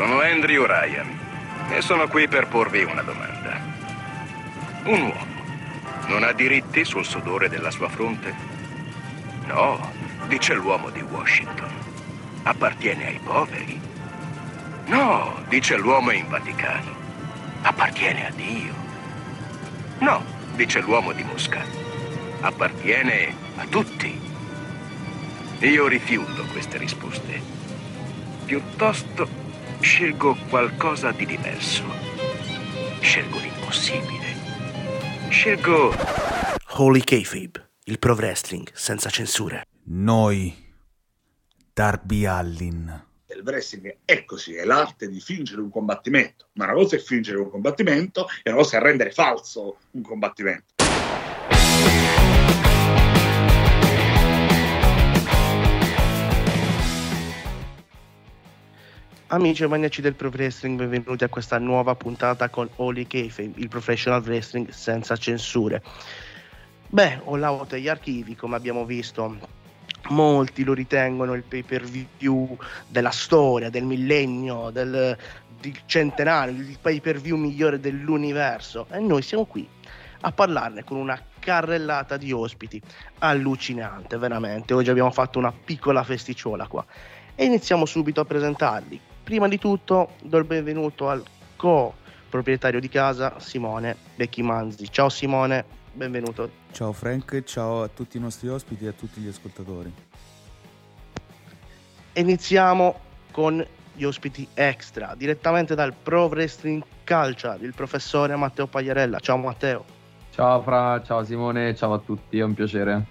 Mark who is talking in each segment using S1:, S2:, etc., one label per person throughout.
S1: sono Andrew Ryan e sono qui per porvi una domanda. Un uomo non ha diritti sul sudore della sua fronte? No, dice l'uomo di Washington. Appartiene ai poveri. No, dice l'uomo in Vaticano. Appartiene a Dio. No, dice l'uomo di Mosca. Appartiene a tutti. Io rifiuto queste risposte. Piuttosto scelgo qualcosa di diverso. Scelgo l'impossibile. Scelgo
S2: Holy Kayfabe, il pro wrestling senza censure.
S3: Noi, Darby Allin.
S4: Il wrestling è così, è l'arte di fingere un combattimento. Ma una cosa è fingere un combattimento e una cosa è rendere falso un combattimento.
S2: Amici e maniaci del pro wrestling, benvenuti a questa nuova puntata con Holy Kayfabe, il professional wrestling senza censure. Beh, Out e gli archivi, come abbiamo visto, molti lo ritengono il pay per view della storia, del millennio, del, del centenario, il pay per view migliore dell'universo. E noi siamo qui a parlarne con una carrellata di ospiti allucinante, veramente. Oggi abbiamo fatto una piccola festiciola qua e iniziamo subito a presentarli. Prima di tutto do il benvenuto al co-proprietario di casa Simone Becchi Manzi. Ciao Simone, benvenuto.
S3: Ciao Frank, ciao a tutti i nostri ospiti e a tutti gli ascoltatori.
S2: Iniziamo con gli ospiti extra, direttamente dal Pro Wrestling Culture, il professore Matteo Pagliarella. Ciao Matteo.
S5: Ciao Fra, ciao Simone, ciao a tutti, è un piacere.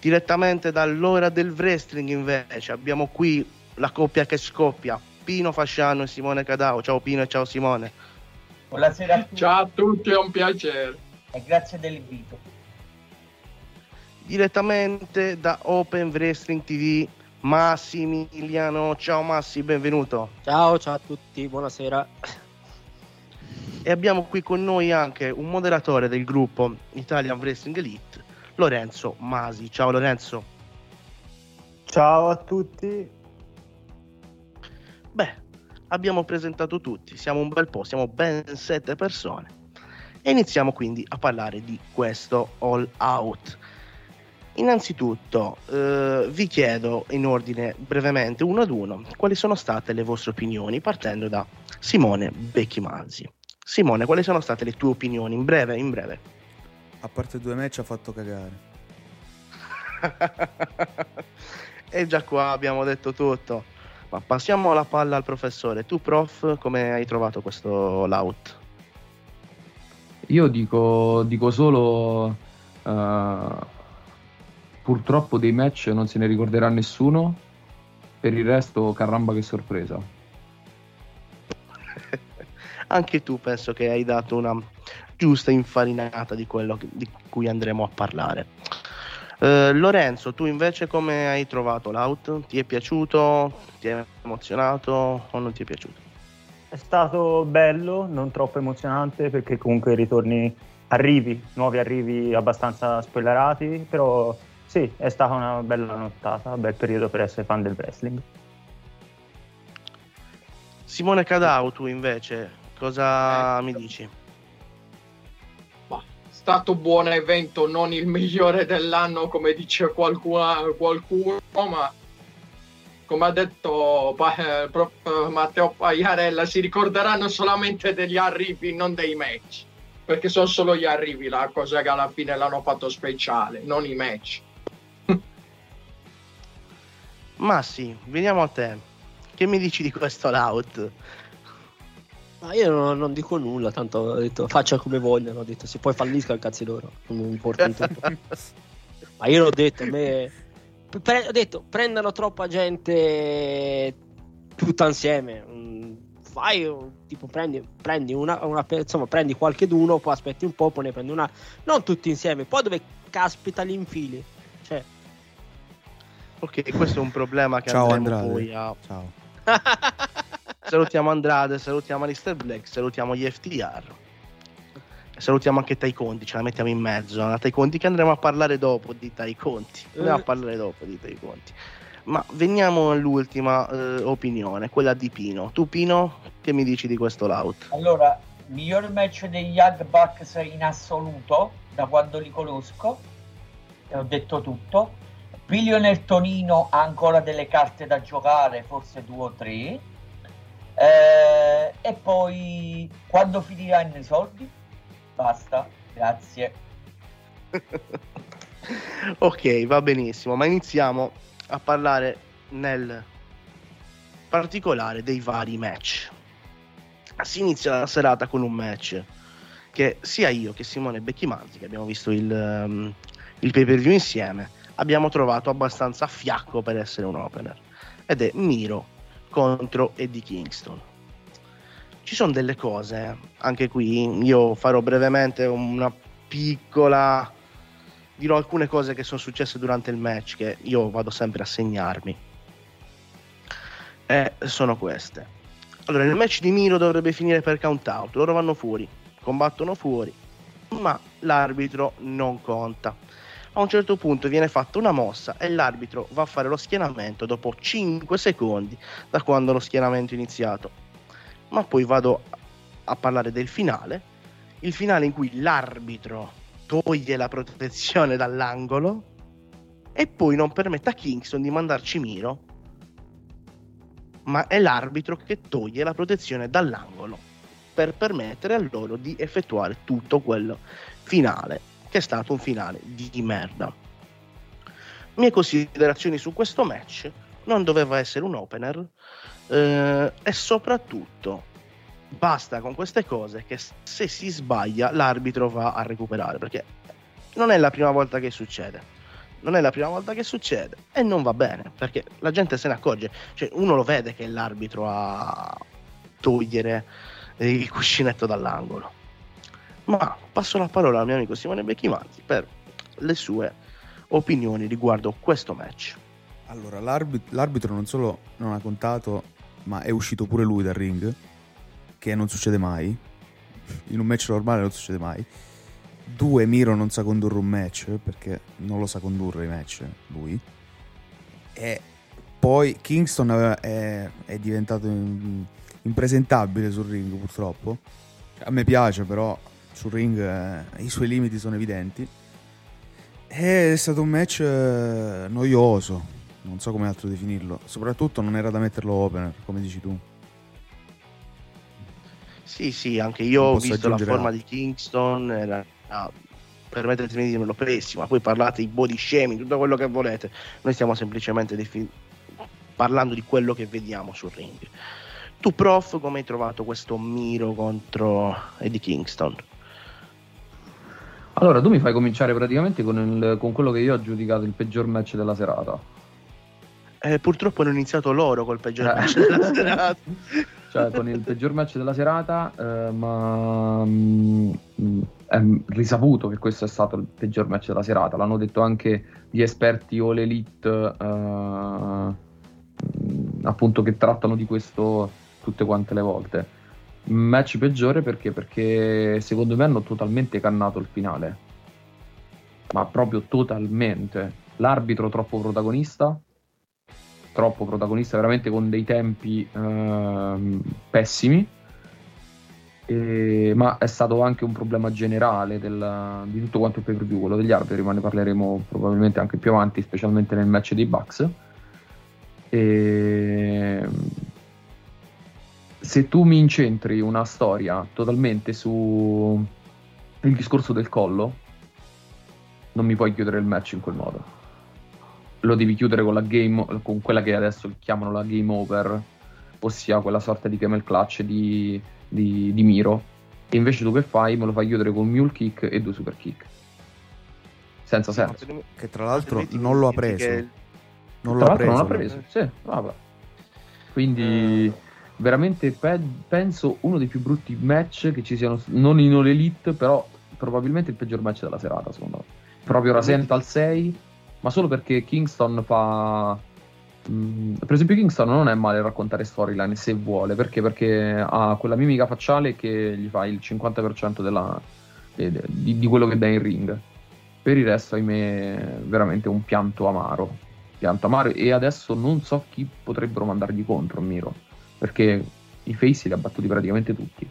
S2: Direttamente dall'ora del wrestling invece abbiamo qui la coppia che scoppia, Pino Fasciano e Simone Cadao. Ciao Pino e ciao Simone.
S6: Buonasera a tutti
S7: Ciao a tutti, è un piacere.
S6: e grazie dell'invito.
S2: Direttamente da Open Wrestling TV, Massimiliano. Ciao Massi, benvenuto.
S8: Ciao, ciao a tutti, buonasera.
S2: E abbiamo qui con noi anche un moderatore del gruppo Italian Wrestling Elite, Lorenzo Masi. Ciao Lorenzo.
S9: Ciao a tutti.
S2: Beh, abbiamo presentato tutti, siamo un bel po', siamo ben sette persone. E iniziamo quindi a parlare di questo All Out. Innanzitutto eh, vi chiedo in ordine brevemente uno ad uno quali sono state le vostre opinioni partendo da Simone Becchimanzi. Simone, quali sono state le tue opinioni in breve, in breve?
S3: A parte due match ha fatto cagare.
S2: e già qua abbiamo detto tutto. Ma passiamo la palla al professore. Tu, prof, come hai trovato questo layout?
S5: Io dico, dico solo, eh, purtroppo dei match non se ne ricorderà nessuno, per il resto caramba che sorpresa.
S2: Anche tu penso che hai dato una giusta infarinata di quello di cui andremo a parlare. Eh, Lorenzo, tu invece come hai trovato l'out? Ti è piaciuto? Ti è emozionato o non ti è piaciuto?
S9: È stato bello, non troppo emozionante perché comunque ritorni arrivi, nuovi arrivi abbastanza spoilerati, però sì, è stata una bella nottata, un bel periodo per essere fan del wrestling.
S2: Simone Cadau, tu invece, cosa mi dici?
S7: Ma stato buon evento, non il migliore dell'anno come dice qualcuno, qualcuno ma come ha detto eh, prof. Matteo Pagliarella, si ricorderanno solamente degli arrivi, non dei match. Perché sono solo gli arrivi la cosa che alla fine l'hanno fatto speciale, non i match.
S2: Massi, veniamo a te. Che mi dici di questo layout?
S8: Ma io non, non dico nulla, tanto ho detto faccia come vogliono, ho detto se poi falliscono cazzi loro, non mi importa un tubo. Ma io l'ho detto, a me... pre- ho detto, prendano troppa gente tutta insieme. mm, Fai, un- tipo, prendi, prendi una, una insomma, prendi qualche d'uno, poi aspetti un po', poi ne prendi una... Non tutti insieme, poi dove caspita li infili? Cioè...
S2: Ok, questo è un problema che
S3: Ciao
S2: andremo
S3: Andrade.
S2: poi a...
S3: Ciao.
S2: Salutiamo Andrade, salutiamo Alistair Black, salutiamo gli FTR. Salutiamo anche Tai Conti, ce la mettiamo in mezzo. La Tai Conti che andremo a parlare dopo di Tai Conti. Andremo a
S8: Eh.
S2: parlare dopo di Tai Conti. Ma veniamo all'ultima eh, opinione, quella di Pino. Tu Pino, che mi dici di questo laut?
S6: Allora, miglior match degli Young Bucks in assoluto da quando li conosco, e ho detto tutto. Billionaire Tonino ha ancora delle carte da giocare, forse due o tre. Eh, e poi quando finiranno i soldi? Basta, grazie.
S2: ok, va benissimo, ma iniziamo a parlare nel particolare dei vari match. Si inizia la serata con un match che sia io che Simone Becchimanti, che abbiamo visto il, um, il pay per view insieme, abbiamo trovato abbastanza fiacco per essere un opener. Ed è Miro contro Eddie Kingston. Ci sono delle cose, anche qui io farò brevemente una piccola dirò alcune cose che sono successe durante il match che io vado sempre a segnarmi. E sono queste. Allora, il match di Miro dovrebbe finire per count out. Loro vanno fuori, combattono fuori, ma l'arbitro non conta. A un certo punto viene fatta una mossa e l'arbitro va a fare lo schienamento dopo 5 secondi da quando lo schienamento è iniziato. Ma poi vado a parlare del finale, il finale in cui l'arbitro toglie la protezione dall'angolo e poi non permette a Kingston di mandarci Miro, ma è l'arbitro che toglie la protezione dall'angolo per permettere a loro di effettuare tutto quello finale, che è stato un finale di merda. Mie considerazioni su questo match non doveva essere un opener eh, e soprattutto basta con queste cose che se si sbaglia l'arbitro va a recuperare perché non è la prima volta che succede. Non è la prima volta che succede e non va bene perché la gente se ne accorge cioè uno lo vede che è l'arbitro a togliere il cuscinetto dall'angolo ma passo la parola al mio amico Simone Becchimanti per le sue opinioni riguardo questo match
S3: allora l'arbit- l'arbitro non solo non ha contato ma è uscito pure lui dal ring che non succede mai. In un match normale non succede mai. Due, Miro non sa condurre un match perché non lo sa condurre i match lui. E poi Kingston è, è diventato impresentabile sul ring purtroppo. A me piace però sul ring eh, i suoi limiti sono evidenti. È stato un match eh, noioso, non so come altro definirlo. Soprattutto non era da metterlo opener, come dici tu.
S2: Sì, sì, anche io ho visto la forma di Kingston, era, ah, permettetemi di dirlo, pessima. Poi parlate di body shaming, tutto quello che volete. Noi stiamo semplicemente defin- parlando di quello che vediamo sul ring. Tu, prof, come hai trovato questo Miro contro Eddie Kingston?
S5: Allora, tu mi fai cominciare praticamente con, il, con quello che io ho giudicato il peggior match della serata.
S2: Eh, purtroppo hanno iniziato loro col peggior eh. match della serata.
S5: cioè con il peggior match della serata, eh, ma mh, mm, è risaputo che questo è stato il peggior match della serata. L'hanno detto anche gli esperti o l'elite, eh, mm, appunto, che trattano di questo tutte quante le volte. Match peggiore perché? Perché secondo me hanno totalmente cannato il finale, ma proprio totalmente. L'arbitro troppo protagonista, troppo protagonista, veramente con dei tempi eh, pessimi. E, ma è stato anche un problema generale del, di tutto quanto il pay per view, quello degli arbitri, ma ne parleremo probabilmente anche più avanti, specialmente nel match dei Bucks. E, se tu mi incentri una storia totalmente su il discorso del collo, non mi puoi chiudere il match in quel modo lo devi chiudere con, la game, con quella che adesso chiamano la game over, ossia quella sorta di camel clutch di, di, di Miro. E invece tu che fai? Me lo fai chiudere con mule kick e due super kick. Senza senso.
S3: Che tra l'altro non lo ha preso. Che...
S5: Non tra l'ha preso. Non l'ha preso, sì, vabbè. Quindi... Uh veramente pe- penso uno dei più brutti match che ci siano, non in All Elite, però probabilmente il peggior match della serata, secondo me. Proprio rasenta al 6, ma solo perché Kingston fa... Mm, per esempio Kingston non è male raccontare storyline se vuole, perché? Perché ha quella mimica facciale che gli fa il 50% della, di, di quello che dà in ring. Per il resto, ahimè, veramente un pianto amaro. pianta mare e adesso non so chi potrebbero mandargli contro Miro, perché i face li ha battuti praticamente tutti.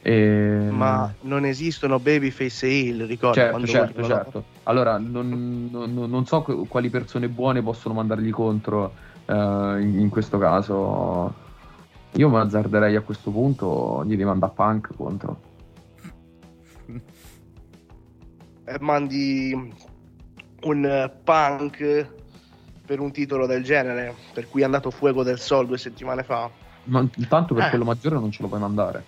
S5: E...
S2: Ma non esistono babyface e heel, ricordo.
S5: Certo, certo, certo. Allora, non, non- non so qu- quali persone buone possono mandargli contro eh, in, in questo caso. Io mi azzarderei a questo punto, gli mandare Punk contro.
S2: E mandi un eh, punk per un titolo del genere, per cui è andato Fuego del Sol due settimane fa.
S5: Ma intanto per
S2: Eh.
S5: quello maggiore non ce lo puoi mandare.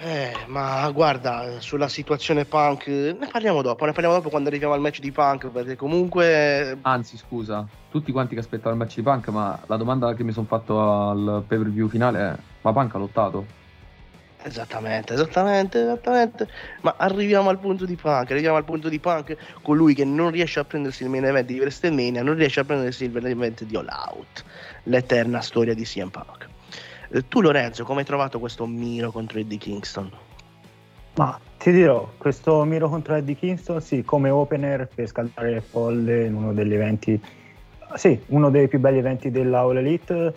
S2: Eh, ma guarda, sulla situazione punk, ne parliamo dopo, ne parliamo dopo quando arriviamo al match di punk, perché comunque
S5: Anzi, scusa, tutti quanti che aspettavano il match di Punk, ma la domanda che mi sono fatto al pay per view finale è: ma Punk ha lottato?
S2: Esattamente, esattamente, esattamente. Ma arriviamo al punto di Punk, arriviamo al punto di Punk, colui che non riesce a prendersi il main event di WrestleMania, non riesce a prendersi il main event di All Out, l'eterna storia di CM Punk. Eh, Tu Lorenzo, come hai trovato questo Miro contro Eddie Kingston?
S9: Ma ti dirò, questo Miro contro Eddie Kingston, sì, come opener per scaldare le folle in uno degli eventi, sì, uno dei più belli eventi della Elite,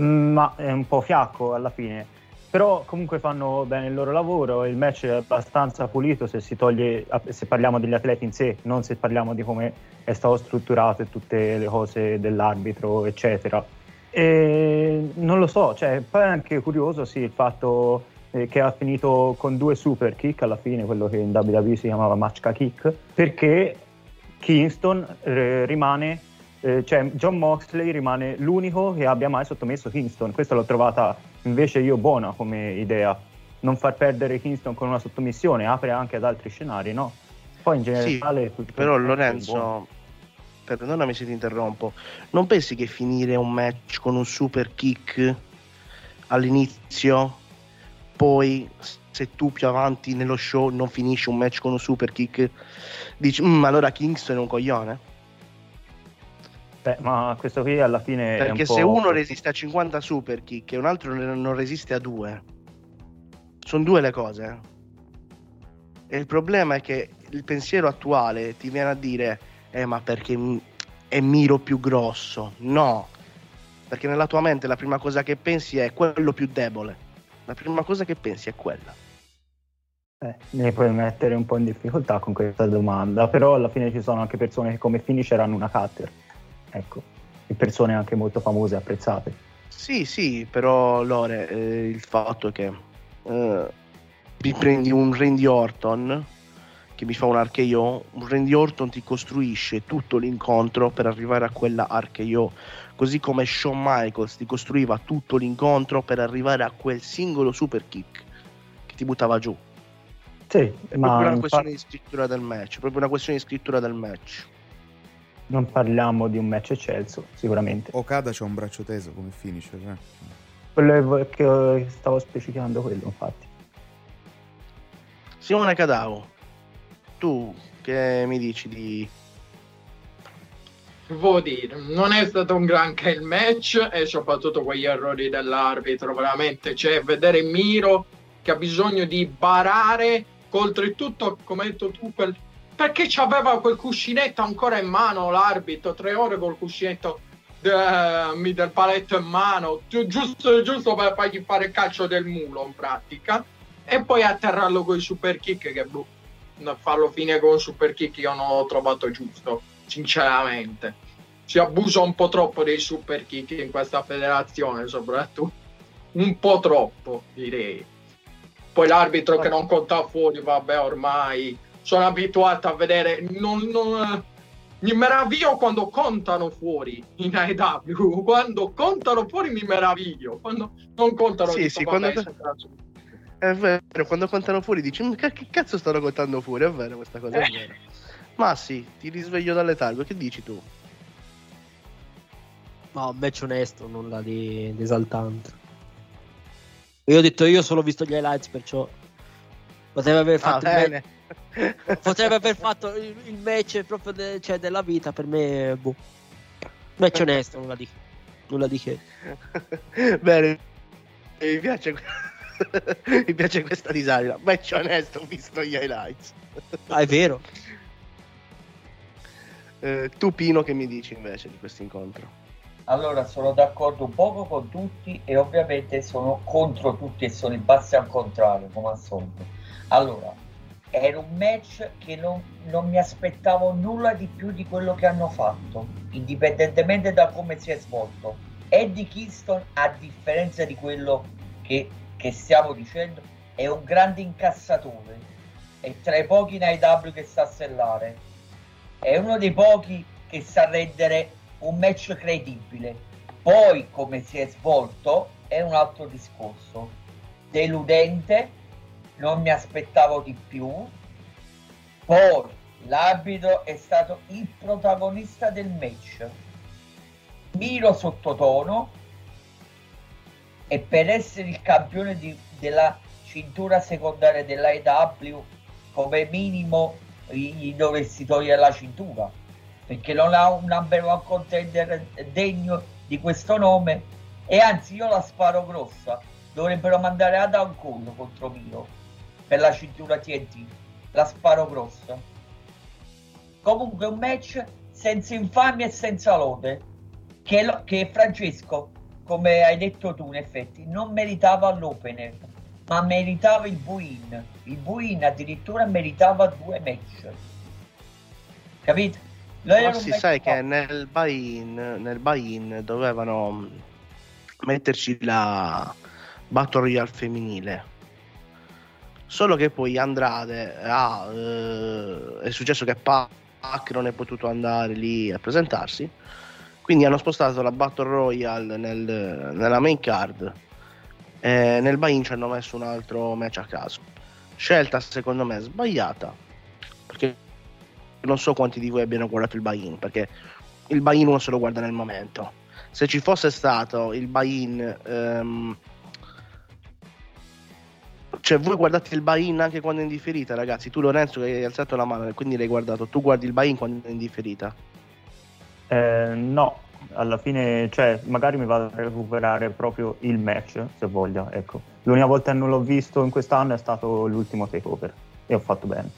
S9: mm, ma è un po' fiacco alla fine. Però comunque fanno bene il loro lavoro, il match è abbastanza pulito se toglie, se parliamo degli atleti in sé, non se parliamo di come è stato strutturato e tutte le cose dell'arbitro, eccetera. E non lo so, cioè, poi è anche curioso sì, il fatto eh, che ha finito con due super kick alla fine, quello che in WWE si chiamava Machka Kick, perché Kingston eh, rimane, eh, cioè John Moxley rimane l'unico che abbia mai sottomesso Kingston. Questa l'ho trovata invece io buona come idea. Non far perdere Kingston con una sottomissione apre anche ad altri scenari, no? Poi in generale... tutto
S2: Però. Lorenzo, perdonami se ti interrompo, non pensi che finire un match con un super kick all'inizio, poi se tu più avanti nello show non finisci un match con un super kick, dici, "Mm, allora Kingston è un coglione?
S9: Beh, ma questo qui alla fine un
S2: Perché
S9: po'...
S2: se uno resiste a 50 super kick e un altro non resiste a due, sono due le cose. E il problema è che il pensiero attuale ti viene a dire, eh ma perché è Miro più grosso? No, perché nella tua mente la prima cosa che pensi è quello più debole. La prima cosa che pensi è quella.
S9: Eh, mi puoi mettere un po' in difficoltà con questa domanda, però alla fine ci sono anche persone che come finisher hanno una cutter, ecco, e persone anche molto famose e apprezzate.
S2: Sì, sì, però Lore, eh, il fatto è che eh, mi prendi un Randy Orton che mi fa un RKO, un Randy Orton ti costruisce tutto l'incontro per arrivare a quella RKO, così come Shawn Michaels ti costruiva tutto l'incontro per arrivare a quel singolo super kick che ti buttava giù.
S9: Sì,
S2: È proprio
S9: ma
S2: una
S9: non,
S2: questione
S9: par-
S2: di scrittura del match, proprio una questione di scrittura del match.
S9: Non parliamo di un match eccelso, sicuramente.
S3: Okada c'ha un braccio teso come finisher. Eh?
S9: Quello che stavo specificando quello, infatti.
S2: Simone Cadavo, tu che mi dici di
S7: Devo dire, non è stato un granché il match e soprattutto quegli errori dell'arbitro, veramente, cioè vedere Miro che ha bisogno di barare, oltretutto, come hai detto tu, quel... perché c'aveva quel cuscinetto ancora in mano l'arbitro, tre ore col cuscinetto de- del paletto in mano, gi- giusto, giusto per fargli fare il calcio del mulo in pratica, e poi atterrarlo con i super kick che boh, farlo finire con un super kick io non l'ho trovato giusto sinceramente. Si abusa un po' troppo dei super kick in questa federazione, soprattutto un po' troppo, direi. Poi l'arbitro che non conta fuori, vabbè, ormai sono abituato a vedere. Non, non, mi meraviglio quando contano fuori in AEW. Quando contano fuori mi meraviglio. Quando non contano
S2: Sì, sì, quando- È vero, quando contano fuori dici, "Mm, che cazzo stanno contando fuori? È vero questa cosa, è vero. Ma sì, ti risveglio dalle talve, che dici tu?
S8: No, un match onesto, nulla di, di esaltante. Io ho detto, io ho solo visto gli highlights, perciò potrebbe aver
S2: Ah,
S8: fatto, il,
S2: bene.
S8: match, potrebbe aver fatto il, il match proprio de- cioè, della vita. Per me, boh. Match onesto, nulla di, nulla di che.
S2: Bene, mi piace, mi piace questa risata. Match onesto, ho visto gli highlights.
S8: Ah, è vero.
S2: Eh, tu Pino che mi dici invece di questo incontro?
S6: Allora sono d'accordo un poco con tutti e ovviamente sono contro tutti e sono in base al contrario, come al solito. Allora, era un match che non, non mi aspettavo nulla di più di quello che hanno fatto, indipendentemente da come si è svolto. Eddie Kingston, a differenza di quello che, che stiamo dicendo, è un grande incassatore. È tra i pochi in IW che sa sellare. È uno dei pochi che sa rendere un match credibile. Poi come si è svolto è un altro discorso. Deludente, non mi aspettavo di più. Poi l'arbitro è stato il protagonista del match. Miro sottotono. E per essere il campione di, della cintura secondaria dell'AEW come minimo gli dovresti togliere la cintura. Perché non ha un number one contender degno di questo nome. E anzi io la sparo grossa. Dovrebbero mandare Adam Cole contro Miro per la cintura TNT la sparo grossa comunque un match senza infamia e senza lode che, lo, che Francesco come hai detto tu in effetti non meritava l'opener ma meritava il buin il buin addirittura meritava due match capito?
S2: Ma si sai che nel buy-in, nel buy-in dovevano metterci la Battle Royale femminile. Solo che poi Andrade ah, eh, è successo che Pac non è potuto andare lì a presentarsi. Quindi hanno spostato la Battle Royale nel, nella main card. E nel buy-in ci hanno messo un altro match a caso. Scelta secondo me sbagliata. Perché non so quanti di voi abbiano guardato il buy-in, perché il buy-in uno se lo guarda nel momento. Se ci fosse stato il buy-in... Um, cioè voi guardate il buy-in anche quando è in differita, ragazzi. Tu Lorenzo che hai alzato la mano e quindi l'hai guardato. Tu guardi il buy-in quando è in differita?
S9: Eh, no, alla fine, cioè, magari mi vado a recuperare proprio il match, se voglio, ecco. L'unica volta che non l'ho visto in quest'anno è stato l'ultimo takeover e ho fatto bene.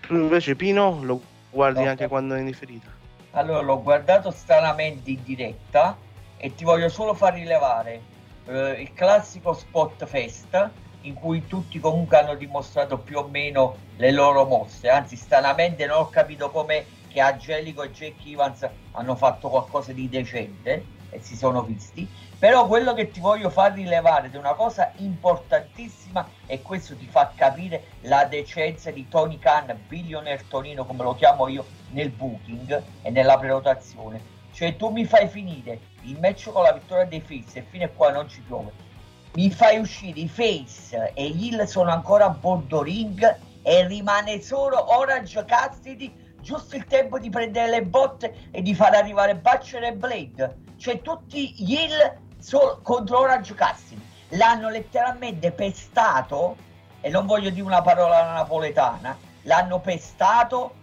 S2: Tu invece Pino lo guardi
S6: No.
S2: anche quando è in differita?
S6: Allora, l'ho guardato stranamente in diretta e ti voglio solo far rilevare eh, il classico spot fest in cui tutti comunque hanno dimostrato più o meno le loro mosse. Anzi, stranamente non ho capito come che Angelico e Jack Evans hanno fatto qualcosa di decente e si sono visti. Però quello che ti voglio far rilevare è una cosa importantissima e questo ti fa capire la decenza di Tony Khan, billionaire Tonino come lo chiamo io nel booking e nella prenotazione. Cioè tu mi fai finire il match con la vittoria dei Face e fino a qua non ci piove. Mi fai uscire i Face e Hill sono ancora a bordo ring e rimane solo Orange Cassidy giusto il tempo di prendere le botte e di far arrivare Butcher e Blade. Cioè tutti gli Hill so- contro Orange Cassidy. L'hanno letteralmente pestato, e non voglio dire una parola napoletana, l'hanno pestato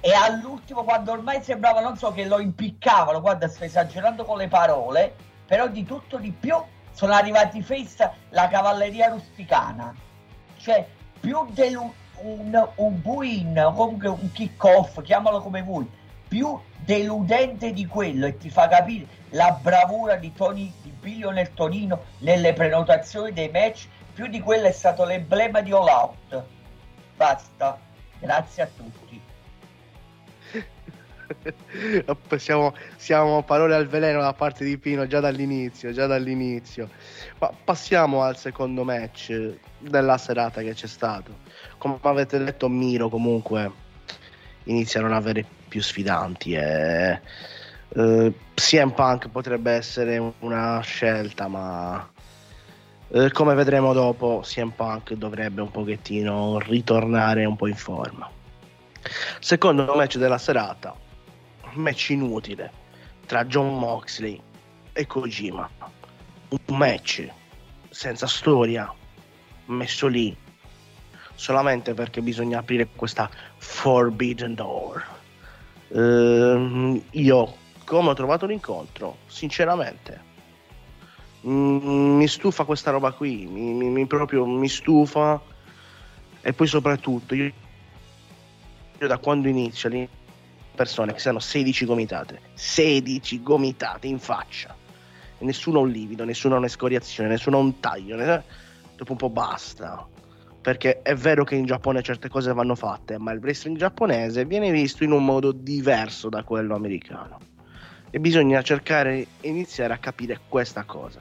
S6: e all'ultimo quando ormai sembrava, non so, che lo impiccavano, guarda sto esagerando con le parole, però di tutto di più sono arrivati face la cavalleria rusticana. Cioè, più del un, un buin, o comunque un kick off, chiamalo come vuoi, più deludente di quello e ti fa capire la bravura di Tony di Bilio nel Tonino nelle prenotazioni dei match, più di quello è stato l'emblema di All Out. Basta, grazie a tutti.
S2: Siamo, siamo parole al veleno da parte di Pino già dall'inizio, già dall'inizio. Ma passiamo al secondo match della serata che c'è stato. Come avete detto, Miro comunque inizia a non avere più sfidanti e eh, CM Punk potrebbe essere una scelta, ma eh, come vedremo dopo, CM Punk dovrebbe un pochettino ritornare un po' in forma. Secondo match della serata, match inutile tra John Moxley e Kojima. Un match senza storia, messo lì solamente perché bisogna aprire questa Forbidden Door. Ehm, io, come ho trovato l'incontro, sinceramente, mi stufa questa roba qui, mi, mi- mi proprio mi stufa e poi soprattutto io da quando inizia le persone che siano 16 gomitate, 16 gomitate in faccia, e nessuno ha un livido, nessuno ha un'escoriazione, nessuno ha un taglio, ne- dopo un po' basta. Perché è vero che in Giappone certe cose vanno fatte, ma il wrestling giapponese viene visto in un modo diverso da quello americano. E bisogna cercare e iniziare a capire questa cosa.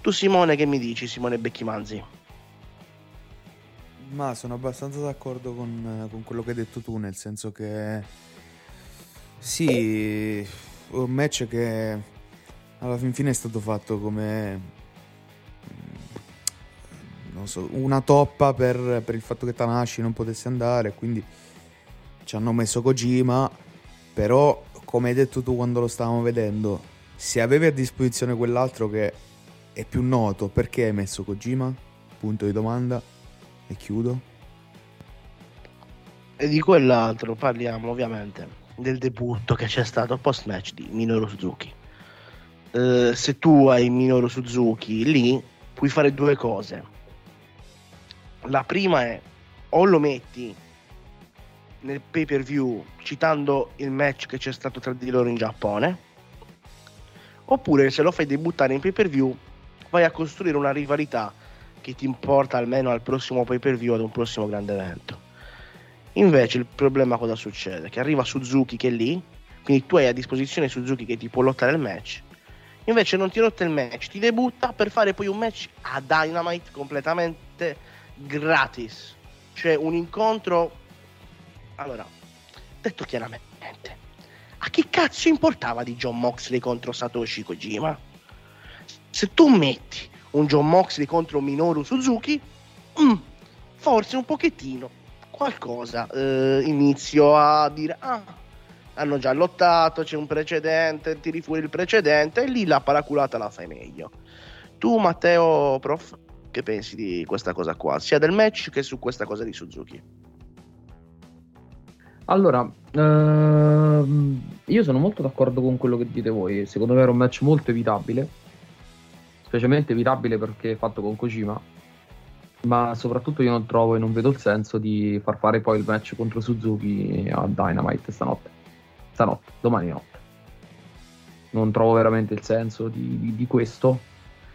S2: Tu Simone che mi dici, Simone Becchimanzi?
S3: Ma sono abbastanza d'accordo con, con quello che hai detto tu, nel senso che sì, un match che alla fin fine è stato fatto come mm, so, una toppa per, per il fatto che Tanashi non potesse andare, quindi ci hanno messo Kojima, però come hai detto tu quando lo stavamo vedendo, se avevi a disposizione quell'altro che è più noto, perché hai messo Kojima? Punto di domanda. E chiudo.
S2: E di quell'altro parliamo ovviamente del debutto che c'è stato post match di Minoru Suzuki. Eh, se tu hai Minoru Suzuki lì, puoi fare due cose. La prima è o lo metti nel pay per view citando il match che c'è stato tra di loro in Giappone, oppure se lo fai debuttare in pay per view vai a costruire una rivalità che ti importa almeno al prossimo pay per view ad un prossimo grande evento. Invece il problema cosa succede? Che arriva Suzuki che è lì, quindi tu hai a disposizione Suzuki che ti può lottare il match. Invece non ti lotta il match, ti debutta per fare poi un match a Dynamite completamente gratis. Cioè un incontro... Allora, detto chiaramente, a chi cazzo importava di John Moxley contro Satoshi Kojima? Se tu metti un John Moxley contro Minoru Suzuki, mm, forse un pochettino qualcosa eh, inizio a dire ah hanno già lottato c'è un precedente tiri fuori il precedente e lì la paraculata la fai meglio. Tu Matteo prof che pensi di questa cosa qua sia del match che su questa cosa di Suzuki?
S5: Allora, ehm, io sono molto d'accordo con quello che dite voi. Secondo me era un match molto evitabile, specialmente evitabile perché è fatto con Kojima. Ma soprattutto io non trovo e non vedo il senso di far fare poi il match contro Suzuki a Dynamite stanotte. Stanotte, domani notte. Non trovo veramente il senso di, di- di questo.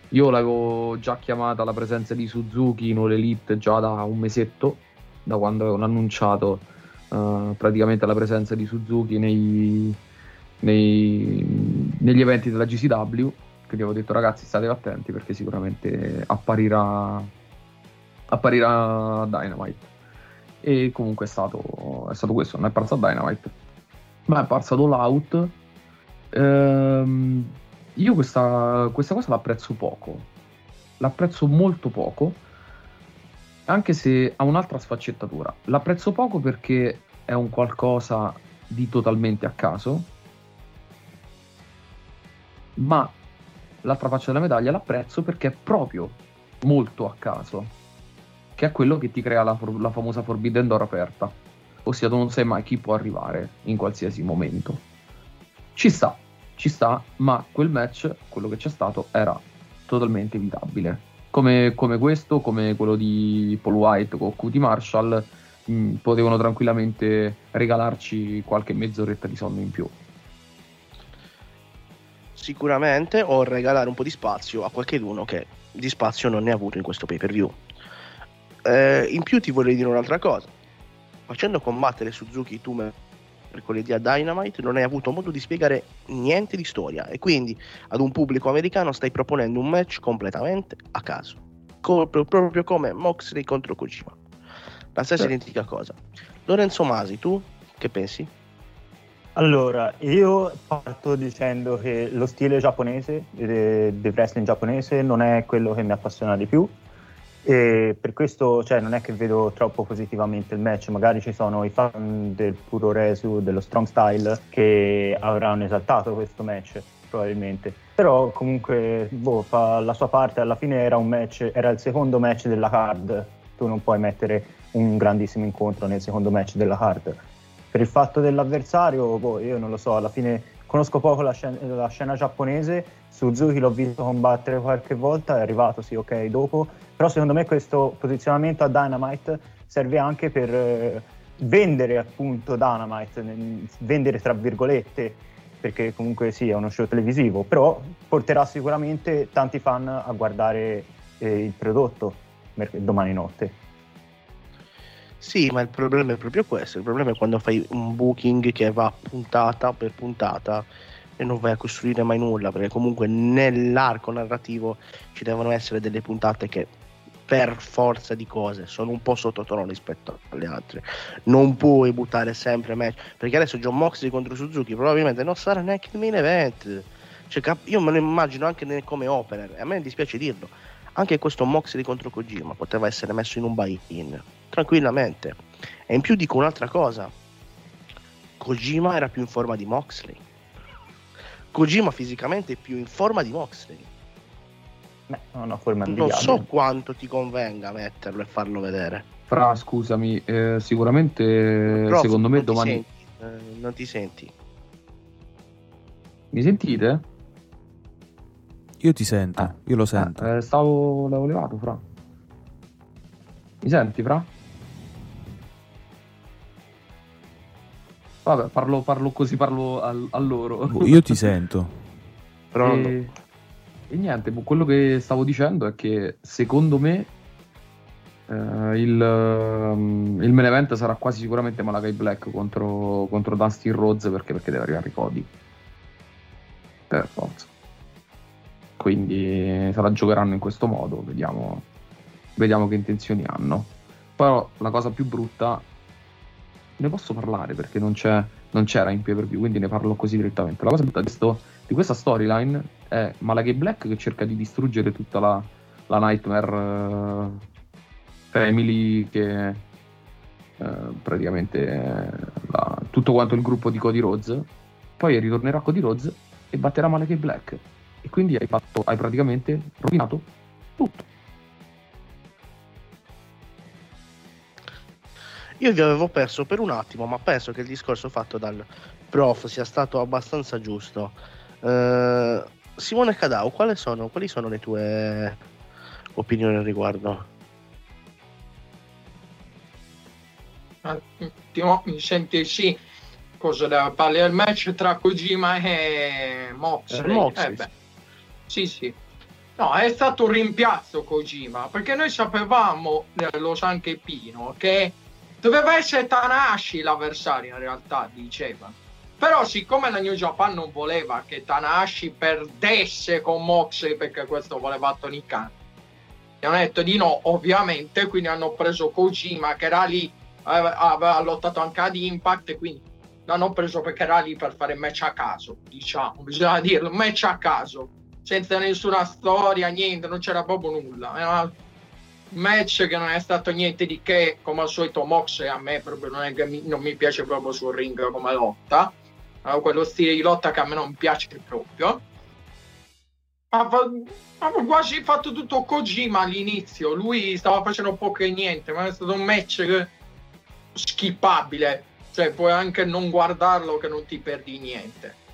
S5: Io l'avevo già chiamata la presenza di Suzuki in All Elite già da un mesetto, da quando avevano annunciato eh, praticamente la presenza di Suzuki nei, nei- negli eventi della GCW. Quindi avevo detto ragazzi state attenti perché sicuramente apparirà, apparirà Dynamite. E comunque è stato, è stato questo, non è apparso a Dynamite, ma è apparso ad All. Ehm, io questa, questa cosa l'apprezzo poco, l'apprezzo molto poco, anche se ha un'altra sfaccettatura. L'apprezzo poco perché è un qualcosa di totalmente a caso, ma l'altra faccia della medaglia l'apprezzo perché è proprio molto a caso, che è quello che ti crea la, for- la famosa Forbidden Door aperta, ossia tu non sai mai chi può arrivare in qualsiasi momento. Ci sta, ci sta, ma quel match, quello che c'è stato, era totalmente evitabile. Come, come questo, come quello di Paul White con QT Marshall, mh, potevano tranquillamente regalarci qualche mezz'oretta di sonno in più.
S2: Sicuramente o regalare un po' di spazio a qualcuno che di spazio non ne ha avuto in questo pay per view. Eh, in più ti vorrei dire un'altra cosa. Facendo combattere Suzuki tu mercoledì a Dynamite non hai avuto modo di spiegare niente di storia e quindi ad un pubblico americano stai proponendo un match completamente a caso. Co- proprio come Moxley contro Kojima. La stessa identica cosa. Lorenzo Masi, tu che pensi?
S9: Allora, io parto dicendo che lo stile giapponese, eh, del wrestling giapponese, non è quello che mi appassiona di più. E per questo cioè, non è che vedo troppo positivamente il match. Magari ci sono i fan del puro resu, dello strong style, che avranno esaltato questo match, probabilmente. Però comunque boh, fa la sua parte. Alla fine era match, era il secondo match della card. Tu non puoi mettere un grandissimo incontro nel secondo match della card per il fatto dell'avversario, boh, io non lo so, alla fine conosco poco la scena, la scena giapponese, Suzuki l'ho visto combattere qualche volta, è arrivato sì ok dopo, però secondo me questo posizionamento a Dynamite serve anche per, eh, vendere appunto Dynamite, vendere tra virgolette, perché comunque sì, è uno show televisivo, però porterà sicuramente tanti fan a guardare eh, il prodotto domani notte.
S2: Sì, ma il problema è proprio questo. Il problema è quando fai un booking che va puntata per puntata e non vai a costruire mai nulla, perché comunque nell'arco narrativo ci devono essere delle puntate che per forza di cose sono un po' sottotono rispetto alle altre. Non puoi buttare sempre match, perché adesso John Moxley contro Suzuki probabilmente non sarà neanche il main event. Cioè, cap- io me lo immagino anche come opener, a me dispiace dirlo. Anche questo Moxley contro Kojima poteva essere messo in un buy-in tranquillamente. E in più dico un'altra cosa: Kojima era più in forma di Moxley. Kojima fisicamente è più in forma di Moxley.
S9: Beh, una forma
S2: Non
S9: invidiabile.
S2: so quanto ti convenga metterlo e farlo vedere.
S5: Fra, scusami, eh, sicuramente
S2: Prof,
S5: secondo me
S2: non ti
S5: domani...
S2: senti, eh, non ti senti.
S5: Mi sentite?
S3: Io ti sento,
S5: Ah.
S3: io lo sento.
S5: Eh, stavo... l'avevo levato, Fra. Mi senti, Fra? Vabbè, parlo, parlo così, parlo al- a loro.
S3: Boh, Io ti sento.
S2: Però non-
S5: E, e niente, boh, quello che stavo dicendo è che secondo me eh, il, ehm, il main event sarà quasi sicuramente Malakai Black contro, contro Dustin Rhodes perché, perché deve arrivare i Cody. Per forza. Quindi se la giocheranno in questo modo, vediamo, vediamo che intenzioni hanno. Però la cosa più brutta, ne posso parlare perché non, non c'era in pay view, quindi ne parlo così direttamente. La cosa brutta di, sto- di questa storyline è Malakai Black che cerca di distruggere tutta la, la Nightmare eh, Family che eh, praticamente eh, la- tutto quanto il gruppo di Cody Rhodes. Poi ritornerà Cody Rhodes e batterà Malakai Black. E quindi hai, fatto, hai praticamente rovinato tutto
S2: Io vi avevo perso per un attimo, ma penso che il discorso fatto dal prof sia stato abbastanza giusto. Eh, Simone Cadao, quali sono, quali sono le tue opinioni al riguardo?
S7: Attimo, mi senti sì. Cosa da parli del match tra Kojima e Moxley?
S2: Eh, Moxley,
S7: Eh sì, sì. No, è stato un rimpiazzo Kojima, perché noi sapevamo, eh, lo sa anche Pino, che doveva essere Tanahashi l'avversario in realtà, diceva. Però siccome la New Japan non voleva che Tanahashi perdesse con Moxley, perché questo voleva Tony Khan, gli hanno detto di no, ovviamente, quindi hanno preso Kojima che era lì, aveva, lottato anche ad Impact, quindi l'hanno preso perché era lì per fare match a caso, diciamo, bisogna dirlo, match a caso, senza nessuna storia, niente, non c'era proprio nulla. Era match che non è stato niente di che, come al solito Moxley a me proprio non, mi, non mi piace proprio sul ring come lotta, ha quello stile di lotta che a me non piace proprio. Ha quasi fatto tutto Kojima all'inizio, lui stava facendo poco e niente, ma è stato un match skippabile, cioè puoi anche non guardarlo che non ti perdi niente.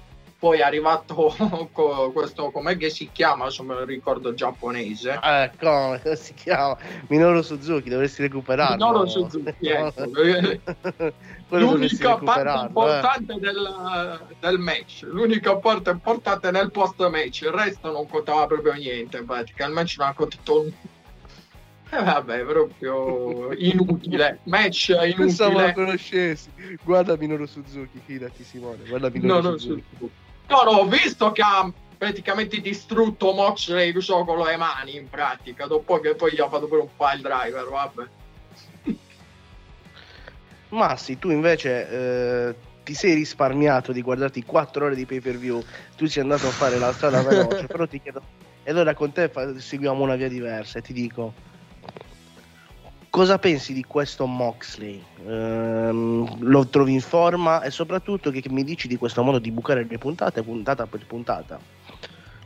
S7: Poi è arrivato questo, com'è che si chiama, se me lo ricordo giapponese.
S2: Eh, come si chiama? Minoru Suzuki, dovresti recuperarlo.
S7: Minoru Suzuki, ecco. L'unica parte
S2: eh.
S7: importante del, del match, l'unica parte importante nel post match, il resto non contava proprio niente, pratica il match non ha contato nulla. Eh, vabbè, proprio inutile, match
S2: Pensavo la
S7: inutile.
S2: conoscessi. Guarda Minoru Suzuki, fidati Simone, guarda
S7: No,
S2: Minoru
S7: no,
S2: Suzuki.
S7: No, no, ho visto che ha praticamente distrutto Moxley so, con le mani in pratica, dopo che poi gli ha fatto pure un file driver, vabbè.
S2: Ma sì, tu invece eh, ti sei risparmiato di guardarti 4 ore di pay per view, tu sei andato a fare la strada veloce, però ti chiedo, e allora con te seguiamo una via diversa e ti dico, cosa pensi di questo Moxley? Ehm, lo trovi in forma e soprattutto che, che mi dici di questo modo di bucare le puntate puntata per puntata?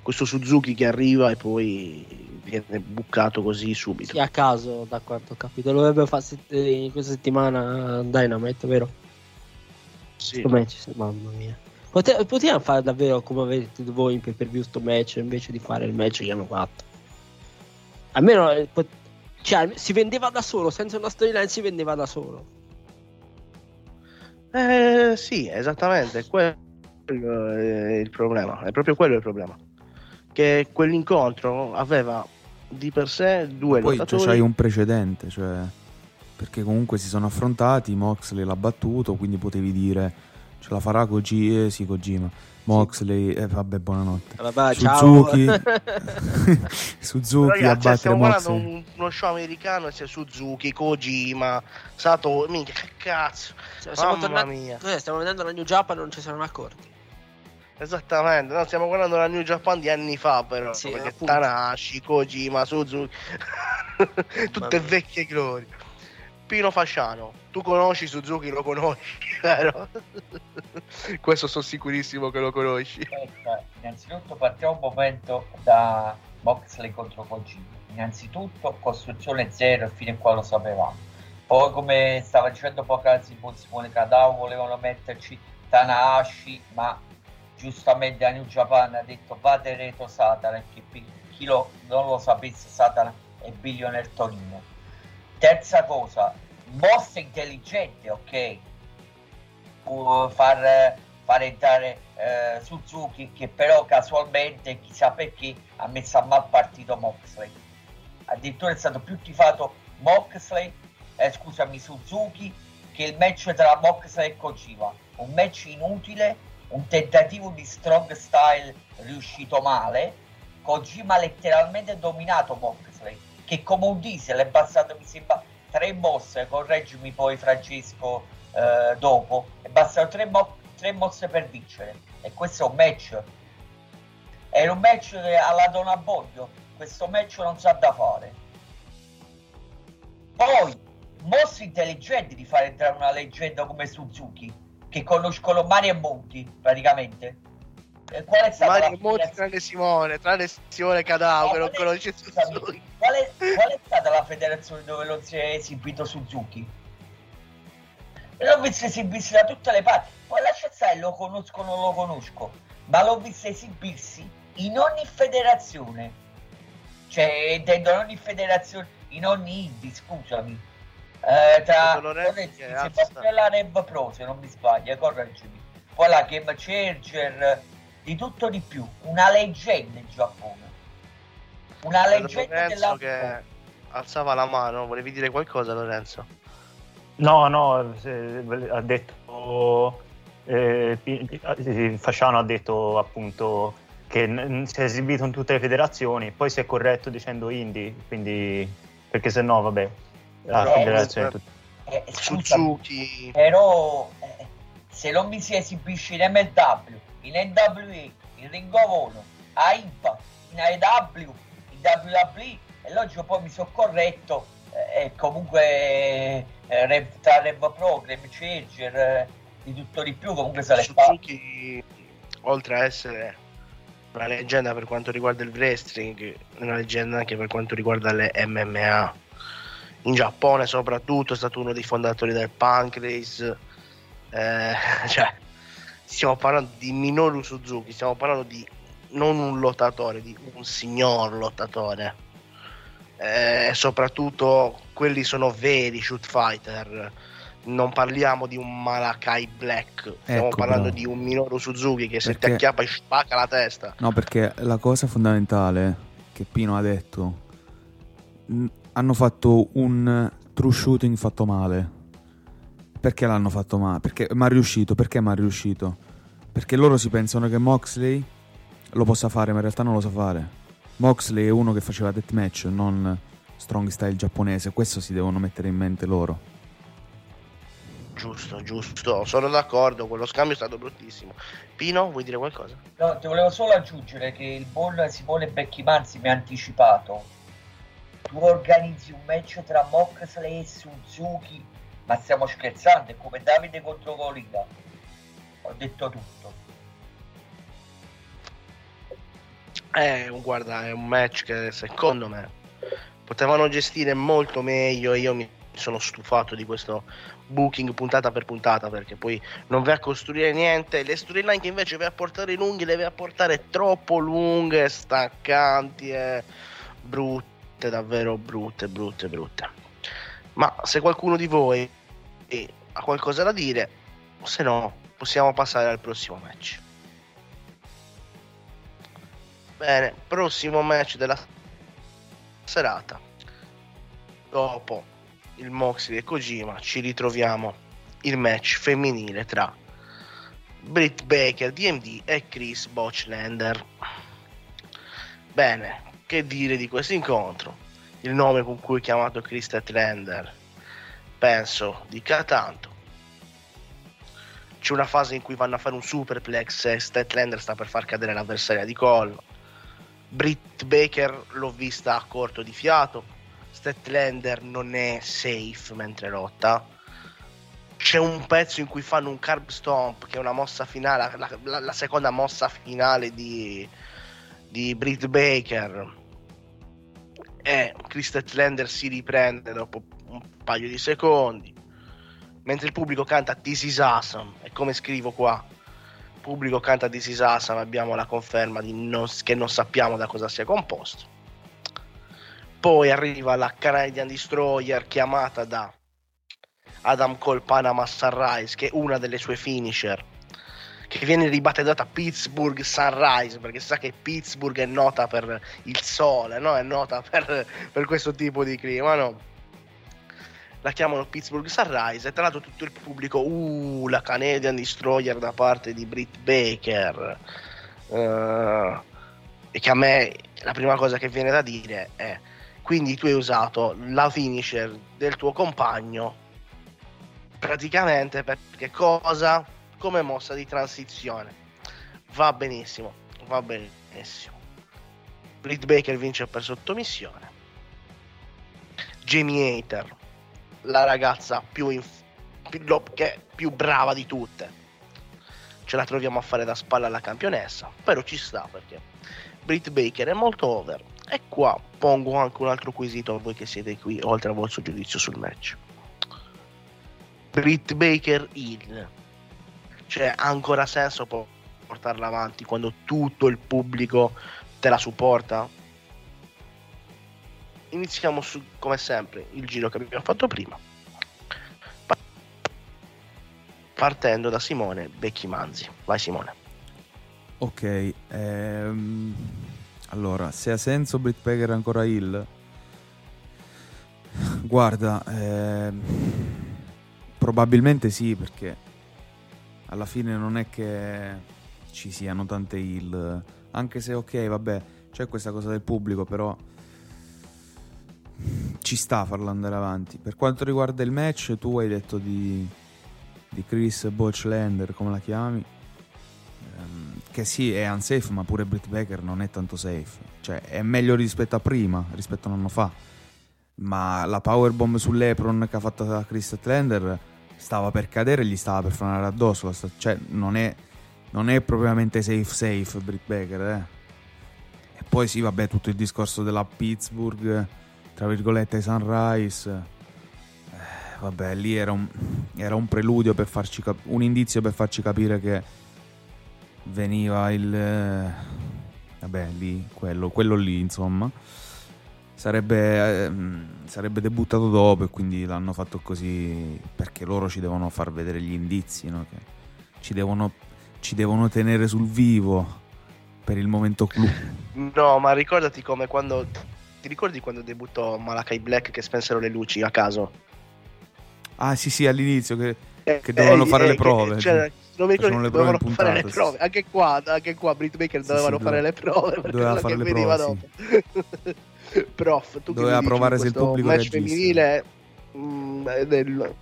S2: Questo Suzuki che arriva e poi viene bucato così subito.
S8: Sì, a caso, da quanto ho capito. Lo dovrebbe fare set- in questa settimana Dynamite, vero?
S2: Sì.
S8: Match, mamma mia. Pote- potevano fare davvero come avete voi in pay per view sto match invece di fare il match che hanno fatto. Almeno eh, pot- cioè, si vendeva da solo, senza una storyline si vendeva da solo.
S2: Eh, sì, esattamente, quello è il problema, è proprio quello il problema. Che quell'incontro aveva di per sé due
S3: Poi cioè,
S2: lottatori.
S3: c'hai un precedente, cioè, perché comunque si sono affrontati, Moxley l'ha battuto, quindi potevi dire ce la farà Koji, eh, sì Kojima, Moxley, eh, vabbè buonanotte.
S8: Vabbè,
S3: Suzuki,
S8: ciao.
S3: Suzuki a
S2: Ragazzi, eh,
S3: battere
S2: stiamo guardando
S3: Moxley.
S2: un- uno show americano, c'è Suzuki, Kojima, Sato, minchia, che cazzo.
S8: Cioè, tornando-
S2: mia.
S8: cos'è, stiamo vedendo la New Japan e non ci siamo accorti.
S2: Esattamente, no, stiamo guardando la New Japan di anni fa però,
S8: Sì,
S2: perché
S8: appunto.
S2: Tanashi, Kojima, Suzuki, tutte vecchie glorie. Pino Fasciano, tu conosci Suzuki, lo conosci, vero? Questo sono sicurissimo che lo conosci.
S6: Aspetta, innanzitutto partiamo un momento da Moxley contro Kojima. Innanzitutto costruzione zero fino a qua lo sapevamo. Poi come stava dicendo poc'anzi Simone Cadao, volevano metterci Tanahashi, ma giustamente a New Japan ha detto fate reto Satana, per chi lo- non lo sapesse Satana è Billionaire Torino. Terza cosa, mossa intelligente, ok, può far, far entrare eh, Suzuki che però casualmente chissà perché ha messo a mal partito Moxley. Addirittura è stato più tifato Moxley eh, scusami Suzuki che il match tra Moxley e Kojima. Un match inutile un tentativo di strong style riuscito male. Kojima ha letteralmente dominato Moxley che come un diesel è bastato mi sembra tre mosse correggimi poi Francesco eh, dopo. E bastano tre, mo- tre mosse per vincere. E questo è un match. Era un match alla Don Abboglio questo match non sa da fare. Poi mosse intelligenti di fare entrare una leggenda come Suzuki che conoscono Mario e Monti praticamente E qual è stata
S2: Mario Monti tranne Simone, tranne Simone Cadao che non conosce Suzuki.
S6: qual è, qual è stata la federazione dove non si è esibito Suzuki? L'ho visto esibirsi da tutte le parti. Poi lascia stare, lo conosco o non lo conosco, ma l'ho visto esibirsi in ogni federazione. Cioè, intendo in ogni federazione, in ogni indie, scusami. Eh, tra la Rev Pro, se non mi sbaglio, eh, correggimi. Poi la Game Changer, di tutto di più. Una leggenda in Giappone. Una leggenda
S2: Lorenzo
S6: della
S2: che alzava la mano, volevi dire qualcosa Lorenzo?
S9: No, no, ha detto. eh, eh, Fasciano ha detto appunto che si è esibito in tutte le federazioni, poi si è corretto dicendo indie, quindi perché se no, vabbè, la
S6: No,
S9: federazione è tutta-
S6: Eh, scusami,
S2: Suzuki,
S6: però eh, se non mi si esibisce in MLW, in NWE, in Ring of Honor, a Impact, in AEW, in WWE, e logico poi mi sono corretto eh, e comunque eh, tra Rev Pro, Rev Changer, eh, di tutto di più, comunque se le fa.
S2: Suzuki oltre a essere una leggenda per quanto riguarda il wrestling, una leggenda anche per quanto riguarda le MMA. In Giappone soprattutto è stato uno dei fondatori del Pancrase. Eh, cioè, stiamo parlando di Minoru Suzuki, stiamo parlando di non un lottatore, di un signor lottatore. Eh, soprattutto quelli sono veri shoot fighter. Non parliamo di un Malakai Black, stiamo
S3: Ecco,
S2: parlando
S3: bravo.
S2: di un Minoru Suzuki che se ti acchiappa e spacca la testa.
S3: No, perché la cosa fondamentale che Pino ha detto, hanno fatto un true shooting fatto male. Perché l'hanno fatto male? Perché ma è riuscito? Perché ma è riuscito? Perché loro si pensano che Moxley lo possa fare, ma in realtà non lo sa fare. Moxley è uno che faceva deathmatch, non strong style giapponese. Questo si devono mettere in mente loro.
S2: Giusto, giusto, sono d'accordo, quello scambio è stato bruttissimo. Pino, vuoi dire qualcosa?
S6: No, ti volevo solo aggiungere che il buon Simone Becchimanzi mi ha anticipato. Tu organizzi un match tra Moxley e Suzuki, ma stiamo scherzando, è come Davide contro Gorilla. Ho detto tutto.
S2: Eh, guarda, è un match che secondo me potevano gestire molto meglio e io mi sono stufato di questo booking puntata per puntata perché poi non vai a costruire niente le storyline che invece vai a portare lunghe le vai a portare troppo lunghe staccanti e brutte davvero brutte brutte brutte ma se qualcuno di voi eh, ha qualcosa da dire se no possiamo passare al prossimo match. Bene, prossimo match della serata. Dopo il Moxley e Kojima ci ritroviamo il match femminile tra Britt Baker, DMD e Chris Botchlander. Bene, che dire di questo incontro? Il nome con cui è chiamato Chris Statlander penso dica tanto. C'è una fase in cui vanno a fare un superplex e Statlander sta per far cadere l'avversaria di collo. Britt Baker l'ho vista a corto di fiato. Statlander non è safe mentre lotta. C'è un pezzo in cui fanno un carb stomp, che è una mossa finale, la, la- la seconda mossa finale di, di Britt Baker. E Chris Statlander si riprende dopo paio di secondi. Mentre il pubblico canta This is awesome. E come scrivo qua, il pubblico canta This is awesome, abbiamo la conferma non- che non sappiamo da cosa sia composto. Poi arriva la Canadian Destroyer chiamata da Adam Cole Panama Sunrise, che è una delle sue finisher, che viene ribattezzata Pittsburgh Sunrise, perché si sa che Pittsburgh è nota per il sole, no? È nota per, per questo tipo di clima, no? La chiamano Pittsburgh Sunrise e tra l'altro tutto il pubblico, uh, la Canadian Destroyer da parte di Britt Baker. Eh, e che a me la prima cosa che viene da dire è quindi tu hai usato la finisher del tuo compagno praticamente perché cosa? Come mossa di transizione. Va benissimo, va benissimo. Britt Baker vince per sottomissione. Jamie Hater, la ragazza più, inf- più, lo- più brava di tutte. Ce la troviamo a fare da spalla alla campionessa, però ci sta perché Britt Baker è molto over. E qua pongo anche un altro quesito a voi che siete qui, oltre al vostro giudizio sul match. Britt Baker in. Cioè, ha ancora senso po- portarla avanti quando tutto il pubblico te la supporta? Iniziamo su, come sempre, il giro che abbiamo fatto prima. Pa- Partendo da Simone Becchi Manzi. Vai Simone.
S3: Ok, ehm, allora, se ha senso Britt Baker ancora Hill? Guarda, ehm, probabilmente sì, perché alla fine non è che ci siano tante Hill, anche se ok, vabbè, c'è questa cosa del pubblico, però ci sta a farlo andare avanti. Per quanto riguarda il match, tu hai detto di, di Chris Botchlander, come la chiami? Ehm, che sì, è unsafe, ma pure Britt Baker non è tanto safe. Cioè, è meglio rispetto a prima, rispetto a un anno fa. Ma la powerbomb sull'Epron che ha fatto da Chris Statlander stava per cadere e gli stava per frenare addosso. Cioè, non è, non è propriamente safe safe Britt Baker, eh. E poi sì, vabbè, tutto il discorso della Pittsburgh, tra virgolette Sunrise. Eh, vabbè, lì era un, era un preludio per farci cap- un indizio per farci capire che veniva il eh, vabbè lì quello, quello lì insomma sarebbe, ehm, sarebbe debuttato dopo e quindi l'hanno fatto così perché loro ci devono far vedere gli indizi no? ci devono, ci devono tenere sul vivo per il momento clou
S2: No, ma ricordati come quando. Ti ricordi quando debuttò Malakai Black che spensero le luci a caso?
S3: ah sì sì all'inizio che,
S2: Eh,
S3: che dovevano
S2: eh,
S3: fare
S2: eh,
S3: le
S2: che-
S3: prove
S2: cioè, non mi ricordo
S3: le
S2: che
S3: prove
S2: dovevano fare le prove. Anche qua, anche qua Britt Baker
S3: Sì,
S2: dovevano
S3: sì,
S2: fare
S3: doveva-
S2: le prove per
S3: doveva
S2: quello
S3: fare
S2: che
S3: le
S2: veniva
S3: prove,
S2: dopo. Prof, tu che
S3: Doveva provare se il pubblico
S2: match femminile mm, è del-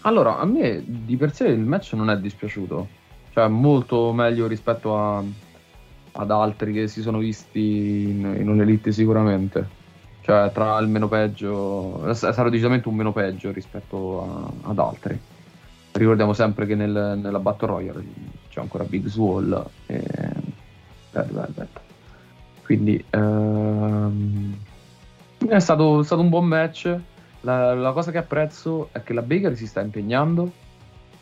S5: Allora, a me di per sé il match non è dispiaciuto. Cioè, molto meglio rispetto a- ad altri che si sono visti in, in un'elite sicuramente. Cioè, tra il meno peggio... Sarà decisamente un meno peggio rispetto a- ad altri. Ricordiamo sempre che nel- nella Battle Royale c'è ancora Big Swall e Red Velvet. Quindi ehm, è stato, è stato un buon match. La, la cosa che apprezzo è che la Baker si sta impegnando,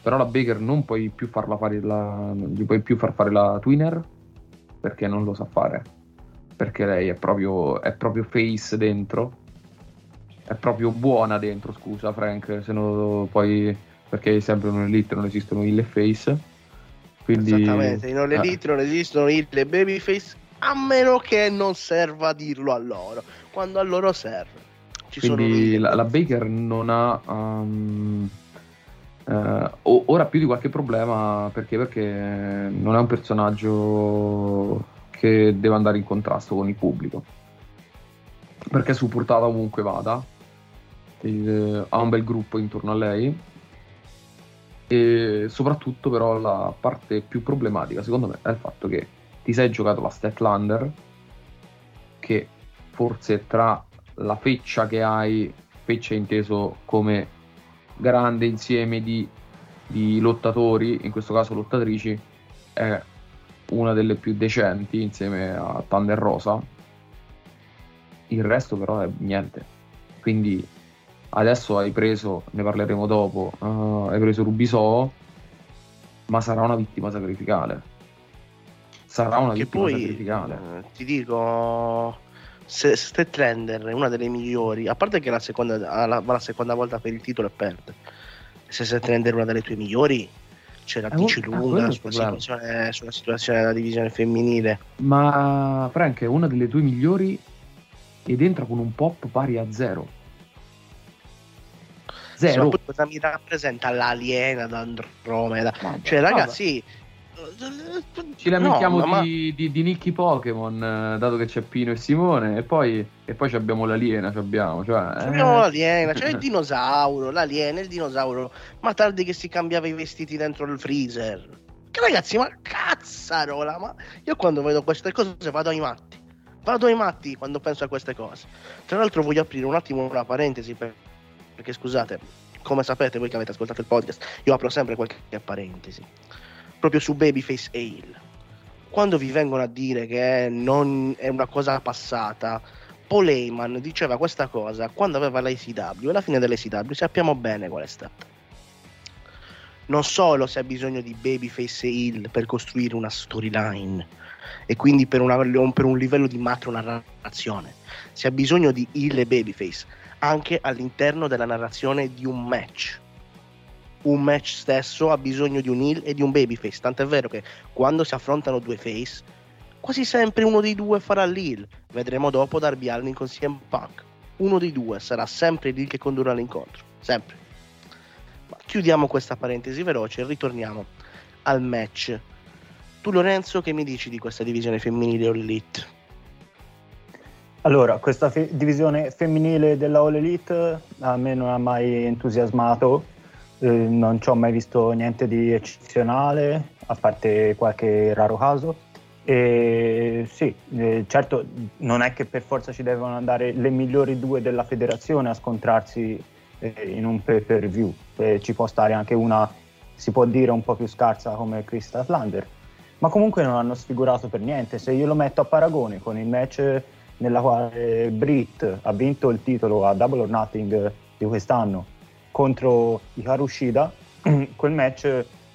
S5: però la Baker non puoi più farla fare la, gli puoi più far fare la twinner perché non lo sa fare. Perché lei è proprio, è proprio face dentro, è proprio buona dentro. Scusa, Frank, se no poi perché sempre non elite non esistono il e face. Quindi,
S2: Esattamente, in All
S5: eh,
S2: Elite non esistono il e babyface a meno che non serva a dirlo a loro, quando a loro serve. Ci
S5: Quindi la, la Baker non ha um, o- ora più di qualche problema perché? Perché non è un personaggio che deve andare in contrasto con il pubblico. Perché è supportata ovunque vada, eh, ha un bel gruppo intorno a lei e soprattutto però la parte più problematica secondo me è il fatto che ti sei giocato la Statlander che forse tra la feccia che hai, feccia inteso come grande insieme di, di lottatori, in questo caso lottatrici, è una delle più decenti insieme a Thunder Rosa. Il resto però è niente. Quindi adesso hai preso, ne parleremo dopo, eh, hai preso Rubiso, ma sarà una vittima sacrificale. Sarà una
S2: che
S5: vittima
S2: poi
S5: sacrificale.
S2: eh, ti dico se Statlander è una delle migliori a parte che la seconda, la, la seconda volta per il titolo e perde. Se Statlander è una delle tue migliori ce la
S5: Eh,
S2: dici
S5: oh, ah,
S2: lunga sulla situazione, sulla situazione della divisione femminile.
S5: Ma Frank è una delle tue migliori ed entra con un pop pari a zero.
S2: Sì,
S5: Zero.
S2: poi cosa mi rappresenta l'aliena d'Andromeda? Cioè ragazzi
S5: Ci lamentiamo
S2: no, ma-
S5: di, di, di Nicky Pokémon, eh, dato che c'è Pino e Simone, e poi, e poi abbiamo l'aliena, ci abbiamo, cioè, eh.
S2: L'aliena, c'è il dinosauro, l'aliena, il dinosauro, ma tardi che si cambiava i vestiti dentro il freezer. Che ragazzi, ma cazzarola, ma io quando vedo queste cose vado ai matti. Vado ai matti quando penso a queste cose. Tra l'altro voglio aprire un attimo una parentesi per- perché scusate, come sapete voi che avete ascoltato il podcast, io apro sempre qualche parentesi. Proprio su Babyface e Hill. Quando vi vengono a dire che non è una cosa passata, Paul Heyman diceva questa cosa quando aveva l'ACW e alla fine dell'ACW sappiamo bene qual è stata. Non solo se ha bisogno di Babyface e Hill per costruire una storyline e quindi per, una- per un livello di macro narrazione, se ha bisogno di Hill e Babyface anche all'interno della narrazione di un match. Un match stesso ha bisogno di un Hill e di un Babyface, tant'è vero che quando si affrontano due face quasi sempre uno dei due farà l'Hill. Vedremo dopo Darby Allin con CM Punk. Uno dei due sarà sempre l'Hill che condurrà l'incontro. Sempre. Ma chiudiamo questa parentesi veloce e ritorniamo al match. Tu Lorenzo che mi dici di questa divisione femminile All Elite?
S9: Allora, questa fe- divisione femminile della All Elite a me non ha mai entusiasmato, eh, non ci ho mai visto niente di eccezionale, a parte qualche raro caso. E sì, eh, certo non è che per forza ci devono andare le migliori due della federazione a scontrarsi eh, in un pay per view, ci può stare anche una, si può dire, un po' più scarsa come Krista Slander, ma comunque non hanno sfigurato per niente. Se io lo metto a paragone con il match nella quale Britt ha vinto il titolo a Double or Nothing di quest'anno contro Hikaru Shida, quel match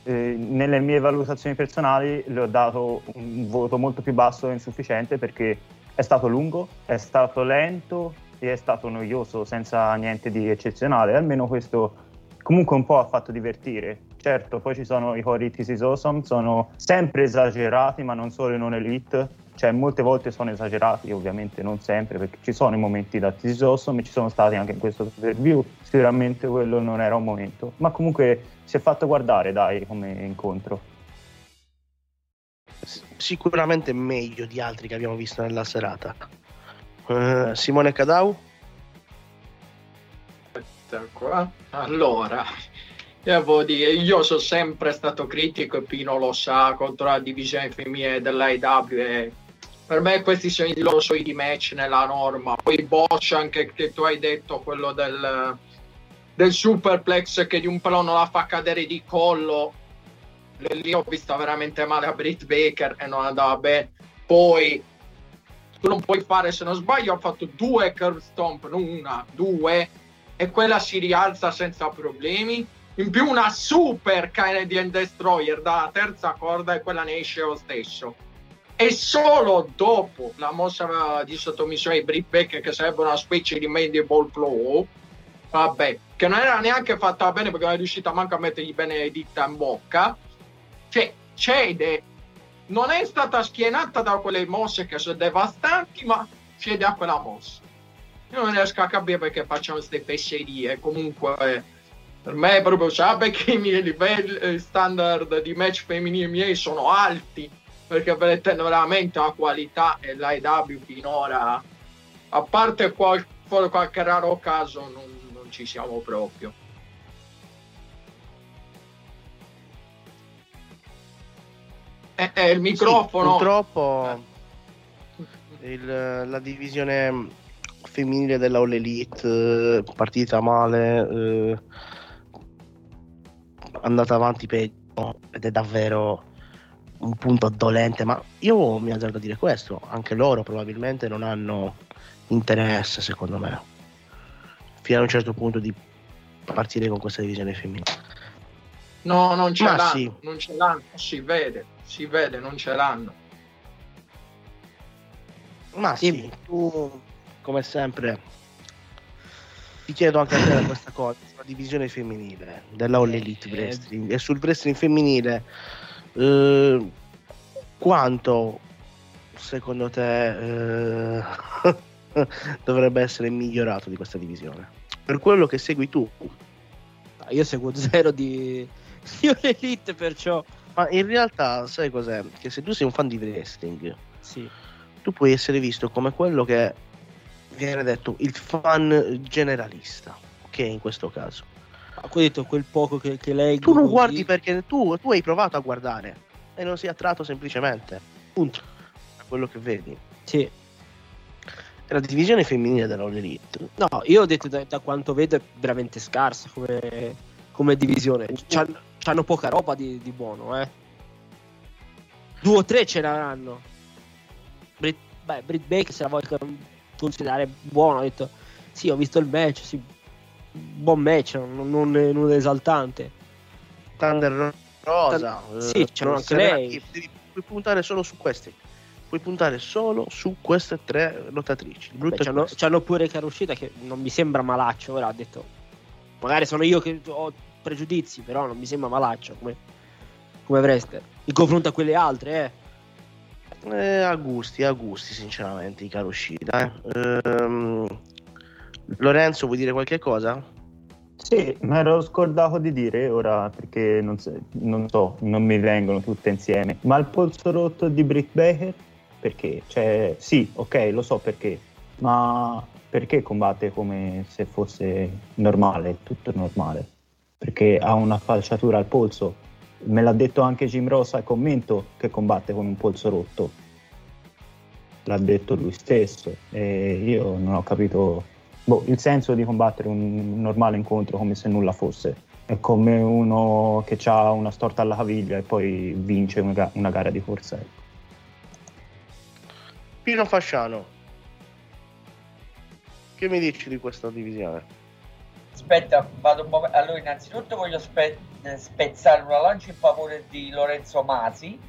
S9: eh, nelle mie valutazioni personali le ho dato un voto molto più basso e insufficiente perché è stato lungo, è stato lento e è stato noioso senza niente di eccezionale, almeno questo comunque un po' ha fatto divertire. Certo, poi ci sono i cori This is Awesome, sono sempre esagerati, ma non solo in non elite, cioè molte volte sono esagerati, ovviamente non sempre, perché ci sono i momenti da This is Awesome e ci sono stati anche in questo review, sicuramente quello non era un momento, ma comunque si è fatto guardare, dai, come incontro.
S2: Sicuramente meglio di altri che abbiamo visto nella serata. Eh, Simone Cadau?
S7: Aspetta qua. Allora, devo dire, io sono sempre stato critico e Pino lo sa contro la divisione femminile dell'AEW e per me questi sono i loro soliti match nella norma. Poi Bosch anche che tu hai detto quello del, del superplex che di un pelo non la fa cadere di collo. Lì ho visto veramente male a Britt Baker e non andava bene. Poi tu non puoi fare, se non sbaglio, ha fatto due curve stomp, non una, due, e quella si rialza senza problemi. In più una super Canadian Destroyer dalla terza corda e quella ne esce lo stesso. E solo dopo la mossa di sottomissione di Britt Baker, che sarebbe una specie di mandible claw, vabbè, che non era neanche fatta bene perché non è riuscita manco a mettergli Benedetta in bocca. Cioè, cede, non è stata schienata da quelle mosse che sono devastanti, ma cede a quella mossa. Io non riesco a capire perché facciano queste fesserie. Comunque, eh, per me proprio sape che i miei livelli eh, standard di match femminili miei sono alti perché vedete veramente la qualità e l'AEW finora a parte qual- qualche raro caso non, non ci siamo proprio. E, e il microfono.
S2: Sì, purtroppo il- la divisione femminile della All Elite eh, partita male, eh, andata avanti peggio ed è davvero un punto dolente, ma io mi azzardo a dire questo, anche loro probabilmente non hanno interesse secondo me fino a un certo punto di partire con questa divisione femminile.
S7: no non ce
S2: Ma
S7: l'hanno
S2: sì.
S7: non ce l'hanno si vede si vede non ce l'hanno
S2: Ma
S8: Sì.
S2: sì, tu come sempre ti chiedo anche a te questa cosa sulla divisione femminile della All Elite
S8: Eh.
S2: Wrestling e sul wrestling femminile eh, quanto secondo te eh, dovrebbe essere migliorato di questa divisione per quello che segui tu
S8: Ah, Io seguo zero di, di Elite, perciò
S2: ma in realtà sai cos'è? che se tu sei un fan di wrestling
S8: sì.
S2: tu puoi essere visto come quello che viene detto il fan generalista che in questo caso
S8: ho detto quel poco che, che leggo.
S2: tu non
S8: così.
S2: guardi perché tu, tu hai provato a guardare e non sei attratto semplicemente punto a quello che vedi
S8: Sì.
S2: la divisione femminile della Elite
S8: No, io ho detto da, da quanto vedo è veramente scarsa come, come divisione. C'hanno, c'hanno poca roba di, di buono, eh. Due o tre ce l'hanno. Britt, beh, Britt Baker se la vuoi considerare buono, ho detto sì, ho visto il match, sì, buon match, non, non, non esaltante.
S2: Thunder Rosa
S8: Sì, c'erano anche lei.
S2: Devi- puoi puntare solo su questi puoi puntare solo su queste tre lottatrici il brutto
S8: Beh,
S2: è
S8: c'hanno, c'hanno pure Carushita che non mi sembra malaccio, ora ha detto magari sono io che ho pregiudizi, però non mi sembra malaccio come, come wrestler. In confronto a quelle altre, eh.
S2: Eh, a gusti, a gusti, sinceramente, i Karushida. Eh. Ehm, Lorenzo, vuoi dire qualche cosa?
S9: Sì, mi ero scordato di dire ora perché non so, non so, non mi vengono tutte insieme. Ma il polso rotto di Britt Baker? Perché? Cioè, sì, ok, lo so perché, ma perché combatte come se fosse normale, tutto normale? Perché ha una falciatura al polso. Me l'ha detto anche Jim Ross al commento che combatte con un polso rotto. L'ha detto lui stesso e io non ho capito boh, il senso di combattere un normale incontro come se nulla fosse. È come uno che ha una storta alla caviglia e poi vince una, ga- una gara di corsa. ecco.
S2: Pino Fasciano, che mi dici di questa divisione?
S6: Aspetta, vado un momento. Allora, innanzitutto voglio spe- spezzare una lancia in favore di Lorenzo Masi,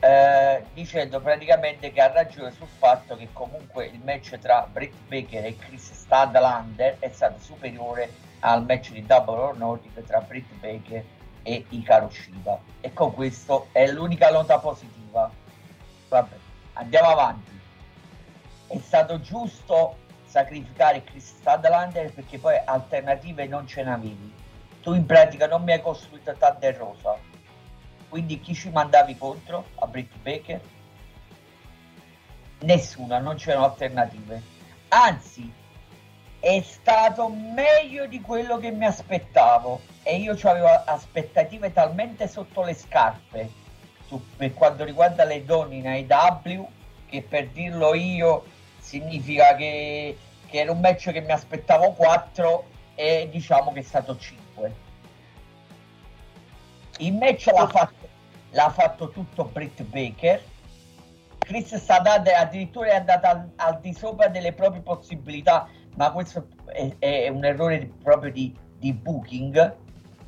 S6: eh, dicendo praticamente che ha ragione sul fatto che comunque il match tra Britt Baker e Chris Stadlander è stato superiore al match di Double or Nothing tra Britt Baker e Hikaru Shida. E con questo è l'unica nota positiva. Vabbè, andiamo avanti. È stato giusto sacrificare Chris Stadlander perché poi alternative non ce n'avevi. Tu in pratica non mi hai costruito Thunder Rosa. Quindi chi ci mandavi contro a Britt Baker? Nessuna, non c'erano alternative. Anzi, è stato meglio di quello che mi aspettavo e io avevo aspettative talmente sotto le scarpe su- per quanto riguarda le donne in AEW che per dirlo io significa che, che era un match che mi aspettavo 4 e diciamo che è stato 5 il match l'ha fatto, l'ha fatto tutto Britt Baker. Chris Sadad addirittura è andata al, al di sopra delle proprie possibilità ma questo è, è un errore di- proprio di, di booking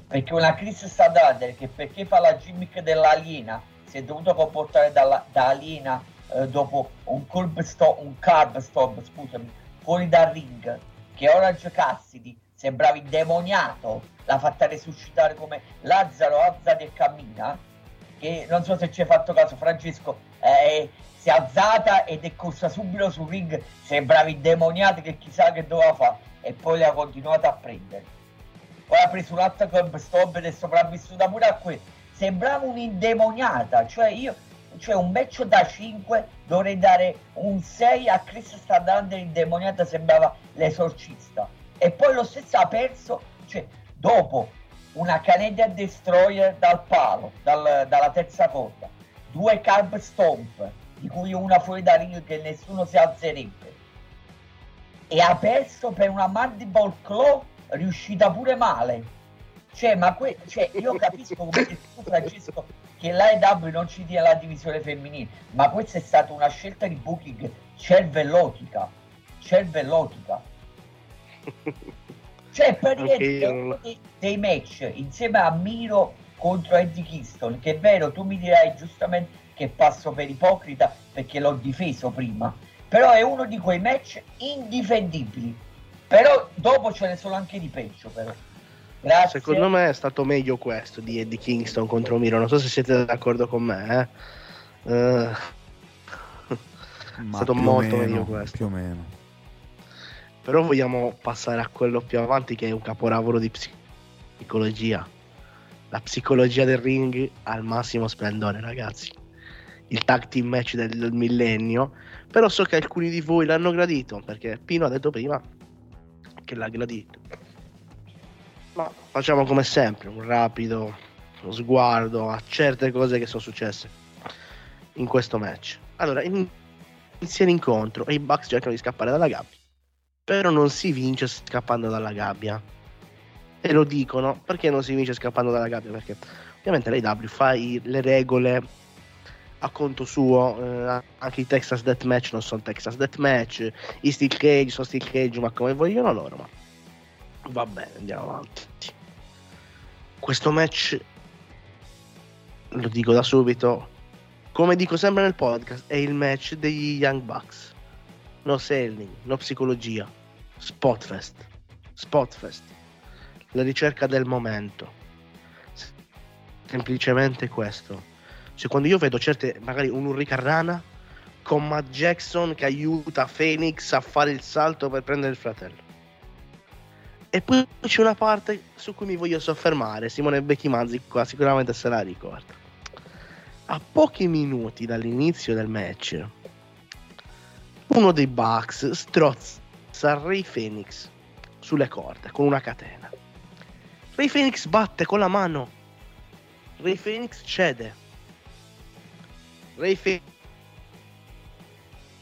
S6: perché una Chris Sadad che perché fa la gimmick dell'aliena si è dovuto comportare dalla- da aliena eh, dopo un curb stop, un carb stop scusami, fuori dal ring che Orange Cassidy sembrava indemoniato, l'ha fatta resuscitare come Lazzaro alzati e cammina, che non so se ci hai fatto caso Francesco, eh, si è alzata ed è corsa subito sul ring, sembrava indemoniata che chissà che doveva fare e poi le ha continuato a prendere. Poi ha preso un altro club stop ed è sopravvissuta pure a questo. Sembrava un'indemoniata, cioè io cioè un match da 5 dovrei dare un 6 a Chris sta dando l'indemoniata sembrava l'esorcista e poi lo stesso ha perso cioè dopo una Canadian Destroyer dal palo dal, dalla terza corda due carb stomp di cui una fuori da ring che nessuno si alzerebbe. E ha perso per una mandible claw riuscita pure male. Cioè ma que- cioè, io capisco come tu Francesco che l'AEW non ci dia la divisione femminile, ma questa è stata una scelta di booking cervellotica, cervellotica. Cioè, praticamente okay, dei, dei match insieme a Miro contro Eddie Kingston, che è vero, tu mi dirai giustamente che passo per ipocrita perché l'ho difeso prima, però è uno di quei match indifendibili. Però dopo ce ne sono anche di peggio, però.
S2: Grazie. Secondo me è stato meglio questo di Eddie Kingston contro Miro. Non so se siete d'accordo con me. Eh? Uh, è stato molto meno, meglio questo.
S3: Più o meno.
S2: Però vogliamo passare a quello più avanti che è un capolavoro di psicologia. La psicologia del ring al massimo splendore, ragazzi. Il tag team match del, del millennio. Però so che alcuni di voi l'hanno gradito perché Pino ha detto prima che l'ha gradito ma facciamo come sempre un rapido sguardo a certe cose che sono successe in questo match. Allora, inizia l'incontro e i Bucks cercano di scappare dalla gabbia, però non si vince scappando dalla gabbia. E lo dicono perché non si vince scappando dalla gabbia? Perché ovviamente l'AW fa i, le regole a conto suo. Eh, anche i Texas Deathmatch non sono Texas Deathmatch, i Steel Cage sono Steel Cage, ma come vogliono loro. Ma Va bene, andiamo avanti. Questo match, lo dico da subito, come dico sempre nel podcast, è il match degli Young Bucks. No selling, no psicologia. Spotfest. Spotfest. La ricerca del momento. Semplicemente questo. Cioè, quando io vedo certe, magari un Urricarrana con Matt Jackson che aiuta Phoenix a fare il salto per prendere il fratello e poi c'è una parte su cui mi voglio soffermare. Simone Becchimazzi qua sicuramente se la ricorda. A pochi minuti dall'inizio del match, uno dei Bucks strozza Ray Phoenix sulle corde con una catena. Ray Phoenix batte con la mano. Ray Phoenix cede. Ray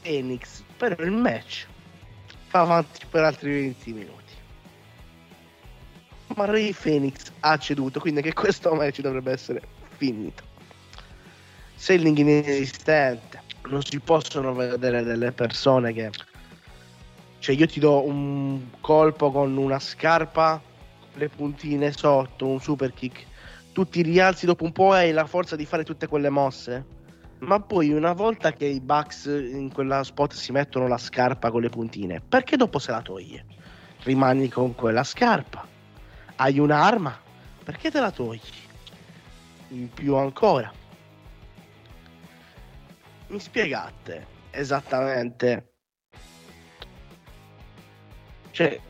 S2: Phoenix però il match fa avanti per altri 20 minuti ma Ray Phoenix ha ceduto, quindi che questo match dovrebbe essere finito. Selling inesistente, non si possono vedere delle persone che... Cioè io ti do un colpo con una scarpa, le puntine sotto, un super kick, tu ti rialzi dopo un po' e hai la forza di fare tutte quelle mosse. Ma poi una volta che i Bucks in quella spot si mettono la scarpa con le puntine, perché dopo se la toglie? Rimani con quella scarpa hai un'arma, perché te la togli? In più ancora. Mi spiegate esattamente? Cioè,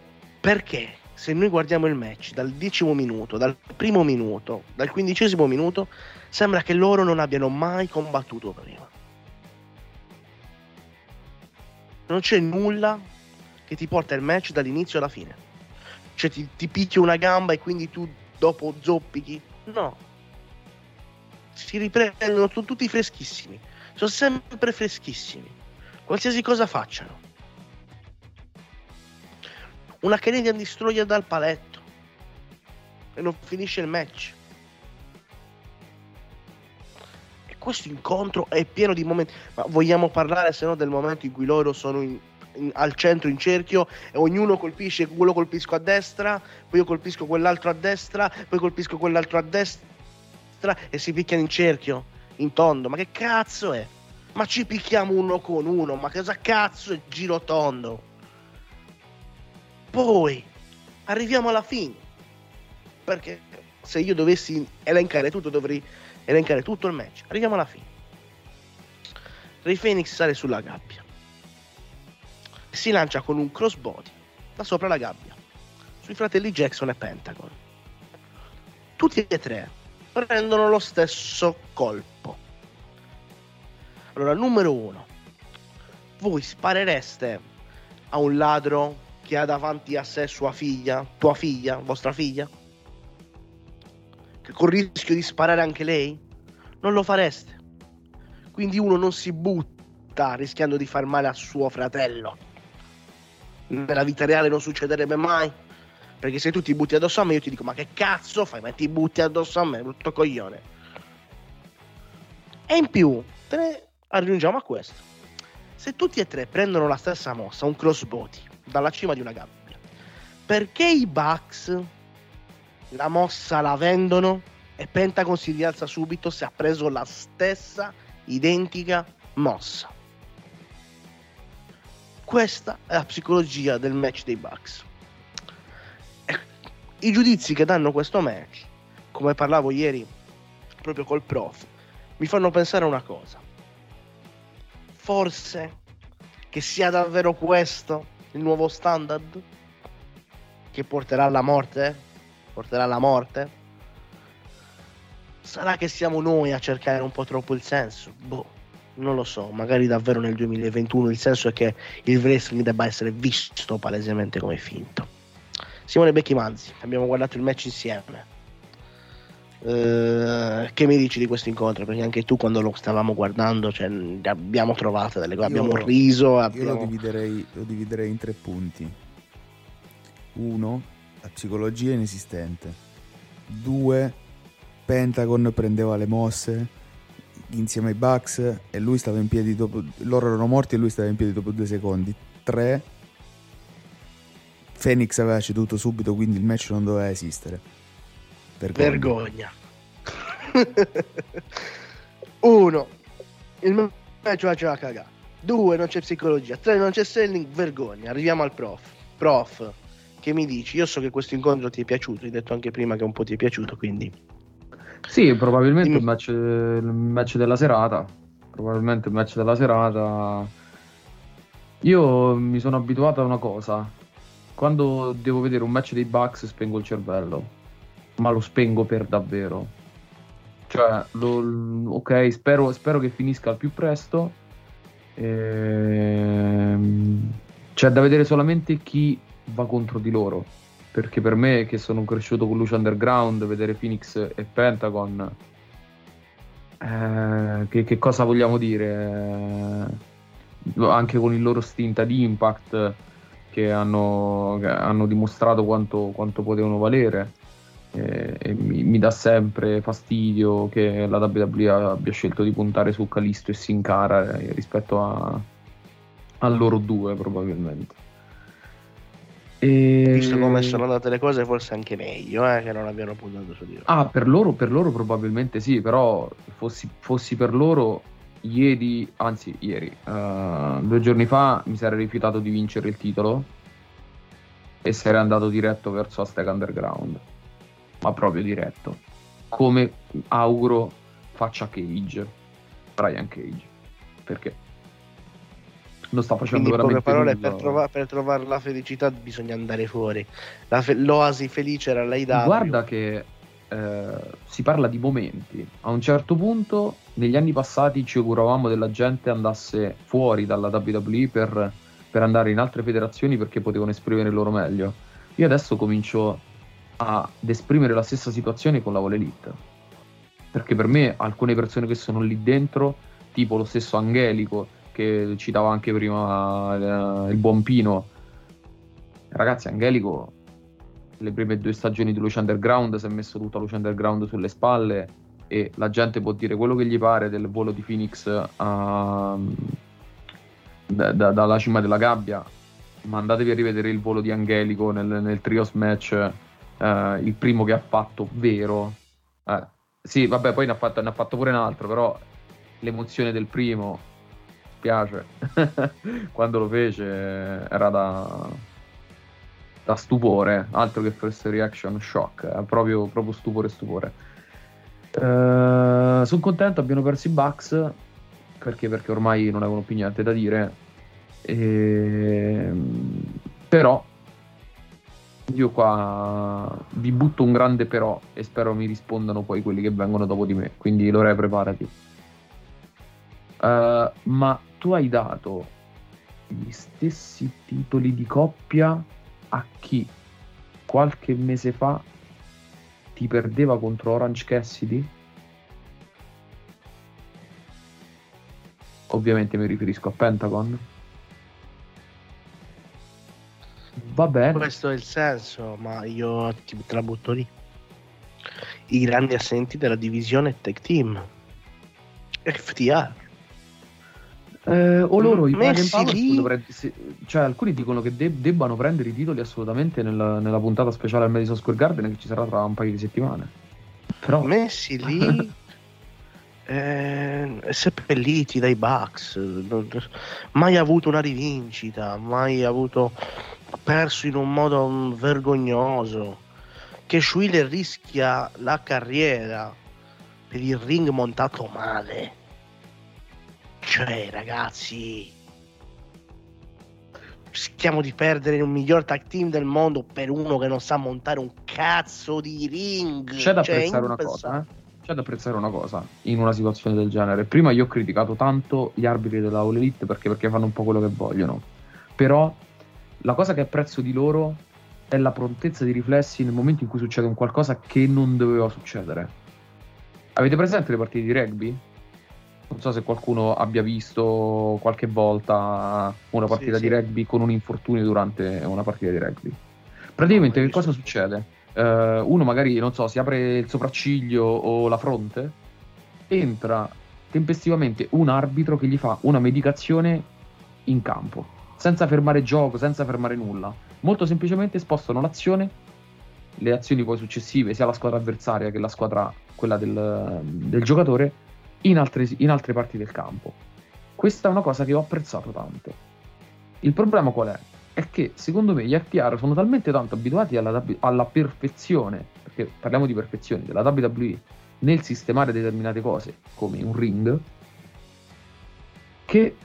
S2: perché se noi guardiamo il match dal decimo minuto, dal primo minuto, dal quindicesimo minuto, sembra che loro non abbiano mai combattuto prima. Non c'è nulla che ti porta il match dall'inizio alla fine cioè ti, ti picchia una gamba e quindi tu dopo zoppichi. No. Si riprendono, sono tutti freschissimi. Sono sempre freschissimi. Qualsiasi cosa facciano. Una Canadian Destroyer dal paletto. E non finisce il match. E questo incontro è pieno di momenti. Ma vogliamo parlare se no del momento in cui loro sono in, in, al centro in cerchio e ognuno colpisce, quello colpisco a destra, poi io colpisco quell'altro a destra, poi colpisco quell'altro a destra e si picchiano in cerchio, in tondo. Ma che cazzo è? Ma ci picchiamo uno con uno, ma cosa cazzo è giro tondo? Poi arriviamo alla fine. Perché se io dovessi elencare tutto, dovrei elencare tutto il match. Arriviamo alla fine. Ray Phoenix sale sulla gabbia. Si lancia con un crossbody da sopra la gabbia. Sui fratelli Jackson e Pentagon. Tutti e tre prendono lo stesso colpo. Allora, numero uno. Voi sparereste a un ladro che ha davanti a sé sua figlia, tua figlia, vostra figlia? Che con il rischio di sparare anche lei? Non lo fareste. Quindi uno non si butta rischiando di far male a suo fratello. Nella vita reale non succederebbe mai. Perché se tu ti butti addosso a me, io ti dico: Ma che cazzo fai? Ma ti butti addosso a me, brutto coglione. E in più, te ne aggiungiamo a questo. Se tutti e tre prendono la stessa mossa, un crossbody, dalla cima di una gabbia, perché i Bucks la mossa la vendono e Pentagon si rialza subito se ha preso la stessa identica mossa? Questa è la psicologia del match dei Bucks. I giudizi che danno questo match, come parlavo ieri proprio col prof, mi fanno pensare a una cosa. Forse che sia davvero questo il nuovo standard che porterà alla morte? Porterà alla morte? Sarà che siamo noi a cercare un po' troppo il senso? Boh, non lo so, magari davvero nel 2021 il senso è che il wrestling debba essere visto palesemente come finto. Simone Becchi Manzi, abbiamo guardato il match insieme. Uh, che mi dici di questo incontro? Perché anche tu quando lo stavamo guardando cioè, abbiamo trovato delle cose, abbiamo riso. Abbiamo...
S3: Io lo dividerei, lo dividerei in tre punti. Uno, la psicologia inesistente. Due, Pentagon prendeva le mosse insieme ai Bucks e lui stava in piedi dopo... Loro erano morti e lui stava in piedi dopo due secondi. Tre, Phoenix aveva ceduto subito, quindi il match non doveva esistere.
S2: Vergogna. Vergogna. Uno, il match va a cagare. Due, non c'è psicologia. Tre, non c'è selling. Vergogna. Arriviamo al prof. Prof, che mi dici? Io so che questo incontro ti è piaciuto. Hai detto anche prima che un po' ti è piaciuto, quindi.
S5: Sì, probabilmente il match, il match della serata. Probabilmente il match della serata. Io mi sono abituato a una cosa quando devo vedere un match dei Bucks spengo il cervello, ma lo spengo per davvero. Cioè, lo, ok, spero, spero, che finisca al più presto. Ehm, c'è da vedere solamente chi va contro di loro. Perché per me, che sono cresciuto con Luce Underground, vedere Phoenix e Pentagon, eh, che, che, cosa vogliamo dire? Eh, anche con il loro stint ad Impact che hanno, che hanno dimostrato quanto, quanto, potevano valere. E, e mi, mi, dà sempre fastidio che la WWE abbia scelto di puntare su Calisto e Sin Cara eh, rispetto a, a loro due, probabilmente.
S2: E... Visto come sono andate le cose, forse anche meglio eh, che non abbiano puntato su di loro.
S5: Ah, per loro, per loro probabilmente sì, però fossi, fossi per loro ieri, anzi ieri, uh, due giorni fa mi sarei rifiutato di vincere il titolo e sarei andato diretto verso Aztec Underground, ma proprio diretto, come auguro faccia Cage, Brian Cage, perché lo sta facendo
S2: Quindi,
S5: veramente
S2: parole, per, trova- per, trovare la felicità bisogna andare fuori. Fe- l'oasi felice era l'AIW.
S5: Guarda che eh, si parla di momenti. A un certo punto, negli anni passati, ci auguravamo della gente andasse fuori dalla WWE per, per andare in altre federazioni perché potevano esprimere il loro meglio. Io adesso comincio ad esprimere la stessa situazione con la Vol Elite. Perché per me alcune persone che sono lì dentro, tipo lo stesso Angelico, che citava anche prima eh, il buon Pino, ragazzi, Angelico le prime due stagioni di Luce Underground si è messo tutta Luce Underground sulle spalle e la gente può dire quello che gli pare del volo di Phoenix a, da, da, dalla cima della gabbia ma andatevi a rivedere il volo di Angelico nel, nel trios match eh, il primo che ha fatto vero eh, sì vabbè poi ne ha, fatto, ne ha fatto pure un altro però l'emozione del primo piace quando lo fece era da da stupore, altro che first reaction shock, è proprio, proprio stupore stupore. Eh, sono contento, abbiano perso i Bucks perché, perché ormai non avevano più niente da dire. E... Però io qua vi butto un grande però e spero mi rispondano poi quelli che vengono dopo di me. Quindi Lore, preparati. Uh, ma tu hai dato gli stessi titoli di coppia a chi qualche mese fa ti perdeva contro Orange Cassidy? Ovviamente mi riferisco a Pentagon. Va bene.
S2: Questo è il senso, ma io ti te la butto lì. I grandi assenti della divisione tech team. FTR.
S5: Eh, o loro i
S2: Messi
S5: Dragon Power
S2: lì-
S5: dovrebbe- se- cioè alcuni dicono che de- debbano prendere i titoli assolutamente nella, nella puntata speciale al Madison Square Garden che ci sarà tra un paio di settimane. Però
S2: messi lì eh, seppelliti dai Bucks mai avuto una rivincita mai avuto perso in un modo mm, vergognoso. Che Schwiller rischia la carriera per il ring montato male. Cioè ragazzi rischiamo di perdere il miglior tag team del mondo per uno che non sa montare un cazzo di ring.
S5: C'è da
S2: Cioè,
S5: apprezzare una cosa, eh? C'è da apprezzare una cosa in una situazione del genere. Prima io ho criticato tanto gli arbitri della All Elite perché, perché fanno un po' quello che vogliono. Però la cosa che apprezzo di loro è la prontezza di riflessi nel momento in cui succede un qualcosa che non doveva succedere. Avete presente le partite di rugby? Non so se qualcuno abbia visto qualche volta una
S2: Sì,
S5: partita
S2: sì.
S5: di rugby con un infortunio durante una partita di rugby. Praticamente
S2: No,
S5: che cosa succede? Eh, uno magari, non so, si apre il sopracciglio o la fronte, entra tempestivamente un arbitro che gli fa una medicazione in campo, senza fermare gioco, senza fermare nulla. Molto semplicemente spostano l'azione, le azioni poi successive, sia la squadra avversaria che la squadra, quella del, del giocatore, in altre, in altre parti del campo. Questa è una cosa che ho apprezzato tanto. Il problema qual è? È che secondo me gli FTR sono talmente tanto abituati alla, alla perfezione, perché parliamo di perfezione, della WWE nel sistemare determinate cose, come un ring, che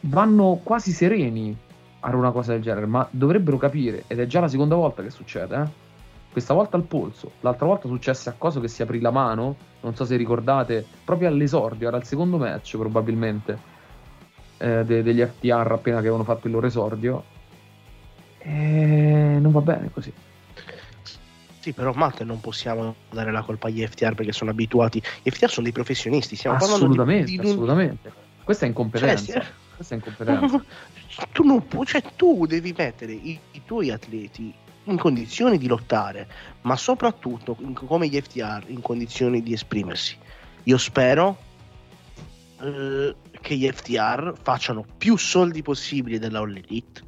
S5: vanno quasi sereni a una cosa del genere, ma dovrebbero capire, ed è già la seconda volta che succede, eh? questa volta al polso, l'altra volta successe a Coso che si aprì la mano, non so se ricordate, proprio all'esordio, era il secondo match probabilmente eh, de- degli FTR appena che avevano fatto il loro esordio, e non va bene così.
S2: Sì, però Matt non possiamo dare la colpa agli FTR perché sono abituati. Gli FTR sono dei professionisti, stiamo
S5: Assolutamente,
S2: parlando di, di
S5: assolutamente. Questa è incompetenza.
S2: Cioè, sì.
S5: Questa è incompetenza.
S2: tu non puoi, cioè tu devi mettere i, i tuoi atleti in condizioni di lottare, ma soprattutto in- come gli FTR in condizioni di esprimersi. Io spero eh, che gli FTR facciano più soldi possibili della All Elite,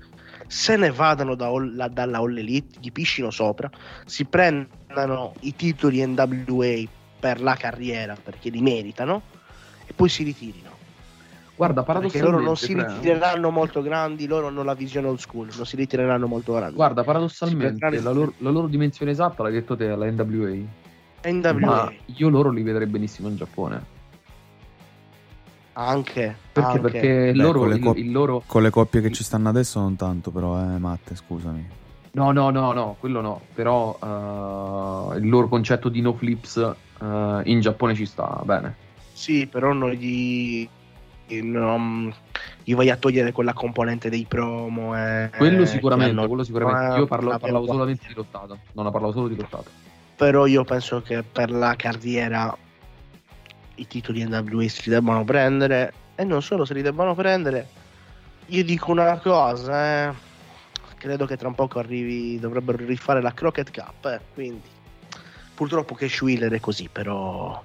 S2: se ne vadano da All- la- dalla All Elite, gli piscino sopra, si prendano i titoli NWA per la carriera perché li meritano e poi si ritirino.
S5: Guarda,
S2: Perché
S5: paradossalmente,
S2: loro non si
S5: Fre,
S2: ritireranno molto grandi, loro hanno la visione old school, non si ritireranno molto grandi.
S5: Guarda, paradossalmente, la loro, la loro dimensione esatta l'hai detto te, la NWA.
S2: NWA
S5: Ma io loro li vedrei benissimo in Giappone.
S2: Anche
S5: Perché?
S2: anche.
S5: Perché
S3: Beh,
S5: loro,
S3: con le
S5: il,
S3: cop-
S5: il loro...
S3: Con le coppie che ci stanno adesso non tanto, però, eh, Matte, scusami.
S5: No, no, no, no, quello no. Però eh, il loro concetto di no flips eh, in Giappone ci sta bene.
S2: Sì, però non gli non gli vai a togliere quella componente dei promo eh,
S5: Quello sicuramente,
S2: hanno-
S5: quello sicuramente. Io parlo-
S2: la-
S5: parlavo solamente di lottata. Non ho parlato solo di lottata.
S2: però io penso che per la carriera i titoli NWA si li debbano prendere e non solo se li debbano prendere io dico una cosa eh. credo che tra un poco arrivi dovrebbero rifare la Crockett Cup eh, quindi purtroppo che Schwiller è così però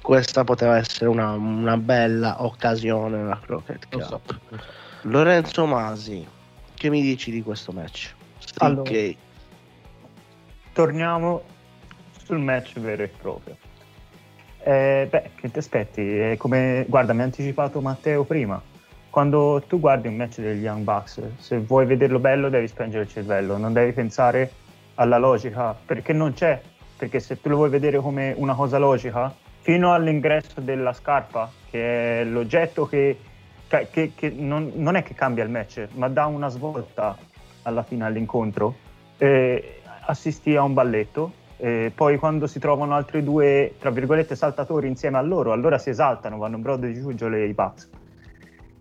S2: questa poteva essere una, una bella occasione la Crockett Cup
S5: so.
S2: Lorenzo Masi che mi dici di questo match?
S9: Allora.
S2: Ok.
S9: Torniamo sul match vero e proprio. Eh, beh, che ti aspetti? Come, guarda, mi ha anticipato Matteo prima. quando tu guardi un match degli Young Bucks, se vuoi vederlo bello devi spengere il cervello, non devi pensare alla logica, perché non c'è, perché se tu lo vuoi vedere come una cosa logica, fino all'ingresso della scarpa, che è l'oggetto che, che, che non, non, è che cambia il match, ma dà una svolta alla fine all'incontro, eh, assisti a un balletto, eh, poi quando si trovano altri due, tra virgolette, saltatori insieme a loro, allora si esaltano, vanno in brodo di giuggiole i Bucks.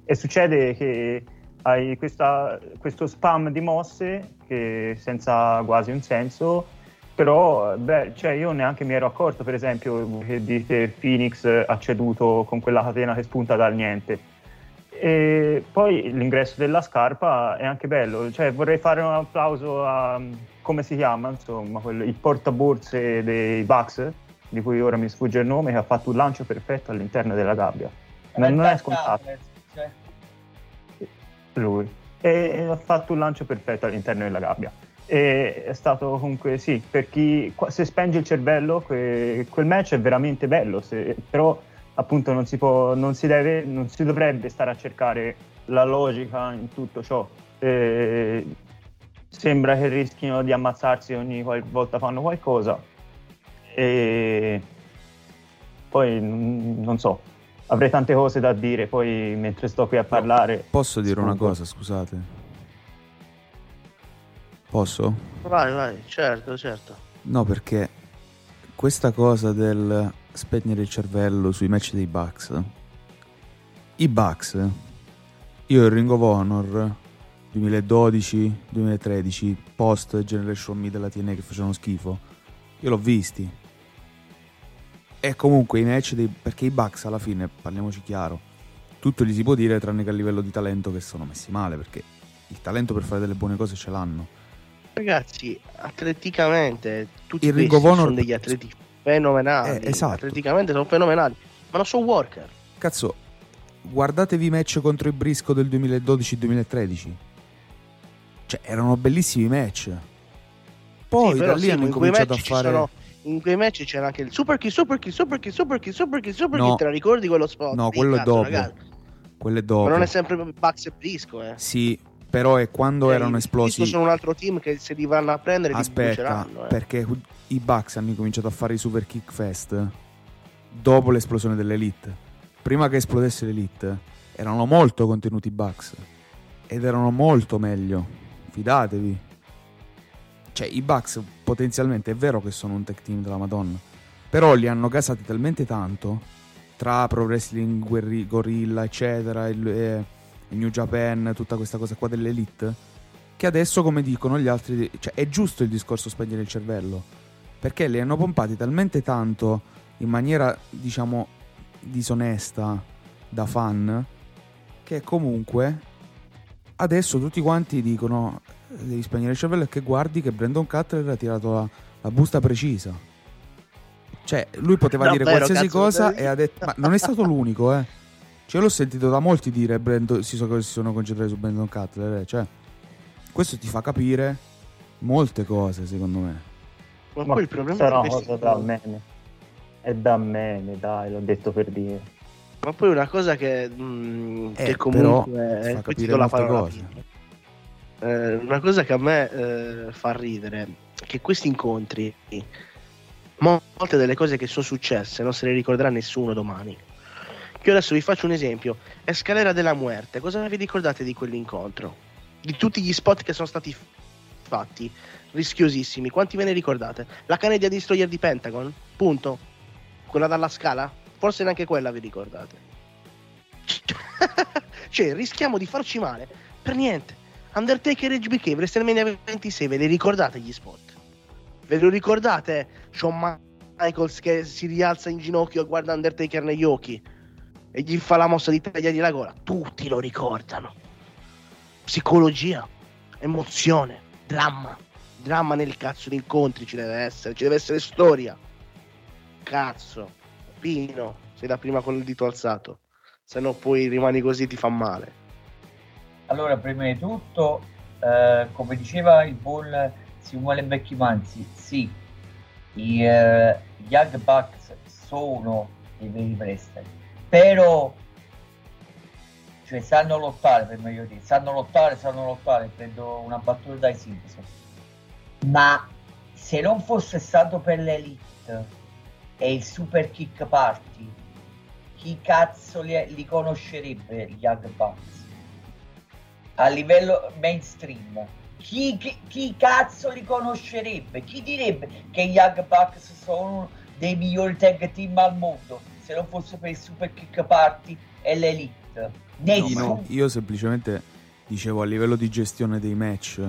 S9: E succede che hai questa, questo spam di mosse che senza quasi un senso, però beh, cioè io neanche mi ero accorto, per esempio, che dite Phoenix ha ceduto con quella catena che spunta dal niente. E poi l'ingresso della scarpa è anche bello, cioè vorrei fare un applauso a come si chiama, insomma, quello, il portaborse dei Bucks, di cui ora mi sfugge il nome, che ha fatto un lancio perfetto all'interno della gabbia. Non, non è scontato. Cioè. Lui. E ha fatto un lancio perfetto all'interno della gabbia. E è stato comunque sì, per chi se spenge il cervello, que, quel match è veramente bello, se, però appunto non si, può, non si, deve, non si dovrebbe stare a cercare la logica in tutto ciò. E, sembra che rischino di ammazzarsi ogni volta fanno qualcosa. E poi non so. Avrei tante cose da dire poi mentre sto qui a parlare
S3: posso dire una cosa scusate? Posso?
S2: vai vai certo certo.
S3: No perché questa cosa del spegnere il cervello sui match dei Bucks i Bucks io il Ring of Honor 2012-2013, post Generation Me della TNA che facevano schifo. Io l'ho visti. E comunque i match dei... perché i Bucks alla fine, parliamoci chiaro, tutto gli si può dire tranne che a livello di talento che sono messi male, perché il talento per fare delle buone cose ce l'hanno.
S2: Ragazzi, atleticamente tutti il of Honor... sono degli atleti fenomenali.
S3: Eh, esatto.
S2: Atleticamente sono fenomenali, ma non sono worker.
S3: Cazzo, guardatevi i match contro i Brisco del 2012-2013 cioè, erano bellissimi match. Poi sì, da lì sì, hanno incominciato a fare. Sono,
S2: in quei match c'era anche il super key, super key, super key, super key, super key, super no. key. Te la ricordi quello spot?
S3: No, quello è dopo. Ragazzi. Quello è dopo. Ma
S2: non è sempre Bucks e Brisco, eh.
S3: Sì, però è quando eh, erano esplosi.
S2: sono un altro team che se li vanno a prendere
S3: Aspetta,
S2: eh.
S3: perché i Bucks hanno incominciato a fare i super kick fest dopo l'esplosione dell'Elite. Prima che esplodesse l'Elite, erano molto contenuti i Bucks ed erano molto meglio fidatevi. Cioè, i Bucks potenzialmente è vero che sono un tech team della Madonna, però li hanno gasati talmente tanto tra Pro Wrestling, Guerri- Gorilla, eccetera, il, eh, New Japan, tutta questa cosa qua dell'Elite, che adesso, come dicono gli altri, cioè, è giusto il discorso spegnere il cervello, perché li hanno pompati talmente tanto in maniera, diciamo, disonesta da fan, che comunque adesso tutti quanti dicono devi spegnere il cervello e che guardi che Brandon Cutler ha tirato la, la busta precisa. Cioè, lui poteva no, dire vero, qualsiasi cosa e ha detto... Ma non è stato l'unico, eh. Cioè, l'ho sentito da molti dire Brandon, si, so, si sono concentrati su Brandon Cutler. Eh. Cioè, questo ti fa capire molte cose, secondo me.
S2: Ma, Ma poi il problema è
S9: cosa da meme. È da meme, dai, l'ho detto per dire.
S2: Ma poi una cosa che, mh, mm, eh, che comunque
S3: è capire la cose.
S2: Eh, una cosa che a me eh, fa ridere è che questi incontri, molte delle cose che sono successe non se le ricorderà nessuno domani. Io adesso vi faccio un esempio. Escalera della Muerte, cosa vi ricordate di quell'incontro? Di tutti gli spot che sono stati fatti, rischiosissimi, quanti ve ne ricordate? La Canadian Destroyer di Pentagon? Punto. Quella dalla scala? Forse neanche quella vi ricordate. cioè, rischiamo di farci male per niente. Undertaker HBK, WrestleMania 26, ve li ricordate gli spot? Ve lo ricordate Shawn Michaels che si rialza in ginocchio e guarda Undertaker negli occhi e gli fa la mossa di tagliargli la gola? Tutti lo ricordano. Psicologia, emozione, dramma. Dramma nel cazzo di incontri ci deve essere, ci deve essere storia. Cazzo. Pino, sei la prima con il dito alzato, se no poi rimani così ti fa male.
S6: Allora, prima di tutto, eh, come diceva il buon Simone Becchimanzi, sì, i uh, Young Bucks sono dei veri wrestler, però cioè sanno lottare per meglio dire, sanno lottare, sanno lottare, prendo una battuta dai Simpson. Ma se non fosse stato per l'Elite e il Super Kick Party, chi cazzo li, li conoscerebbe gli Young Bucks? A livello mainstream. Chi, chi, chi cazzo li conoscerebbe? Chi direbbe che gli Young Bucks sono dei migliori tag team al mondo se non fosse per il Super Kick Party e l'Elite? Nessuno.
S3: No, io semplicemente dicevo a livello di gestione dei match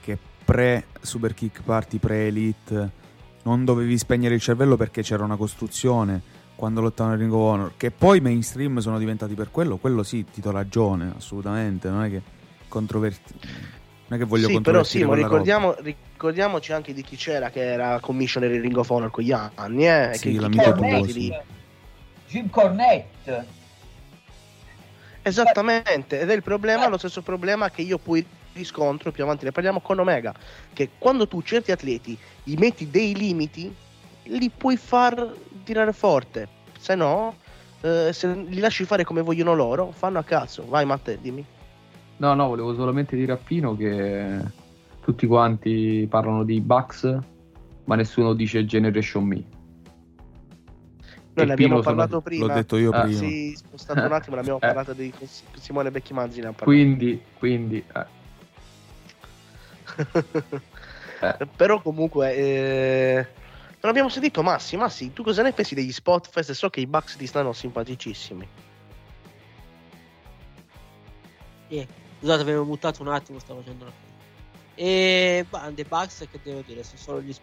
S3: che pre Super Kick Party, pre Elite non dovevi spegnere il cervello perché c'era una costruzione quando lottavano in Ring of Honor che poi mainstream sono diventati per quello quello sì ti do ragione assolutamente non è che controverti non è che voglio
S2: sì, però sì, ma ricordiamo, ricordiamoci anche di chi c'era che era commissioner in Ring of Honor con gli anni, eh,
S3: Sì,
S2: che,
S3: l'amico
S2: chi-
S3: sì.
S6: Jim Cornette.
S2: Esattamente, ed è il problema,
S6: Eh.
S2: lo stesso problema che io poi riscontro più avanti ne parliamo con Omega, che quando tu certi atleti gli metti dei limiti, li puoi far tirare forte, se no, eh, se li lasci fare come vogliono loro, fanno a cazzo. Vai Matte, dimmi.
S5: No, no, volevo solamente dire a Pino che tutti quanti parlano di Bucks, ma nessuno dice Generation Me.
S2: Noi ne abbiamo
S5: Pino sono-
S2: parlato prima.
S3: l'ho detto io
S5: Ah,
S3: prima
S2: Sì, spostato un attimo, ne abbiamo
S5: Eh.
S2: parlato di Simone Becchi Manzi. Ne ha parlato.
S5: Quindi, quindi, eh, eh.
S2: Però comunque eh, non abbiamo sentito Massi. Massi, tu cosa ne pensi degli Spotfest? So che i Bucks ti stanno simpaticissimi.
S8: Eh, scusate, avevo mutato un attimo, stavo facendo una. E bah, The Bugs, che devo dire, sono solo gli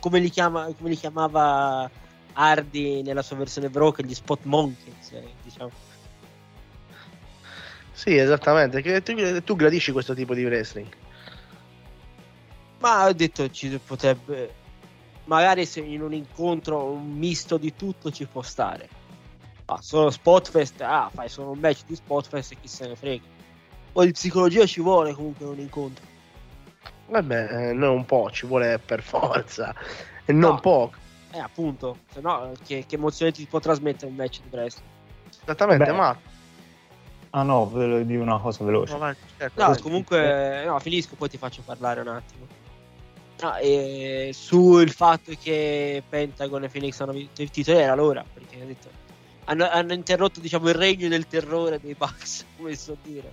S8: come li, chiama, come li chiamava Hardy nella sua versione broken, gli Spot Monkeys, eh, diciamo.
S2: Sì, esattamente. Che tu, tu gradisci questo tipo di wrestling.
S8: Ma ho detto ci potrebbe. Magari se in un incontro un misto di tutto ci può stare. Ma solo Spotfest, ah, fai solo un match di Spotfest e chi se ne frega. Poi di psicologia ci vuole comunque in un incontro.
S2: Vabbè, eh, non un po', ci vuole per forza. E non
S8: No.
S2: poco.
S8: Eh, appunto, se no, che, che emozione ti può trasmettere un match di wrestling?
S2: Esattamente,
S9: Beh,
S2: ma.
S9: Ah no, ve lo dico una cosa veloce.
S2: No, certo,
S8: No, comunque, no, finisco, poi ti faccio parlare un attimo. No, e sul fatto che Pentagon e Phoenix hanno vinto il titolo era l'ora, perché ha detto- hanno, hanno interrotto diciamo, il regno del terrore dei Bucks, come si so dire.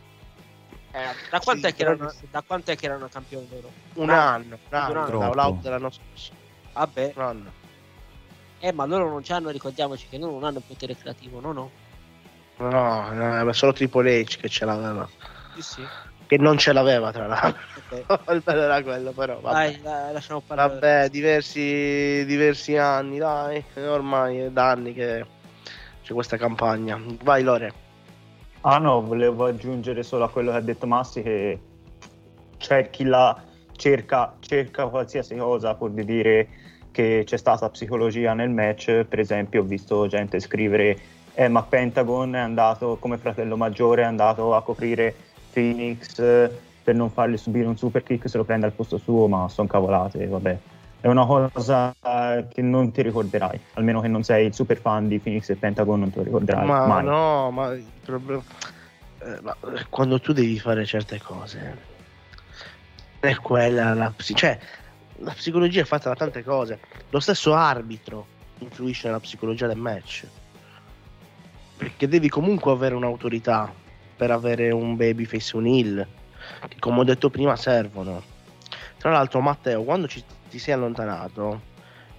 S8: Eh, da, quant'è
S2: Sì,
S8: erano, da quant'è che erano campioni loro?
S2: Un anno, un anno,
S8: Un anno.
S2: da All Out dell'anno scorso.
S8: Vabbè,
S2: Un anno.
S8: eh, ma loro non c'hanno, ricordiamoci che loro non hanno potere creativo, no, no.
S2: No, no, ma solo Triple H che ce l'aveva.
S8: Sì, sì.
S2: Che non ce l'aveva, tra l'altro.
S8: Ok.
S2: Il bello era quello, però. Vabbè.
S8: Dai, dai, lasciamo parlare.
S2: Vabbè, diversi, diversi anni, dai. Ormai è da anni che c'è questa campagna. Vai, Lore.
S9: Ah no, volevo aggiungere solo a quello che ha detto Massi che c'è chi la cerca, cerca qualsiasi cosa pur di dire che c'è stata psicologia nel match. Per esempio, ho visto gente scrivere: Eh, ma Pentagon è andato come fratello maggiore, è andato a coprire Phoenix per non fargli subire un super kick se lo prende al posto suo, ma sono cavolate, vabbè. È una cosa che non ti ricorderai, almeno che non sei il super fan di Phoenix e Pentagon, non te lo ricorderai
S2: Ma
S9: mai.
S2: no, ma il problema. eh, ma quando tu devi fare certe cose, è quella la, cioè, la psicologia è fatta da tante cose. Lo stesso arbitro influisce nella psicologia del match. Perché devi comunque avere un'autorità per avere un babyface un heel, che come ho detto prima servono. Tra l'altro, Matteo, quando ci, ti sei allontanato,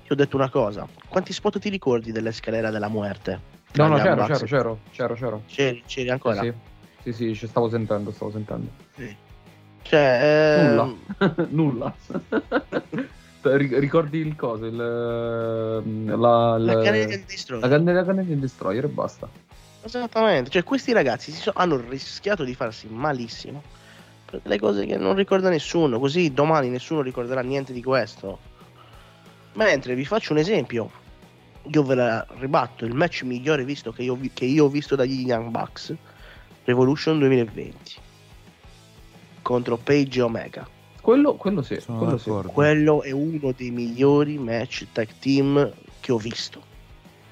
S2: io ho detto una cosa: quanti spot ti ricordi delle scalera della muerte?
S5: No, no, c'ero, c'ero, c'ero, c'ero, c'ero.
S2: C'eri, c'eri ancora?
S5: Sì, sì, sì, ci stavo sentendo, stavo sentendo.
S2: Cioè, ehm,
S5: Nulla. Nulla. Ri- Ricordi il coso? Il, ehm, la,
S2: La
S5: la-
S2: Canadian Destroyer.
S5: la la Canadian Destroyer e basta.
S2: Esattamente, cioè questi ragazzi si so- hanno rischiato di farsi malissimo per delle cose che non ricorda nessuno, così domani nessuno ricorderà niente di questo. Mentre vi faccio un esempio, io ve la ribatto, il match migliore visto che io, vi- che io ho visto dagli Young Bucks, Revolution 2020, contro Page e Omega.
S5: Quello, quello sì, quello sì.
S2: Quello è uno dei migliori match tag team che ho visto.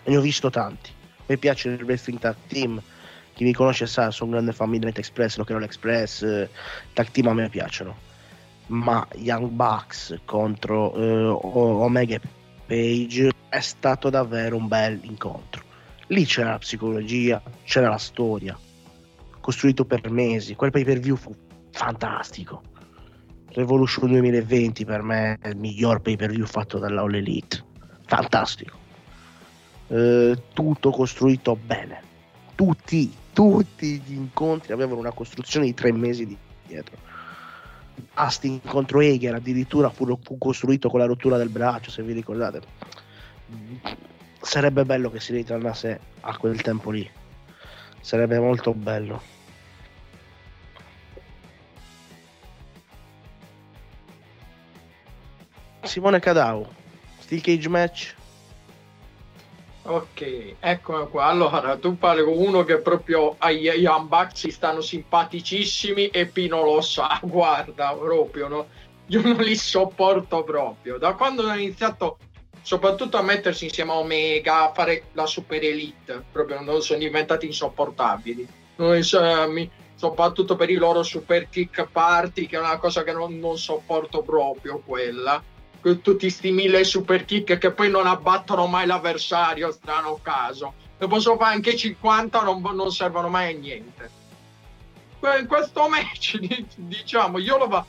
S2: E ne ho visto tanti. Mi piace il wrestling tag team. Chi mi conosce sa, sono un grande fan di Midnight Express, lo che l'Express, eh, tag team a me piacciono. Ma Young Bucks contro eh, Omega Page è stato davvero un bel incontro. Lì c'era la psicologia, c'era la storia, costruito per mesi. Quel pay per view fu fantastico. Revolution 2020 per me è il miglior pay per view fatto dalla All Elite. Fantastico. Eh, tutto costruito bene. Tutti, tutti gli incontri avevano una costruzione di tre mesi di dietro. Astin contro Eger addirittura fu, fu costruito con la rottura del braccio, se vi ricordate. Sarebbe bello che si ritornasse a quel tempo lì. Sarebbe molto bello. Simone Cadau, Steel Cage Match.
S7: Ok, eccomi qua. Allora, tu parli con uno che proprio agli Young Bucks stanno simpaticissimi e Pino lo sa, guarda, proprio, no? Io non li sopporto proprio. Da quando hanno iniziato soprattutto a mettersi insieme a Omega, a fare la super elite, proprio non sono diventati insopportabili. Non so, mi- soprattutto per i loro super kick party, che è una cosa che non, non sopporto proprio quella. Tutti sti mille super kick che poi non abbattono mai l'avversario, strano caso. Ne posso fare anche 50, non, non servono mai a niente. In questo match, di- diciamo, io lo va.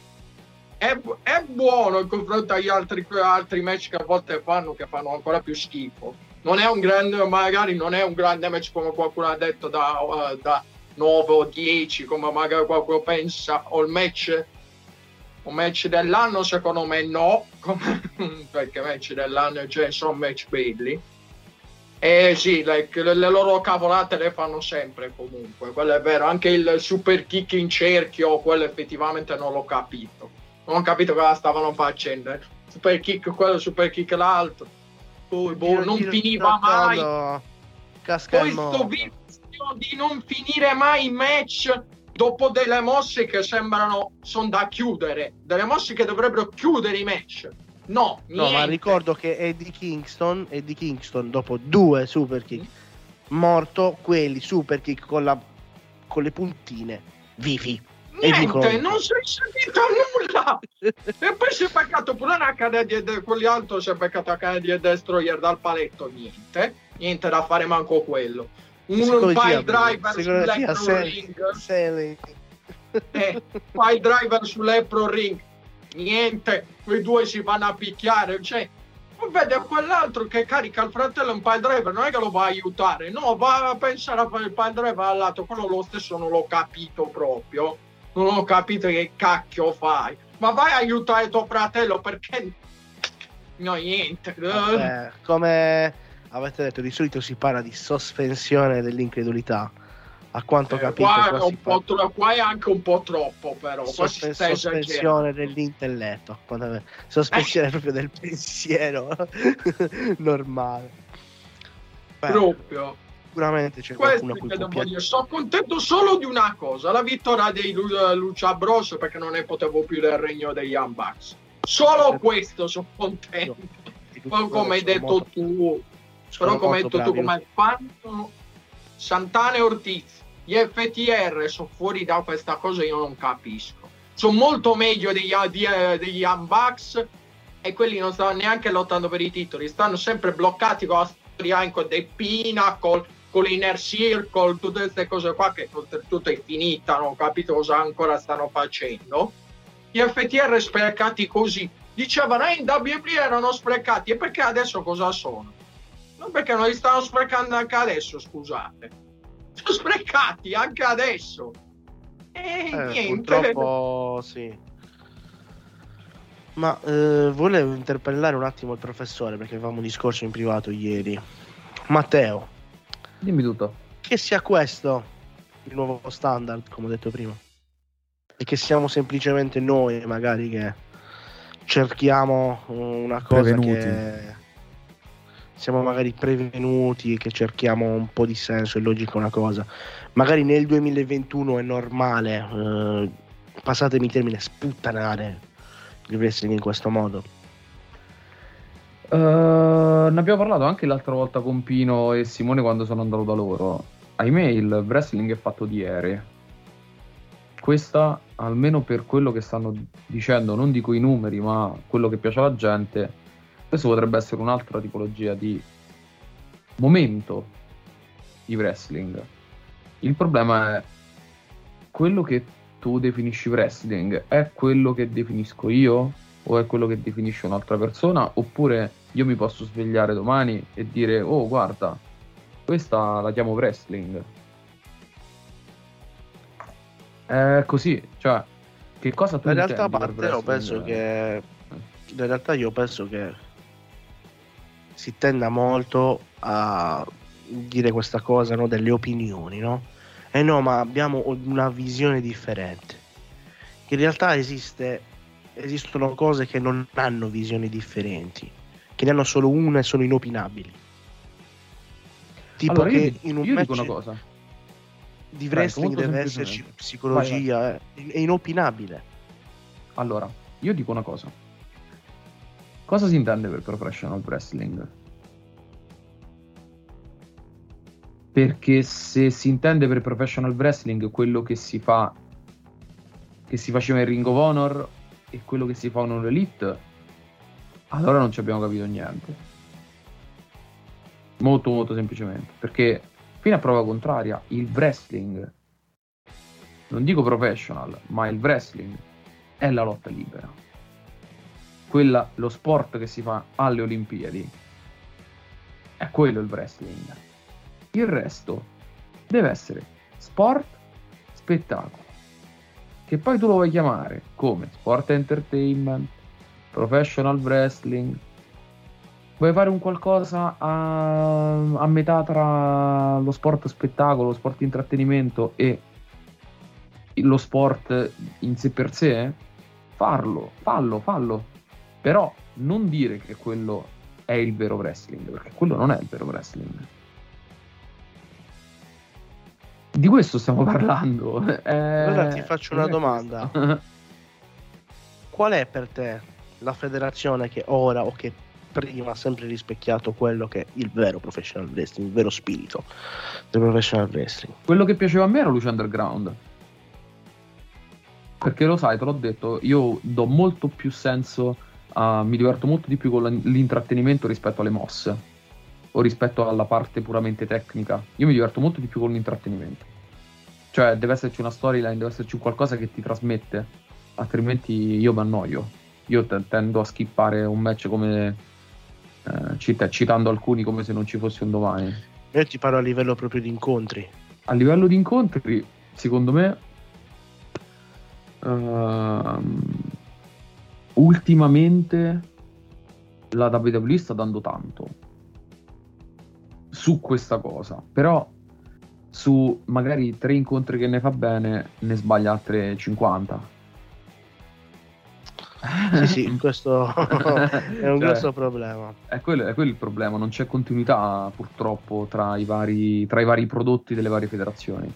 S7: È, è buono in confronto agli altri, altri match che a volte fanno, che fanno ancora più schifo. Non è un grande, magari non è un grande match come qualcuno ha detto da, uh, da 9 o 10, come magari qualcuno pensa, o il match, un match dell'anno, secondo me no, perché match dell'anno cioè, sono match belli. E sì, le, le loro cavolate le fanno sempre comunque, quello è vero. Anche il super kick in cerchio, quello effettivamente non l'ho capito. Non ho capito cosa stavano facendo. Super kick quello, super kick l'altro. Poi boh, non finiva mai.
S2: tondo, Casca
S7: Poi
S2: il
S7: sto
S2: mondo.
S7: vizio di non finire mai i match dopo delle mosse che sembrano sono da chiudere, delle mosse che dovrebbero chiudere i match. No,
S2: No, ma ricordo che Eddie Kingston, Eddie Kingston dopo due super kick, morto quelli super kick con, la, con le puntine vivi.
S7: Niente, non si è sentito nulla. e poi si è beccato pure una Canadian de- quelli altro si è beccato a Canadian Destroyer dal paletto, niente. Niente da fare manco quello. Un pile driver sull'Epro ring.
S2: se-
S7: Eh, pile driver sull'Epro ring. Niente, quei due si vanno a picchiare. Cioè, vede quell'altro che carica il fratello un pile driver, non è che lo va a aiutare, no, va a pensare a fare il pile driver al lato. Quello lo stesso non l'ho capito proprio. Non ho capito che cacchio fai. Ma vai a aiutare tuo fratello perché. No, niente.
S2: Vabbè, come avete detto, di solito si parla di sospensione dell'incredulità. A quanto
S7: Eh,
S2: capito,
S7: qua,
S2: qua
S7: è
S2: si
S7: un po'
S2: parla
S7: tro- qua è anche un po' troppo, però.
S2: sospe- sospensione dell'intelletto. Sospensione proprio del pensiero normale. Beh,
S7: Proprio.
S2: sicuramente c'è
S7: Questo
S2: qualcuno
S7: che dire. Sono contento solo di una cosa: la vittoria dei Lu- Lucia Bros. Perché non ne potevo più del regno degli Bucks. Solo questo sono contento. Poi, come hai detto
S2: molto-
S7: tu, però come hai detto tu, come fanno Santana e Ortiz, gli FTR sono fuori da questa cosa, io non capisco. Sono molto meglio degli, eh, degli Young Bucks e quelli non stanno neanche lottando per i titoli, stanno sempre bloccati con la storia con dei Pinnacle, con l'Inner Circle, tutte queste cose qua che oltretutto è finita, non ho capito cosa ancora stanno facendo. Gli FTR sprecati così, dicevano eh, in WWE erano sprecati e perché adesso cosa sono? Non perché non li stanno sprecando anche adesso, scusate. Sono sprecati anche adesso. E
S2: Eh,
S7: niente.
S2: purtroppo sì. Ma eh, volevo interpellare un attimo il professore perché avevamo un discorso in privato ieri. Matteo,
S5: Dimmi tutto.
S2: che sia questo il nuovo standard, come ho detto prima, e che siamo semplicemente noi, magari, che cerchiamo una cosa
S3: Prevenuti.
S2: che siamo magari prevenuti, che cerchiamo un po' di senso e logica una cosa. Magari nel 2021 è normale, eh, passatemi il termine, sputtanare il wrestling in questo modo.
S5: Eh, ne abbiamo parlato anche l'altra volta con Pino e Simone quando sono andato da loro. ahimè il wrestling è fatto di aerei. Questa, almeno per quello che stanno dicendo, non dico i numeri, ma quello che piace alla gente, questo potrebbe essere un'altra tipologia di momento di wrestling. Il problema è quello che tu definisci wrestling è quello che definisco io o è quello che definisce un'altra persona oppure io mi posso svegliare domani e dire oh guarda questa la chiamo wrestling è così cioè che cosa tu
S2: In realtà, parte, io penso che. In realtà, io penso che si tenda molto a dire questa cosa no, delle opinioni, no? E no, ma abbiamo una visione differente. In realtà esiste, esistono cose che non hanno visioni differenti, che ne hanno solo una e sono inopinabili. Tipo
S5: Allora, io
S2: che
S5: dico-
S2: in un
S5: io dico
S2: match
S5: una cosa
S2: di wrestling
S5: molto
S2: deve esserci psicologia, eh, è inopinabile.
S5: Allora, io dico una cosa. Cosa si intende per professional wrestling? Perché se si intende per professional wrestling quello che si fa che si faceva in Ring of Honor e quello che si fa in un Elite, allora non ci abbiamo capito niente. Molto molto semplicemente, perché fino a prova contraria, il wrestling non dico professional, ma il wrestling è la lotta libera. Quella, lo sport che si fa alle Olimpiadi è quello il wrestling. Il resto deve essere sport, spettacolo. Che poi tu lo vuoi chiamare come sport entertainment, professional wrestling. Vuoi fare un qualcosa a, a metà tra lo sport spettacolo, lo sport intrattenimento e lo sport in sé per sé? Farlo, fallo, fallo. Però non dire che quello è il vero wrestling, perché quello non è il vero wrestling. Di questo stiamo parlando.
S2: Allora
S5: Eh,
S2: ti faccio una domanda. Qual è per te la federazione che ora o che prima ha sempre rispecchiato quello che è il vero professional wrestling, il vero spirito del professional wrestling?
S5: Quello che piaceva a me era Luce Underground. Perché lo sai, te l'ho detto, io do molto più senso, a- mi diverto molto di più con l'intrattenimento rispetto alle mosse o rispetto alla parte puramente tecnica. Io mi diverto molto di più con l'intrattenimento. Cioè, deve esserci una storyline, deve esserci qualcosa che ti trasmette, altrimenti io mi annoio. Io te- tendo a skippare un match come eh, cita- citando alcuni come se non ci fosse un domani.
S2: Io ti parlo a livello proprio di incontri.
S5: A livello di incontri, secondo me, ehm, ultimamente la WWE sta dando tanto su questa cosa, però su magari tre incontri che ne fa bene, ne sbaglia altre 50.
S2: Sì, sì, questo è un
S5: Cioè,
S2: grosso problema.
S5: È quello, è quello il problema, non c'è continuità purtroppo tra i, vari, tra i vari prodotti delle varie federazioni.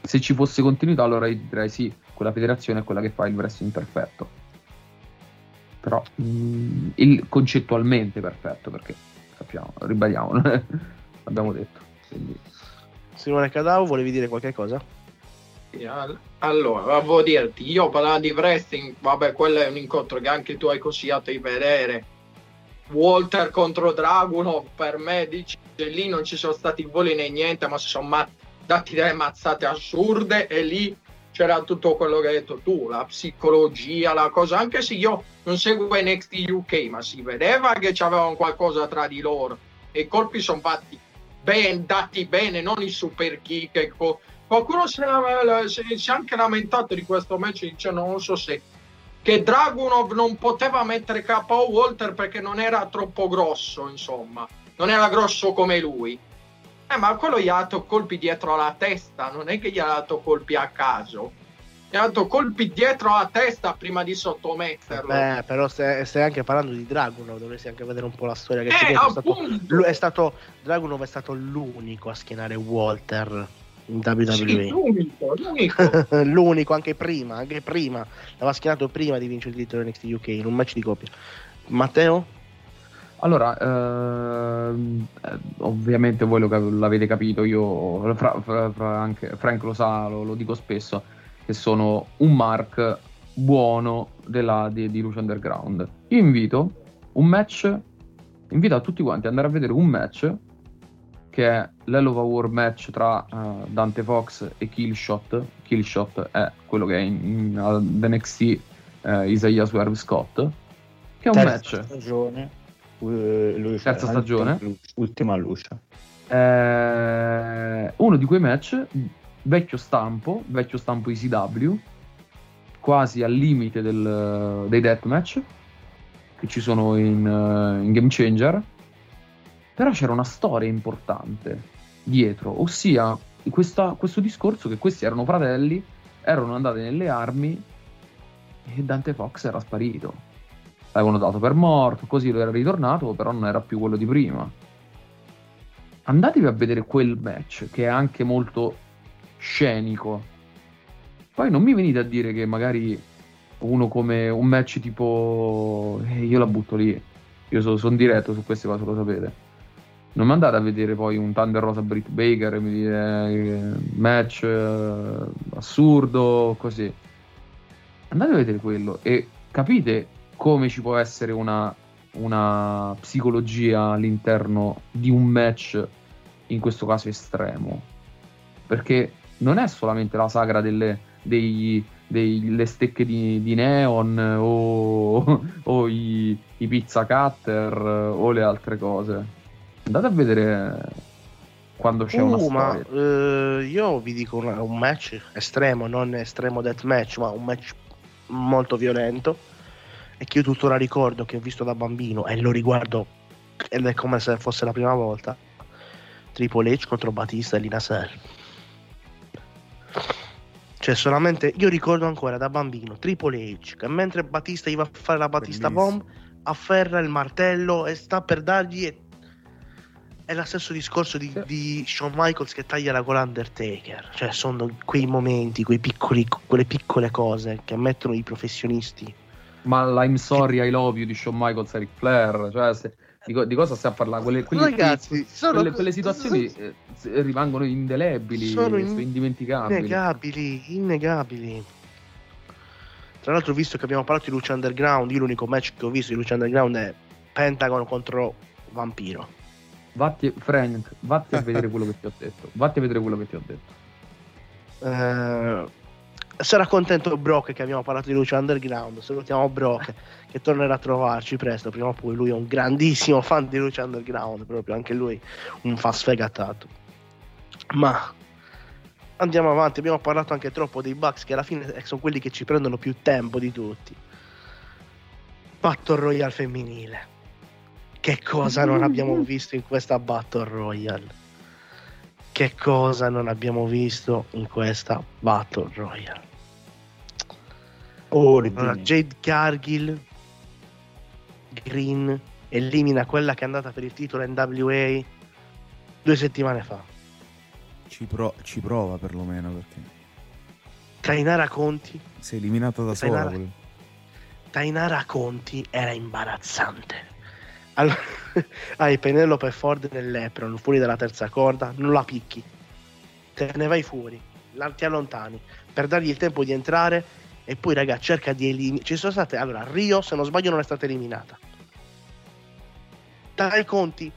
S5: Se ci fosse continuità allora io direi sì, quella federazione è quella che fa il wrestling perfetto. Però mm, il concettualmente perfetto, perché sappiamo, ribadiamo, l'abbiamo detto. Quindi,
S2: Simone Cadavo, volevi dire qualche cosa?
S7: Allora, volevo dirti, io parlando di wrestling, vabbè, quello è un incontro che anche tu hai consigliato di vedere. Walter contro Dragunov, per me, dici, lì non ci sono stati voli né niente, ma si sono dati delle mazzate assurde e lì c'era tutto quello che hai detto tu, la psicologia, la cosa, anche se io non seguo NXT UK, ma si vedeva che c'avevano qualcosa tra di loro e i colpi sono fatti ben, dati bene, non i super kick. e co- Qualcuno si è, si- si è anche lamentato di questo match dicendo non so se che Dragunov non poteva mettere KO Walter perché non era troppo grosso, insomma, non era grosso come lui. Eh, ma quello gli ha dato colpi dietro la testa, non è che gli ha dato colpi a caso. Gli ha dato colpi dietro la testa prima di sottometterlo.
S2: Beh, però stai, stai anche parlando di Dragunov, dovresti anche vedere un po' la storia che
S7: Eh,
S2: c'è. È stato, è stato, Dragunov è stato l'unico a schienare Walter in WWE.
S7: Sì, l'unico, l'unico.
S2: l'unico anche prima, anche prima. L'aveva schienato prima di vincere il titolo NXT UK in un match di coppia. Matteo?
S5: Allora, ehm, eh, ovviamente voi lo l'avete capito, io, fra- fra- fra- anche Frank lo sa, lo, lo dico spesso, che sono un mark buono della, di, di Luce Underground. Io invito un match, invito a tutti quanti ad andare a vedere un match che è l'Hell of a War match tra eh, Dante Fox e Killshot. Killshot è quello che è in, in ad NXT eh, Isaiah Swerve Scott, che è un
S9: Terza
S5: match
S9: stagione. Eh, Lucia,
S5: Terza stagione?
S9: Ultima Lucia.
S5: Eh, uno di quei match, vecchio stampo, vecchio stampo ECW, quasi al limite del- dei deathmatch che ci sono in, eh, in Game Changer, però c'era una storia importante dietro, ossia questa- questo discorso che questi erano fratelli, erano andati nelle armi e Dante Fox era sparito. L'avevano dato per morto, così lo era ritornato, però non era più quello di prima andatevi a vedere quel match che è anche molto scenico. Poi non mi venite a dire che magari uno come un match tipo eh, io la butto lì. Io sono diretto su queste cose, lo sapete. Non mi andate a vedere poi un Thunder Rosa Britt Baker e mi dite eh, match eh, assurdo, così. Andate a vedere quello e capite come ci può essere una, una psicologia all'interno di un match in questo caso estremo. Perché non è solamente la sagra delle dei- delle stecche di, di neon o, o i, i pizza cutter o le altre cose. Andate a vedere quando c'è una
S2: Uh, ma
S5: storia.
S2: eh, io vi dico una- un match estremo, non estremo death match, ma un match molto violento e che io tuttora ricordo che ho visto da bambino e lo riguardo ed è come se fosse la prima volta. Triple H contro Batista e Lina Sel. Cioè, solamente io ricordo ancora da bambino Triple H che mentre Batista iva a fare la Batista
S3: Bellissimo.
S2: Bomb afferra il martello e sta per dargli e è lo stesso discorso di, di Shawn Michaels che taglia la gola Undertaker. Cioè, sono quei momenti, quei piccoli, quelle piccole cose che mettono i professionisti.
S5: Ma la I'm sorry I love you di Shawn Michaels e Ric Flair cioè se- di, di cosa stiamo parlando quelle, quelle-
S2: Ragazzi, sono
S5: quelle, quelle situazioni eh, s- rimangono indelebili
S2: Sono in-
S5: sono indimenticabili
S2: innegabili, innegabili. Tra l'altro, visto che abbiamo parlato di Lucha Underground, io l'unico match che ho visto di Lucha Underground è Pentagon contro Vampiro.
S5: Vatti, Frank, vatti a vedere quello che ti ho detto. Vatti a vedere quello che ti ho detto.
S2: Eh, sarà contento Brock che abbiamo parlato di Lucha Underground. Salutiamo Brock che tornerà a trovarci presto. Prima o poi lui è un grandissimo fan di Lucha Underground, proprio anche lui un fan sfegatato. Ma andiamo avanti. Abbiamo parlato anche troppo dei Bucks, che alla fine sono quelli che ci prendono più tempo di tutti. Battle Royale femminile. Che cosa non abbiamo visto in questa Battle Royale? Che cosa non abbiamo visto in questa Battle Royale?
S9: Ordine.
S2: Allora, Jade Cargill Green elimina quella che è andata per il titolo NWA due settimane fa.
S3: Ci, pro- ci prova perlomeno perché
S2: Tainara Conti
S3: si è eliminata da
S2: Sai,
S3: sola.
S2: Tainara Conti era imbarazzante. Allora, hai Penelope Ford nell'Epron fuori dalla terza corda, non la picchi, te ne vai fuori, ti allontani per dargli il tempo di entrare e poi, raga, cerca di eliminare. Ci sono state allora, Rio, se non sbaglio, non è stata eliminata. Tai Conti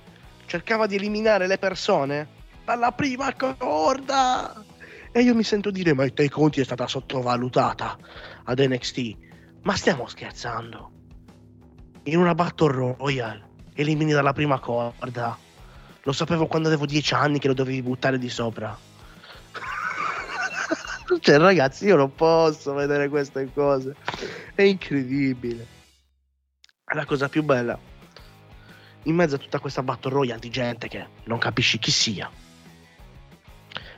S2: cercava di eliminare le persone dalla prima corda. E io mi sento dire: Ma Tai Conti è stata sottovalutata ad NXT. Ma stiamo scherzando? In una Battle Royale elimini dalla prima corda. Lo sapevo quando avevo dieci anni che lo dovevi buttare di sopra. Cioè, ragazzi, io non posso vedere queste cose. È incredibile. La cosa più bella, in mezzo a tutta questa Battle Royale di gente che non capisci chi sia,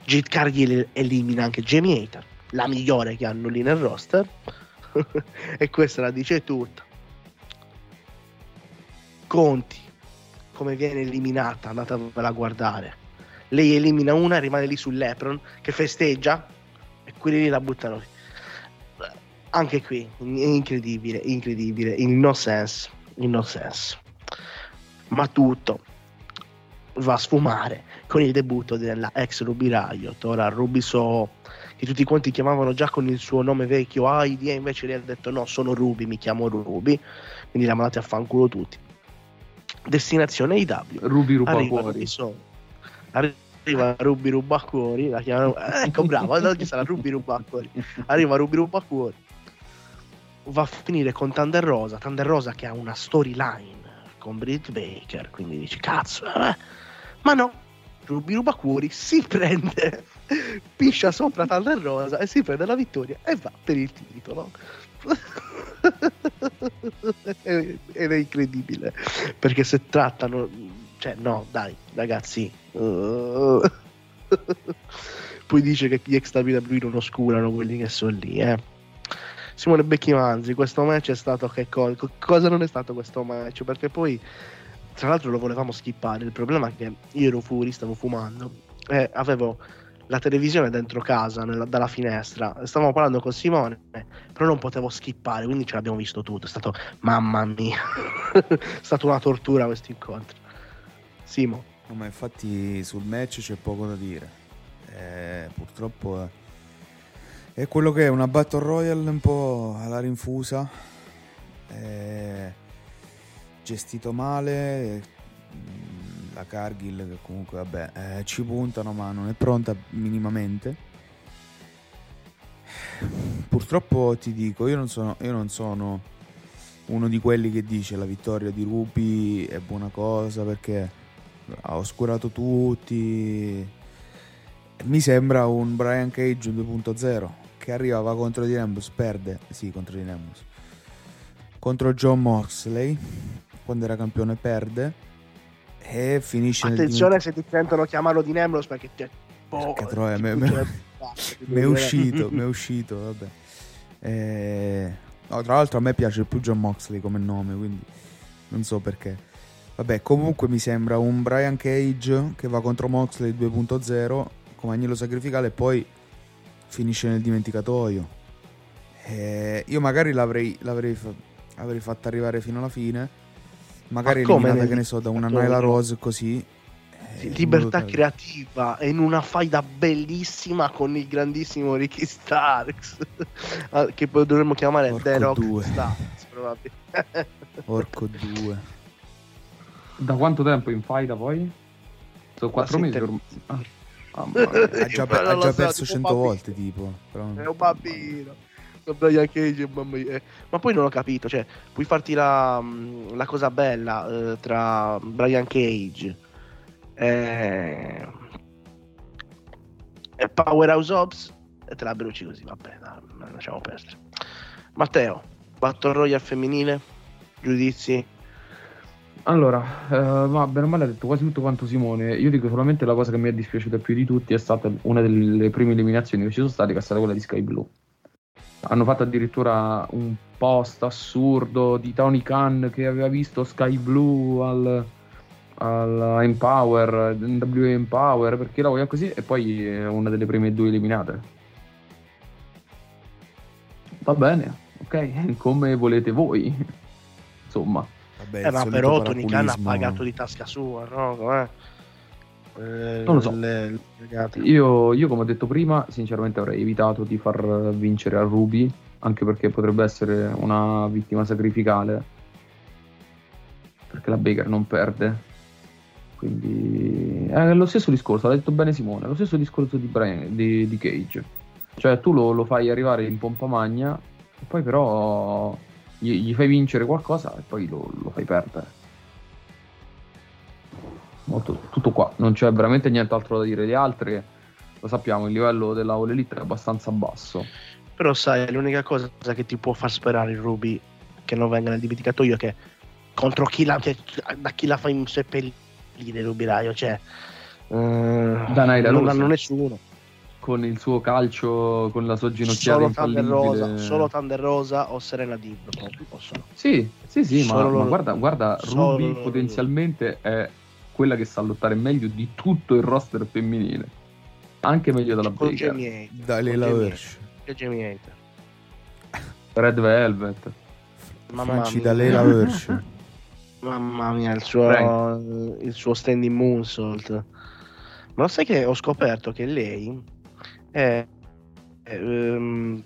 S2: Jade Cargill elimina anche Jamie Hater, la migliore che hanno lì nel roster. e questa la dice tutta. Conti, come viene eliminata, andatevela a guardare. Lei elimina una e rimane lì sull'Epron che festeggia quelli lì la buttano. Anche qui, incredibile, incredibile, in no sense, in no sense. Ma tutto va a sfumare con il debutto della ex Ruby Riot, ora Ruby So, che tutti quanti chiamavano già con il suo nome vecchio Heidi, e invece lei ha detto no, sono Ruby, mi chiamo Ruby, quindi la mandate a fanculo tutti. Destinazione IW.
S5: Ruby
S2: Arriva
S5: rubacuori.
S2: Ruby So, arriva Ruby Rubacuori, la chiamano, eh, ecco bravo, oggi sarà Ruby Rubacuori. Arriva Ruby Rubacuori, va a finire con Thunder Rosa, Thunder Rosa che ha una storyline con Britt Baker, quindi dici cazzo, eh. ma no, Ruby Rubacuori si prende, piscia sopra Thunder Rosa e si prende la vittoria e va per il titolo. ed è incredibile perché se trattano cioè no dai ragazzi uh, poi dice che gli WWE non oscurano quelli che sono lì eh. Simone Becchi Manzi questo match è stato che co- co- cosa non è stato questo match? Perché poi tra l'altro lo volevamo skippare. Il problema è che io ero fuori stavo fumando. E avevo la televisione dentro casa nella- dalla finestra. Stavamo parlando con Simone però non potevo skippare quindi ce l'abbiamo visto tutto. È stato mamma mia è stata una tortura questo incontro Simo
S3: No, ma infatti sul match c'è poco da dire. Eh, purtroppo è, è quello che è una Battle Royale un po' alla rinfusa. Eh, gestito male. mm, La Cargill che comunque vabbè eh, ci puntano ma non è pronta minimamente. Purtroppo ti dico, io non sono, io non sono uno di quelli che dice la vittoria di Rupi è buona cosa perché ha oscurato tutti. Mi sembra un Brian Cage 2.0 che arrivava contro Dynambus, perde, sì, contro Dynambus. Contro John Moxley, quando era campione perde e finisce
S2: attenzione se ti sentono chiamarlo di Nemlos perché ti
S3: Porca troia, me- me- mi è uscito, mi è uscito, vabbè. Eh, no, tra l'altro a me piace più John Moxley come nome, quindi non so perché. Vabbè, comunque mi sembra un Brian Cage che va contro Moxley 2.0 come agnello sacrificale e poi finisce nel dimenticatoio. Eh, io magari l'avrei, l'avrei, fa- avrei fatto arrivare fino alla fine, magari
S2: Ma
S3: eliminata,
S2: nel
S3: che ne so, da una? Nyla Rose così. eh,
S2: Sì, libertà creativa e in una faida bellissima con il grandissimo Ricky Starks Ah, che dovremmo chiamare
S3: Porco
S2: The Rock
S3: due.
S2: Starks probabilmente
S3: Porco due.
S5: Da quanto tempo in faida poi? Sono quattro
S2: Da
S5: mesi ormai. Ah, mia.
S3: Ha già, ha già
S2: so,
S3: perso 100
S2: bambino.
S3: volte, tipo. Però...
S2: è un bambino Sono Brian Cage mamma mia. Eh, ma poi non ho capito cioè puoi farti la, mm, la cosa bella eh, tra Brian Cage e, e Powerhouse Ops e te la bruci così vabbè dai, lasciamo perdere Matteo Battle Royale femminile giudizi
S5: Allora, eh, ma bene o male ha detto quasi tutto quanto Simone. Io dico solamente la cosa che mi è dispiaciuta più di tutti è stata una delle prime eliminazioni che ci sono state, che è stata quella di Sky Blue. Hanno fatto addirittura un post assurdo di Tony Khan che aveva visto Sky Blue al, al Empower, NW Empower, perché la voglio così, e poi è una delle prime due eliminate. Va bene, ok, come volete voi. Insomma.
S3: Vabbè,
S2: Eh, ma però Tony Khan ha pagato di tasca sua, no? Com'è? Eh,
S5: Non lo so.
S2: le- le.
S5: Io, io, come ho detto prima, sinceramente avrei evitato di far vincere a Ruby, anche perché potrebbe essere una vittima sacrificale, perché la Baker non perde. Quindi è lo stesso discorso, l'ha detto bene Simone, lo stesso discorso di, Brian, di, di Cage. Cioè tu lo, lo fai arrivare in pompa magna, e poi però gli, gli fai vincere qualcosa e poi lo, lo fai perdere. Molto- tutto qua, non c'è veramente nient'altro da dire. Le altre, lo sappiamo, il livello della All Elite è abbastanza basso.
S2: Però sai, l'unica cosa che ti può far sperare il Ruby che non venga nel dimenticatoio è che contro chi la, che- da chi la fai seppellire Ruby Raio, cioè eh,
S5: Da Nyla
S2: non
S5: Rose.
S2: hanno nessuno.
S5: Con il suo calcio, con la sua
S2: Solo
S5: ginocchiata
S2: Thunder,
S5: infallibile.
S2: Rosa, solo Thunder Rosa o Serena proprio possono.
S5: Sì, sì, sì, ma,
S2: Solo
S5: ma
S2: loro-
S5: guarda, guarda
S2: solo
S5: Ruby
S2: loro
S5: potenzialmente è quella che sa lottare meglio di tutto il roster femminile. Anche meglio della
S2: Con
S5: Baker.
S2: Jamie Hater.
S3: Da
S2: con
S3: Leila
S2: Jamie
S3: Hirsch.
S5: Red Velvet.
S2: Mamma
S3: Franci
S2: mia.
S3: da Leila Hirsch.
S2: Mamma mia, il suo,
S5: Frank.
S2: il suo standing moonsault. Ma lo sai che ho scoperto che lei è, è, ehm,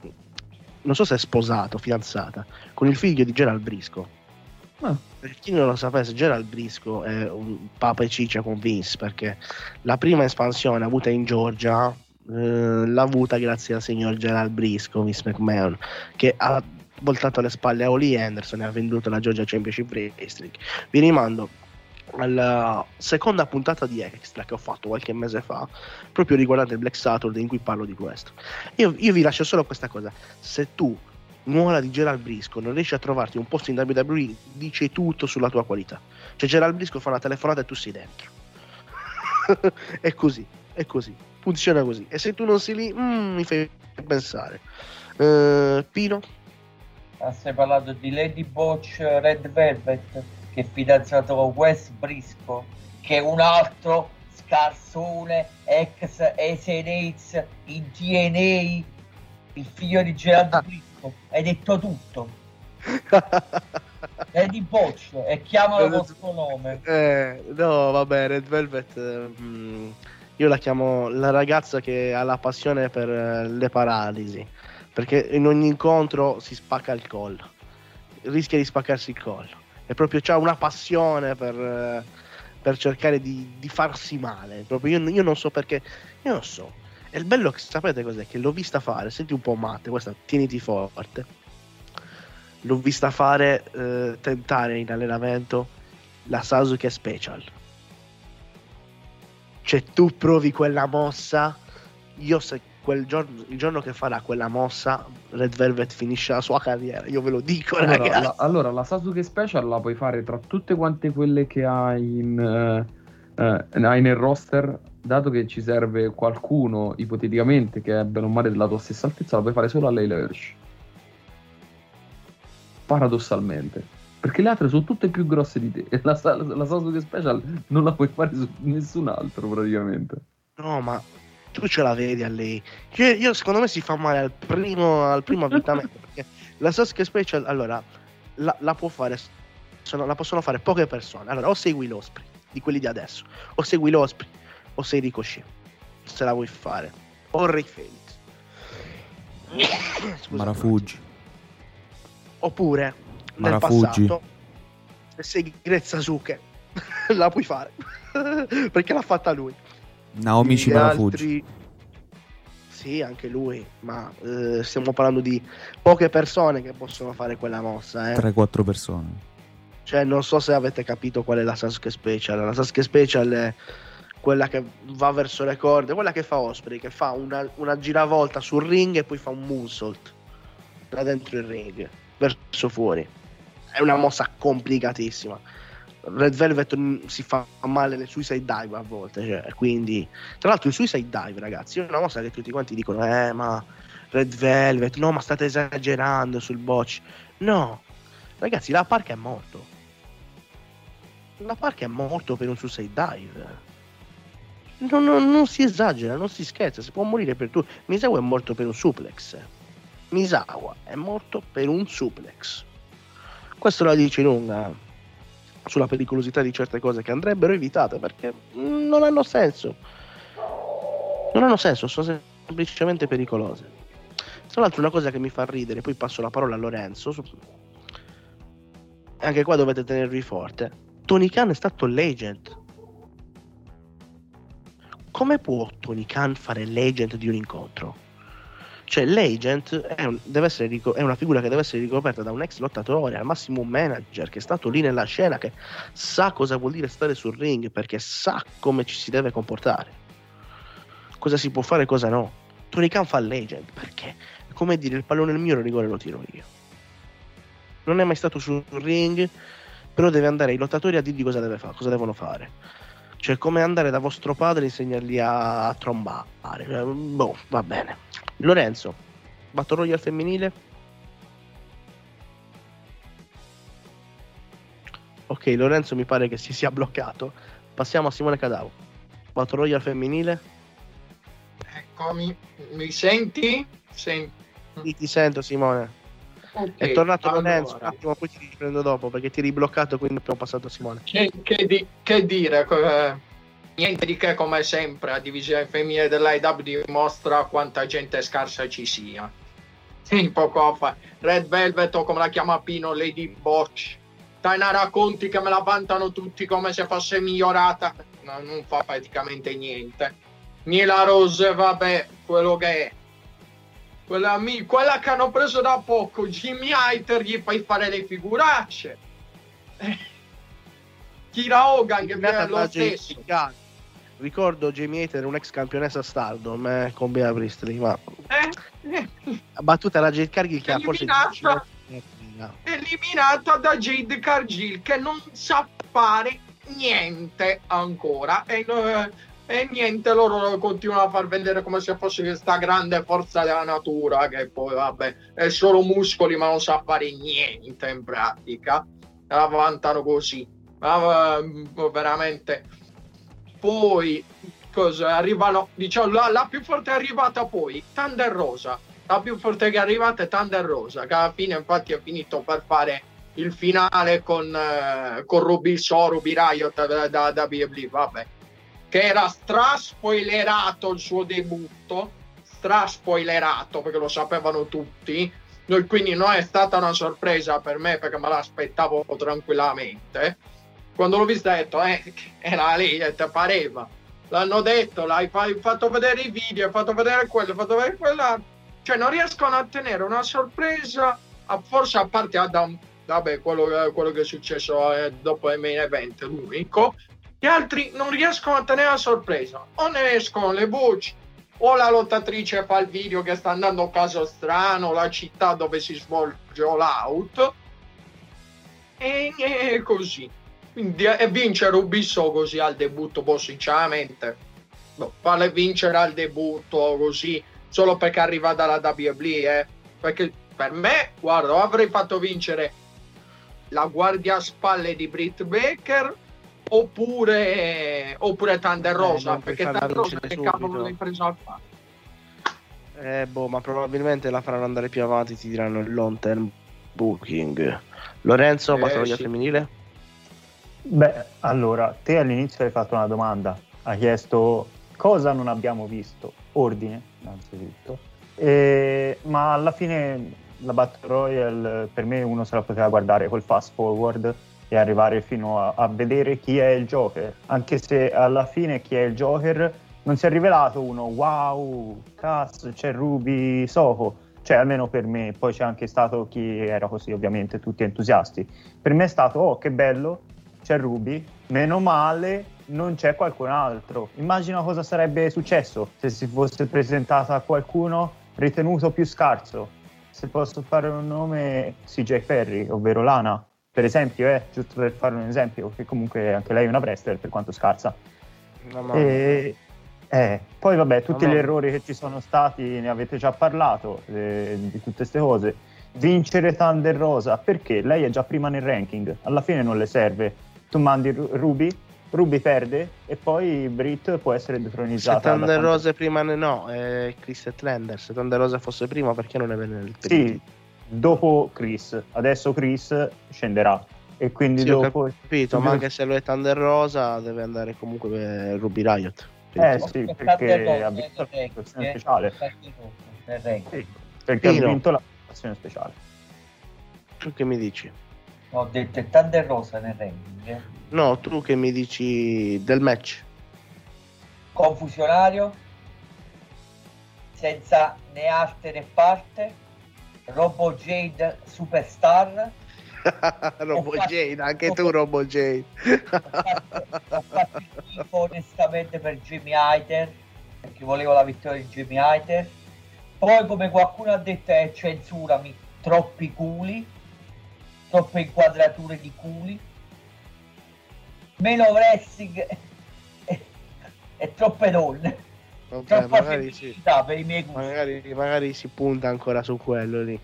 S2: non so se è sposato, fidanzata, con il figlio di Gerald Brisco.
S5: Ah.
S2: Per chi non lo sapesse, Gerald Brisco è un papa e ciccia con Vince perché la prima espansione avuta in Georgia eh, l'ha avuta grazie al signor Gerald Brisco, Vince McMahon, che ha voltato le spalle a Oli Anderson e ha venduto la Georgia Championship Wrestling. Vi rimando alla seconda puntata di Extra che ho fatto qualche mese fa, proprio riguardante il Black Saturday in cui parlo di questo. Io, io vi lascio solo questa cosa: se tu, nuola di Gerald Brisco, non riesci a trovarti un posto in WWE, dice tutto sulla tua qualità. Cioè, Gerald Brisco fa una telefonata e tu sei dentro. è così, è così, funziona così. E se tu non sei lì, mm, mi fai pensare. Eh, Pino?
S6: Ah, Stai parlando di Lady Botch Red Velvet è fidanzato con Wes Brisco che è un altro scarsone ex SNX in TNA il figlio di Gerard Brisco hai detto tutto Lady Botch e chiamalo il suo nome
S2: Eh, no, vabbè, Red Velvet. mm, io la chiamo la ragazza che ha la passione per eh, le paralisi. Perché in ogni incontro si spacca il collo. Rischia di spaccarsi il collo. E proprio c'ha una passione per, eh, per cercare di, di farsi male. Proprio io, io non so perché. Io non so. E il bello che sapete cos'è? Che l'ho vista fare. Senti un po' matte, questa tieniti forte. L'ho vista fare eh, tentare in allenamento la Sasuke Special. Cioè tu provi quella mossa, io se giorno, il giorno che farà quella mossa, Red Velvet finisce la sua carriera, io ve lo dico
S5: Allora
S2: ragazzi.
S5: la, allora, la Sasuke Special la puoi fare tra tutte quante quelle che hai in, eh, eh, hai nel roster, dato che ci serve qualcuno ipoteticamente che è bene o male della tua stessa altezza, la puoi fare solo a Leila Hirsch. Paradossalmente. Perché le altre sono tutte più grosse di te e la, Sa- la Sasuke Special non la puoi fare su nessun altro praticamente.
S2: No, ma tu ce la vedi a lei. Io, io, secondo me si fa male al primo, al primo avvitamento. perché la Sasuke Special, allora, la, la può fare. sono- la possono fare poche persone. Allora, o segui l'Osprey di quelli di adesso, o segui l'Osprey, o sei Ricochet. Se la vuoi fare, o Ray. Scusate.
S3: Marafugi.
S2: Oppure nel
S3: Marafugi.
S2: passato, se sei Great Sasuke, la puoi fare perché l'ha fatta lui.
S3: Naomi
S2: Gli
S3: Marafugi.
S2: altri- Sì, anche lui, ma eh, stiamo parlando di poche persone che possono fare quella mossa. Eh.
S3: 3-4 persone.
S2: Cioè, non so se avete capito qual è la Sasuke Special. La Sasuke Special è quella che va verso le corde, quella che fa Osprey, che fa una, una giravolta sul ring e poi fa un moonsault da dentro il ring, verso fuori. È una mossa complicatissima. Red Velvet si fa male nel suicide dive a volte, cioè, quindi tra l'altro il suicide dive, ragazzi, è una mossa che tutti quanti dicono "Eh, ma Red Velvet, no, ma state esagerando sul botch". No. Ragazzi, la Park è morto. La Park è morto per un suicide dive. Non, non- non si esagera, non si scherza, si può morire per tutto. Misawa è morto per un suplex. Misawa è morto per un suplex. Questo la dice lunga sulla pericolosità di certe cose che andrebbero evitate perché non hanno senso. Non hanno senso, sono semplicemente pericolose. Tra l'altro una cosa che mi fa ridere, poi passo la parola a Lorenzo, su- anche qua dovete tenervi forte. Tony Khan è stato l'agent. Come può Tony Khan fare l'agent di un incontro? Cioè, l'agent è, un- essere è una figura che deve essere ricoperta da un ex lottatore, al massimo un manager che è stato lì nella scena, che sa cosa vuol dire stare sul ring, perché sa come ci si deve comportare. Cosa si può fare e cosa no. Tony Khan fa l'agent, perché? È come dire il pallone è il mio, il rigore lo tiro io. Non è mai stato sul ring, però deve andare ai lottatori a dirgli cosa, fa- cosa devono fare. Cioè, come andare da vostro padre e insegnargli a, trombare. Boh, va bene. Lorenzo, Battle Royale femminile? Ok, Lorenzo mi pare che si sia bloccato. Passiamo a Simone Cadavo. Battle Royale femminile?
S7: Eccomi, mi senti? Senti.
S2: Sì, ti sento Simone.
S7: Ok,
S2: È tornato
S7: allora,
S2: Lorenzo, un attimo poi ti riprendo dopo perché ti eri bloccato quindi abbiamo passato a Simone.
S7: Che, che di- che dire, eh, niente di che come sempre, la divisione femminile dell'AEW dimostra quanta gente scarsa ci sia. Sì, poco fa. Red Velvet o come la chiama Pino, Lady Botch. Taina racconti che me la vantano tutti come se fosse migliorata. No, non fa praticamente niente. Nila Rose, vabbè, quello che è. Quella, quella che hanno preso da poco, Jimmy Hater, gli fai fare le figuracce. Kira Hogan che è lo stesso.
S2: Hater. Ricordo Jamie Hater, un'ex campionessa Stardom eh, con Bea Priestley, ma
S7: Eh, eh,
S2: battuta da Jade Cargill che ha forse
S7: Eliminata.
S2: 10 metri.
S7: eliminata da Jade Cargill che non sa fare niente ancora e, eh, e niente loro continuano a far vedere come se fosse questa grande forza della natura che poi vabbè è solo muscoli ma non sa fare niente in pratica la vantano così ma eh, veramente poi cosa arrivano diciamo la, la più forte è arrivata poi Thunder Rosa. La più forte che è arrivata è Thunder Rosa che alla fine infatti è finito per fare il finale con, eh, con Ruby So, Ruby Riot da, WWE, vabbè. Che era straspoilerato il suo debutto straspoilerato perché lo sapevano tutti. Quindi non è stata una sorpresa per me perché me l'aspettavo tranquillamente quando l'ho vista ho detto eh, era lì te pareva. L'hanno detto l'hai fa- hai fatto vedere i video hai fatto vedere quello hai fatto vedere quella. Cioè non riescono a tenere una sorpresa a- forse a parte Adam vabbè quello, quello che è successo eh, dopo il main event l'unico gli altri non riescono a tenere la sorpresa. O ne escono le voci o la lottatrice fa il video che sta andando a caso strano la città dove si svolge all out e, e così e vince Rubisso così al debutto boh sinceramente no, farle vincere al debutto così solo perché arriva dalla WWE eh, perché per me guarda avrei fatto vincere la guardiaspalle di Britt Baker oppure oppure Thunder Rosa
S2: non puoi
S7: perché Thunder Rosa
S2: vincere
S7: che cavolo l'hai preso a fare
S2: Eh, boh, ma probabilmente la faranno andare più avanti, ti diranno il long term booking. Lorenzo,
S7: Eh,
S2: battaglia
S7: sì.
S2: femminile?
S9: Beh, allora, te all'inizio hai fatto una domanda, hai chiesto cosa non abbiamo visto, ordine, innanzitutto, E- ma alla fine la Battle Royale per me uno se la poteva guardare col fast forward e arrivare fino a, a vedere chi è il Joker, anche se alla fine chi è il Joker non si è rivelato uno wow, cazzo, c'è Ruby Soho, cioè almeno per me, poi c'è anche stato chi era così ovviamente, tutti entusiasti. Per me è stato, oh che bello, c'è Ruby, meno male non c'è qualcun altro. Immagina cosa sarebbe successo se si fosse presentata a qualcuno ritenuto più scarso. Se posso fare un nome, CJ Perry, ovvero Lana, per esempio, eh, giusto per fare un esempio, che comunque anche lei è una wrestler per quanto scarsa.
S2: No.
S9: E, eh, poi vabbè, tutti
S2: no.
S9: gli errori che ci sono stati ne avete già parlato, eh, di tutte queste cose. Vincere Thunder Rosa, perché lei è già prima nel ranking, alla fine non le serve. Tu mandi Ru- Ruby, Ruby perde e poi Brit può essere
S2: Se
S9: detronizzata. da
S2: Thunder Rose prima no, è Chris e Trender. Se Thunder Rose fosse prima, perché non è nel
S9: Sì, dopo Chris, adesso Chris scenderà e quindi
S2: Sì, ho
S9: dopo...
S2: capito, ma anche se lo è Thunder Rosa, deve andare comunque per Ruby Riot.
S9: Eh sì,
S6: Thunder
S9: perché ha vinto la situazione
S6: eh,
S9: speciale. Sì, perché ha vinto la situazione speciale.
S2: Tu che mi dici?
S6: Ho detto è Thunder Rosa nel ranking. eh.
S2: No, tu che mi dici del match?
S6: Confusionario, senza né arte né parte, Robo Jade Superstar.
S2: Robo
S6: fatto-
S2: Jade, anche tu Robo Jade.
S6: Ho fatto, schifo onestamente per Jimmy Hater, perché volevo la vittoria di Jimmy Hater. Poi, come qualcuno ha detto, è censurami, troppi culi, troppe inquadrature di culi, meno wrestling e, e troppe donne.
S2: Vabbè,
S6: Troppa
S2: magari, sì.
S6: femminilità per i miei gusti.
S2: magari, magari si punta ancora su quello lì.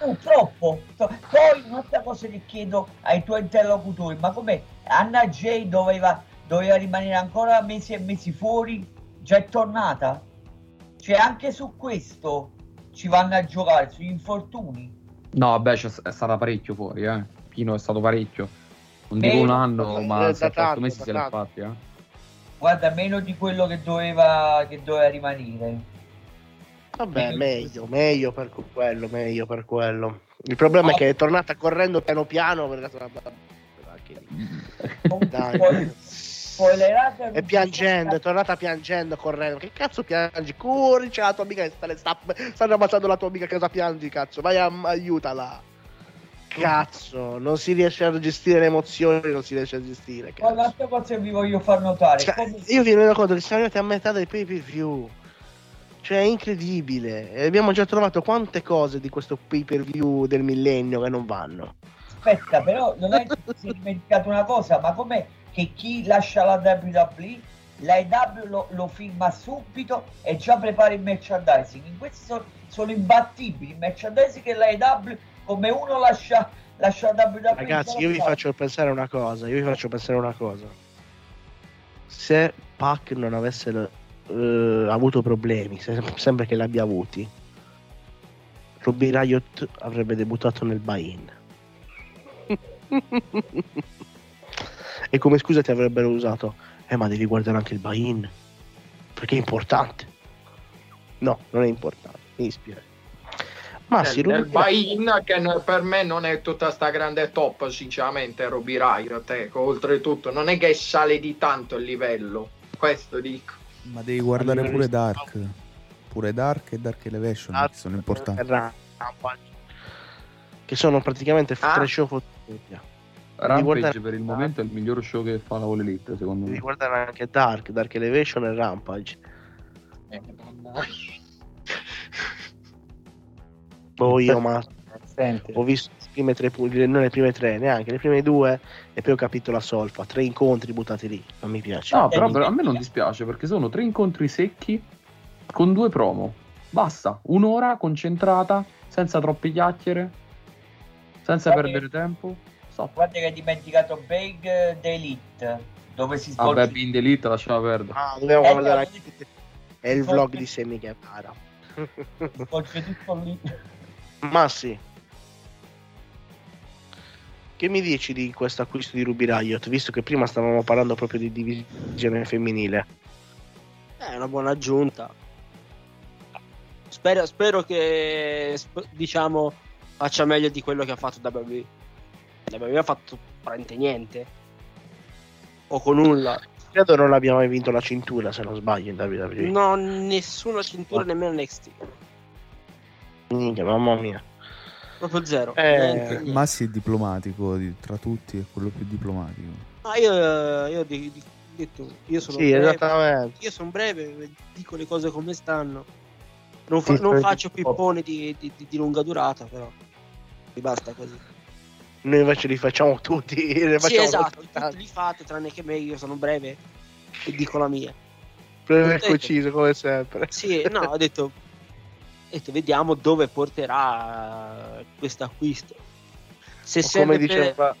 S6: No, troppo. Tro- Poi un'altra cosa che chiedo ai tuoi interlocutori, ma come Anna J doveva, doveva rimanere ancora mesi e mesi fuori, già è tornata? Cioè anche su questo ci vanno a giocare, sugli infortuni.
S5: No, vabbè, c'è- è stata parecchio fuori, eh. Pino è stato parecchio. Non dico
S6: Meno-
S5: un anno,
S2: Eh,
S5: ma
S2: da
S5: 7-8
S2: tanto,
S5: mesi se l'ha fatti, eh.
S6: Guarda, meno di quello che doveva, che doveva rimanere.
S2: Vabbè, meglio, meglio per quello, meglio per quello. Il problema è che è tornata correndo piano piano per la lì. Dai.
S6: Spoilerate
S2: E piangendo, è tornata piangendo, correndo. Che cazzo piangi? Corri, c'è la tua amica che sta, sta- stanno ammazzando la tua amica, cosa piangi, cazzo? Vai, a, aiutala. Cazzo, non si riesce a gestire le emozioni, non si riesce a gestire. Cazzo.
S6: un'altra cosa che vi voglio far notare.
S2: Cioè,
S6: come-
S2: io vi rendo conto che siamo arrivati a metà dei pay per view. Cioè, è incredibile. E abbiamo già trovato quante cose di questo pay per view del millennio che non vanno.
S6: Aspetta, però non è che si è dimenticato una cosa, ma com'è che chi lascia la WWE, la EW lo, lo firma subito e già prepara il merchandising. In questi sono, sono imbattibili. Il merchandising e la EW, come uno lascia, lascia la WWE.
S2: Ragazzi, io vi
S6: fa.
S2: faccio pensare una cosa. Io vi faccio pensare una cosa. Se Pac non avesse eh, avuto problemi, se- sempre che li abbia avuti, Ruby Riot avrebbe debuttato nel buy-in. e come scusa ti avrebbero usato, eh ma devi guardare anche il buy-in, perché è importante. No, non è importante, mi dispiace. Ma
S7: Eh, nel
S2: Ruby
S7: buy-in che per me non è tutta sta grande top sinceramente Ruby Riot ecco, oltretutto non è che sale di tanto il livello questo dico
S3: Ma devi guardare pure Dark. Pure Dark e Dark Elevation
S2: Dark
S3: che sono importanti.
S2: che sono praticamente
S7: Ah.
S2: tre show fotografia.
S5: Rampage
S2: guardare-
S5: per il momento è il miglior show che fa la All Elite, secondo
S2: Devi
S5: me.
S2: guardare anche Dark, Dark Elevation e Rampage.
S7: Eh.
S2: Poi io ma
S9: Senti,
S2: ho visto le prime tre non le prime tre, neanche le prime due, e poi ho capito la solfa. Tre incontri buttati lì. Non mi piace.
S5: No, però, però a me non dispiace perché sono tre incontri secchi con due promo. Basta, un'ora concentrata, senza troppe chiacchiere, senza
S6: Vabbè.
S5: perdere tempo. Stop.
S6: Guarda che hai dimenticato Big The Elite, dove si svolge
S5: Vabbè, Bind Elite lasciamo perdere.
S2: Ah, dobbiamo
S6: Eh,
S2: guardare anche è il vlog di Sammy Guevara.
S6: svolge tutto lì.
S2: Ma sì. Che mi dici di questo acquisto di Ruby Riot? Visto che prima stavamo parlando proprio di divisione femminile.
S8: È una buona aggiunta. Spero, spero che sp- diciamo faccia meglio di quello che ha fatto WWE. WWE ha fatto praticamente niente. O con nulla.
S2: Credo non abbiamo mai vinto la cintura, se non sbaglio, in WWE.
S8: No, nessuna cintura nemmeno NXT.
S2: Minchia, mamma mia.
S8: Proprio zero.
S2: Eh,
S8: Niente, niente.
S3: Massi è diplomatico, di- tra tutti è quello più diplomatico.
S8: Ma io, io, di- di- detto, io sono
S2: Sì,
S8: breve,
S2: esattamente.
S8: io sono breve, dico le cose come stanno. Non, fa- non faccio pipponi di, di- di- di lunga durata, però. Mi basta così.
S2: Noi invece li facciamo tutti. Ne
S8: Sì,
S2: facciamo
S8: esatto,
S2: tutti
S8: li fate, tranne che me, io sono breve e dico la mia.
S2: Breve e conciso, come sempre.
S8: Sì, no, ho detto, ho detto, vediamo dove porterà questo acquisto. Se
S2: come
S8: per-
S2: diceva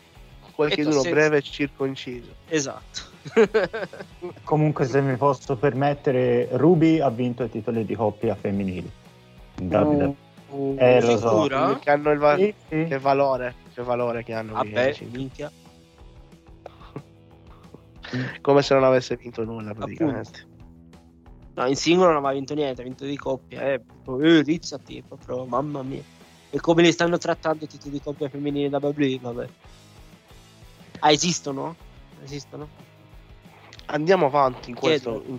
S2: qualcuno,
S8: se-
S2: breve e circonciso.
S8: Esatto.
S9: comunque se mi posso permettere, Ruby ha vinto i titoli di coppia femminili. In WWE. Eh, lo so.
S2: Che hanno il va-
S9: Sì, sì.
S2: che valore, che valore che hanno.
S8: Vabbè, minchia.
S2: Come se non avesse vinto nulla praticamente.
S8: No, in singolo non aveva vinto niente, ha vinto di coppia. Eh, eh, rizzati, proprio, mamma mia. E come li stanno trattando i titoli di coppia femminili da WWE, vabbè. Ah, esistono? Esistono?
S2: Andiamo avanti in questo in,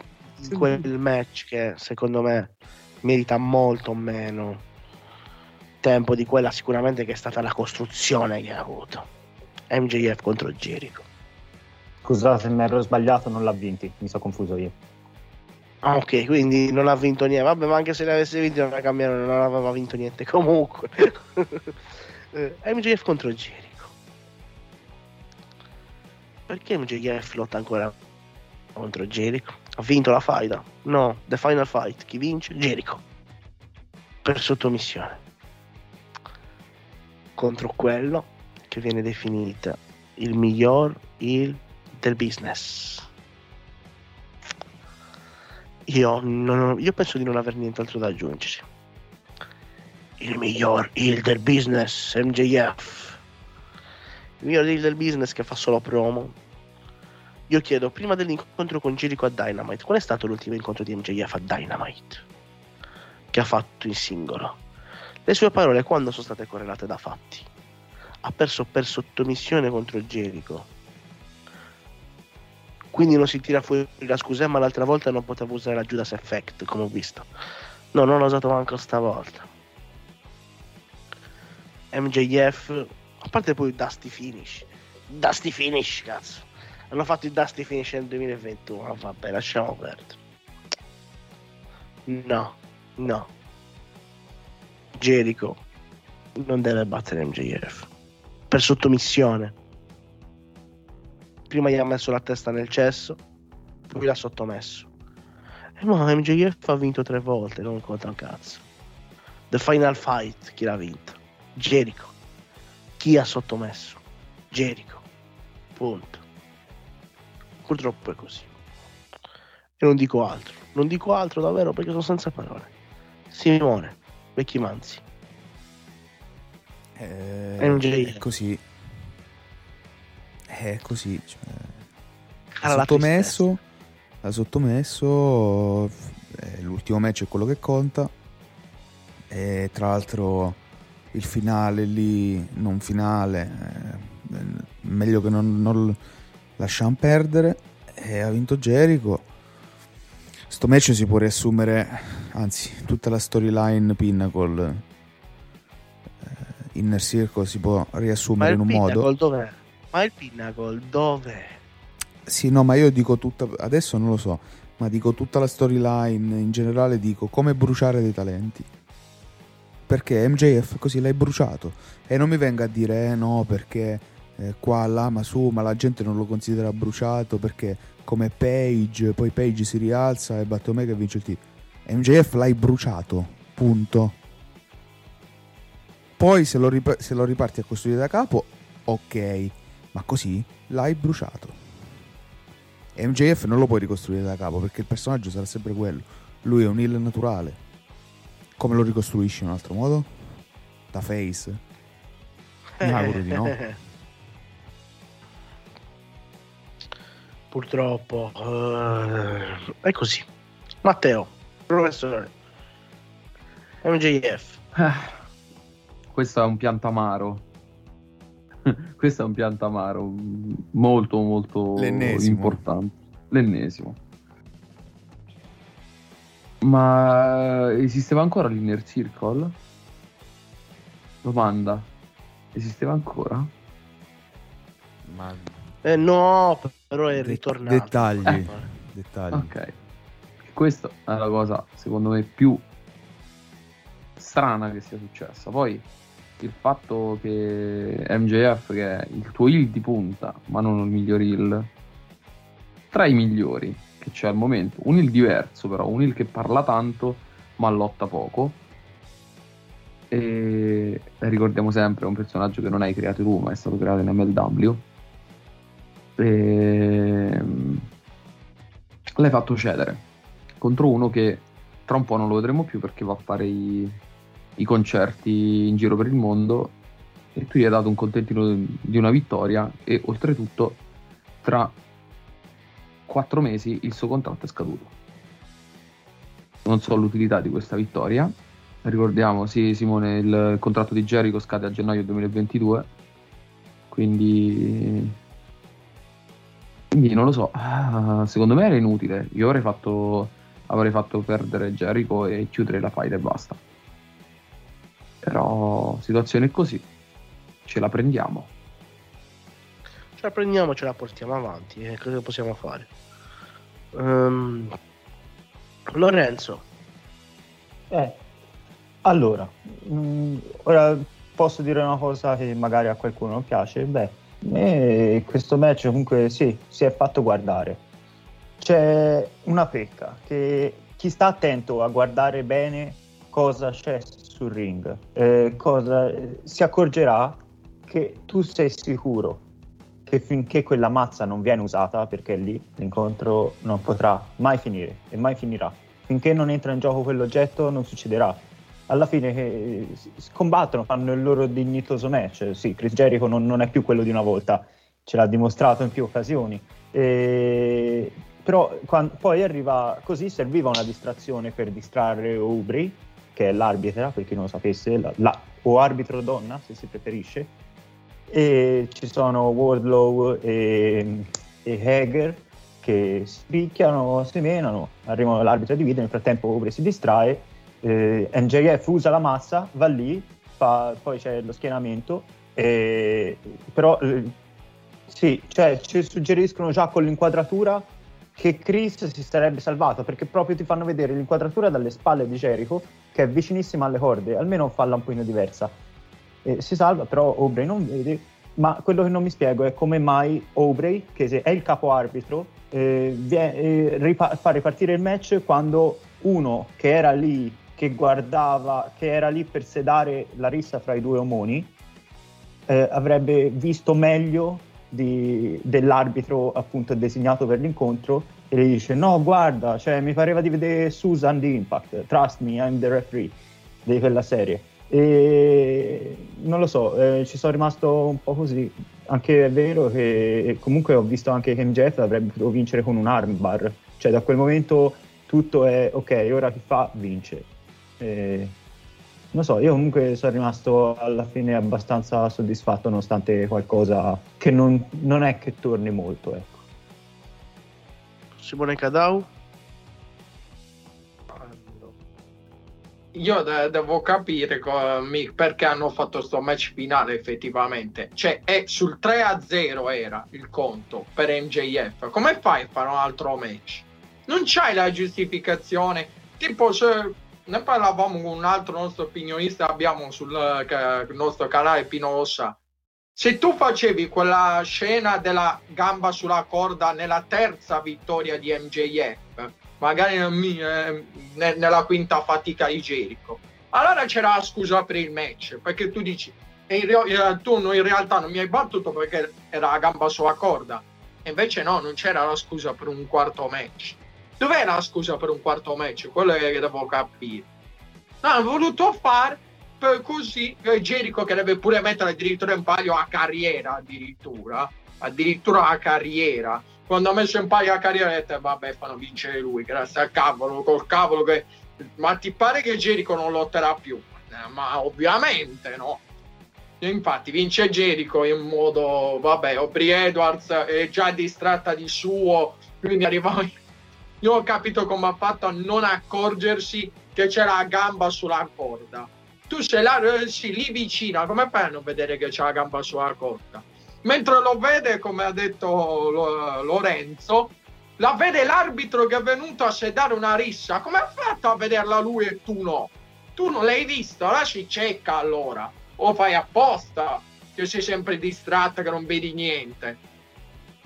S2: in quel match che secondo me merita molto meno tempo di quella sicuramente che è stata la costruzione che ha avuto. MJF contro Jericho.
S9: Scusate se mi ero sbagliato, non l'ha vinti, mi sono confuso io.
S2: Ah, ok, quindi non ha vinto niente. Vabbè, ma anche se l'avesse vinto non, cambiato, non aveva vinto niente comunque. MJF contro Jericho. Perché MJF lotta ancora contro Jericho? Ha vinto la faida? No, The Final Fight. Chi vince? Jericho. Per sottomissione. Contro quello che viene definito il miglior il del business. Io, non io penso di non aver nient'altro da aggiungere. il miglior heel del business, MJF. Il miglior heel del business che fa solo promo. Io chiedo, prima dell'incontro con Jericho a Dynamite, qual è stato l'ultimo incontro di MJF a Dynamite? Che ha fatto in singolo. Le sue parole quando sono state correlate da fatti? Ha perso per sottomissione contro Jericho. Quindi non si tira fuori la scusa, ma l'altra volta non poteva usare la Judas Effect, come ho visto. No, non l'ho usato manco stavolta. MJF, a parte poi Dusty Finish. Dusty Finish, cazzo. Hanno fatto il Dusty Finish nel 2021. Ma vabbè, lasciamo perdere. No, no. Jericho non deve battere MJF. Per sottomissione. Prima gli ha messo la testa nel cesso, poi l'ha sottomesso. E mo MJF ha vinto tre volte, non conta un cazzo. The Final Fight, chi l'ha vinto? Jericho. Chi ha sottomesso? Jericho. Punto. Purtroppo è così. E non dico altro. Non dico altro davvero perché sono senza parole. Simone, Vecchi Manzi.
S3: Eh, è così. È così. Cioè,
S2: la
S3: sottomesso. Ha sottomesso. eh, l'ultimo match è quello che conta. E tra l'altro il finale lì, non finale, eh, meglio che non, non lasciamo perdere. E ha vinto Jericho. Sto match si può riassumere, anzi, tutta la storyline Pinnacle eh, Inner Circle si può riassumere in un
S2: Pinnacle
S3: modo.
S2: dov'è? Ma il Pinnacle dov'è?
S3: Sì, no, ma io dico tutta, adesso non lo so, ma dico tutta la storyline in generale, dico come bruciare dei talenti. Perché MJF così l'hai bruciato. E non mi venga a dire, eh no, perché eh, qua, là, ma su, ma la gente non lo considera bruciato perché come Page, poi Page si rialza e batte Omega e vince il titolo. MJF l'hai bruciato, punto. Poi se lo, rip- se lo riparti a costruire da capo, ok, ma così l'hai bruciato. MJF non lo puoi ricostruire da capo perché il personaggio sarà sempre quello. Lui è un heal naturale. Come lo ricostruisci in un altro modo? Da face? Mi auguro di no.
S2: Purtroppo eh, è così. Matteo, professore. MJF.
S5: Eh, questo è un piantamaro. questo è un piantamaro mm, molto molto
S3: L'ennesimo.
S5: importante. L'ennesimo. Ma esisteva ancora l'Inner Circle? Domanda. Esisteva ancora?
S3: Ma
S2: Eh, no, però è ritornato.
S3: dettagli.
S2: Eh,
S3: dettagli.
S5: Ok. Questa è la cosa, secondo me, più strana che sia successa. Poi il fatto che MJF, che è il tuo heal di punta, ma non il miglior heal, tra i migliori che c'è al momento, un heal diverso però, un heal che parla tanto ma lotta poco. E ricordiamo sempre, è un personaggio che non hai creato tu, ma è stato creato in MLW. E... L'hai fatto cedere contro uno che tra un po' non lo vedremo più perché va a fare i, i concerti in giro per il mondo e tu gli hai dato un contentino di una vittoria e oltretutto tra quattro mesi il suo contratto è scaduto. Non so l'utilità di questa vittoria. Ricordiamo, sì, Simone, il contratto di Jericho scade a gennaio 2022. Quindi. Quindi non lo so. Ah, secondo me era inutile. Io avrei fatto. Avrei fatto perdere Jericho e chiudere la fight e basta. Però situazione così. Ce la prendiamo.
S2: Ce la prendiamo, ce la portiamo avanti. eh, cosa possiamo fare? Ehm, Lorenzo,
S9: Eh, allora, mm, ora posso dire una cosa che magari a qualcuno non piace. Beh, me questo match comunque sì, si è fatto guardare. C'è una pecca che chi sta attento a guardare bene cosa c'è sul ring, eh, cosa, si accorgerà che tu sei sicuro che finché quella mazza non viene usata, perché lì l'incontro non potrà mai finire e mai finirà. Finché non entra in gioco quell'oggetto non succederà alla fine eh, combattono, fanno il loro dignitoso match. Sì, Chris Jericho non, non è più quello di una volta, ce l'ha dimostrato in più occasioni. E... Però quando, poi arriva così, serviva una distrazione per distrarre Aubrey, che è l'arbitra, per chi non lo sapesse, la, la, o arbitro donna, se si preferisce. E ci sono Wardlow e, e Hager che si picchiano, si menano, arrivano l'arbitro divide, nel frattempo Aubrey si distrae, eh, MJF usa la massa, va lì, fa, poi c'è lo schienamento, e, però eh, sì, cioè ci suggeriscono già con l'inquadratura che Chris si sarebbe salvato perché proprio ti fanno vedere l'inquadratura dalle spalle di Jericho che è vicinissima alle corde, almeno falla un pochino diversa. E si salva, però Aubrey non vede. Ma quello che non mi spiego è come mai Aubrey, che è il capo arbitro, eh, vie- eh, ripa- fa ripartire il match quando uno che era lì, che guardava, che era lì per sedare la rissa fra i due omoni, eh, avrebbe visto meglio di, dell'arbitro appunto designato per l'incontro e gli dice no guarda cioè, mi pareva di vedere Susan di Impact. Trust me I'm the referee di quella serie. E non lo so eh, ci sono rimasto un po' così. Anche è vero che comunque ho visto anche che MJF avrebbe potuto vincere con un armbar. Cioè da quel momento tutto è ok ora chi fa? Vince e non so, io comunque sono rimasto alla fine abbastanza soddisfatto nonostante qualcosa che non, non è che torni molto, ecco.
S2: Simone Cadau?
S7: Io de- devo capire co- mi- perché hanno fatto questo match finale effettivamente. Cioè, è sul 3-0 era il conto per MJF. Come fai a fare un altro match? Non c'hai la giustificazione. Tipo, se ne parlavamo con un altro nostro opinionista abbiamo sul eh, nostro canale Pino Ossa se tu facevi quella scena della gamba sulla corda nella terza vittoria di MJF magari eh, nella quinta fatica di Jericho allora c'era la scusa per il match perché tu dici re- tu in realtà non mi hai battuto perché era la gamba sulla corda. Invece no non c'era la scusa per un quarto match Dov'è la scusa per un quarto match? Quello che devo capire. No, hanno voluto fare per così che Jericho che deve pure mettere addirittura in palio a carriera addirittura addirittura a carriera quando ha messo in palio a carriera ha detto vabbè fanno vincere lui grazie al cavolo col cavolo che ma ti pare che Jericho non lotterà più eh, ma ovviamente no infatti vince Jericho in modo vabbè Aubrey Edwards è già distratta di suo quindi arriva io ho capito come ha fatto a non accorgersi che c'era la gamba sulla corda. Tu sei là, sì, lì vicino, come fai a non vedere che c'è la gamba sulla corda? Mentre lo vede, come ha detto Lorenzo, la vede l'arbitro che è venuto a sedare una rissa. Come ha fatto a vederla lui e tu no? Tu non l'hai visto, lasci cieca allora. O fai apposta, che sei sempre distratta, che non vedi niente.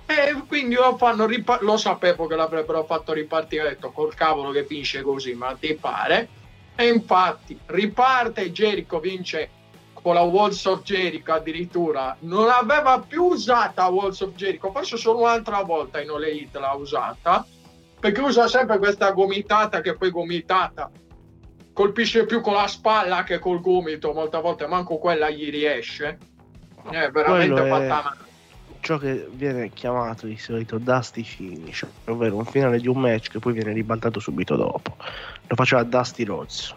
S7: E quindi lo, fanno ripar- lo sapevo che l'avrebbero fatto ripartire, ho detto col cavolo che finisce così, ma ti pare? E infatti riparte Jericho, vince con la Walls of Jericho addirittura, non aveva più usata Walls of Jericho, forse solo un'altra volta in Ole Hit l'ha usata, perché usa sempre questa gomitata che poi gomitata colpisce più con la spalla che col gomito, molte volte manco quella gli riesce. È veramente
S2: Quello
S7: fatta
S2: è-
S7: male.
S2: Ciò che viene chiamato di solito Dusty Finish, ovvero un finale di un match che poi viene ribaltato subito dopo. Lo faceva Dusty Rhodes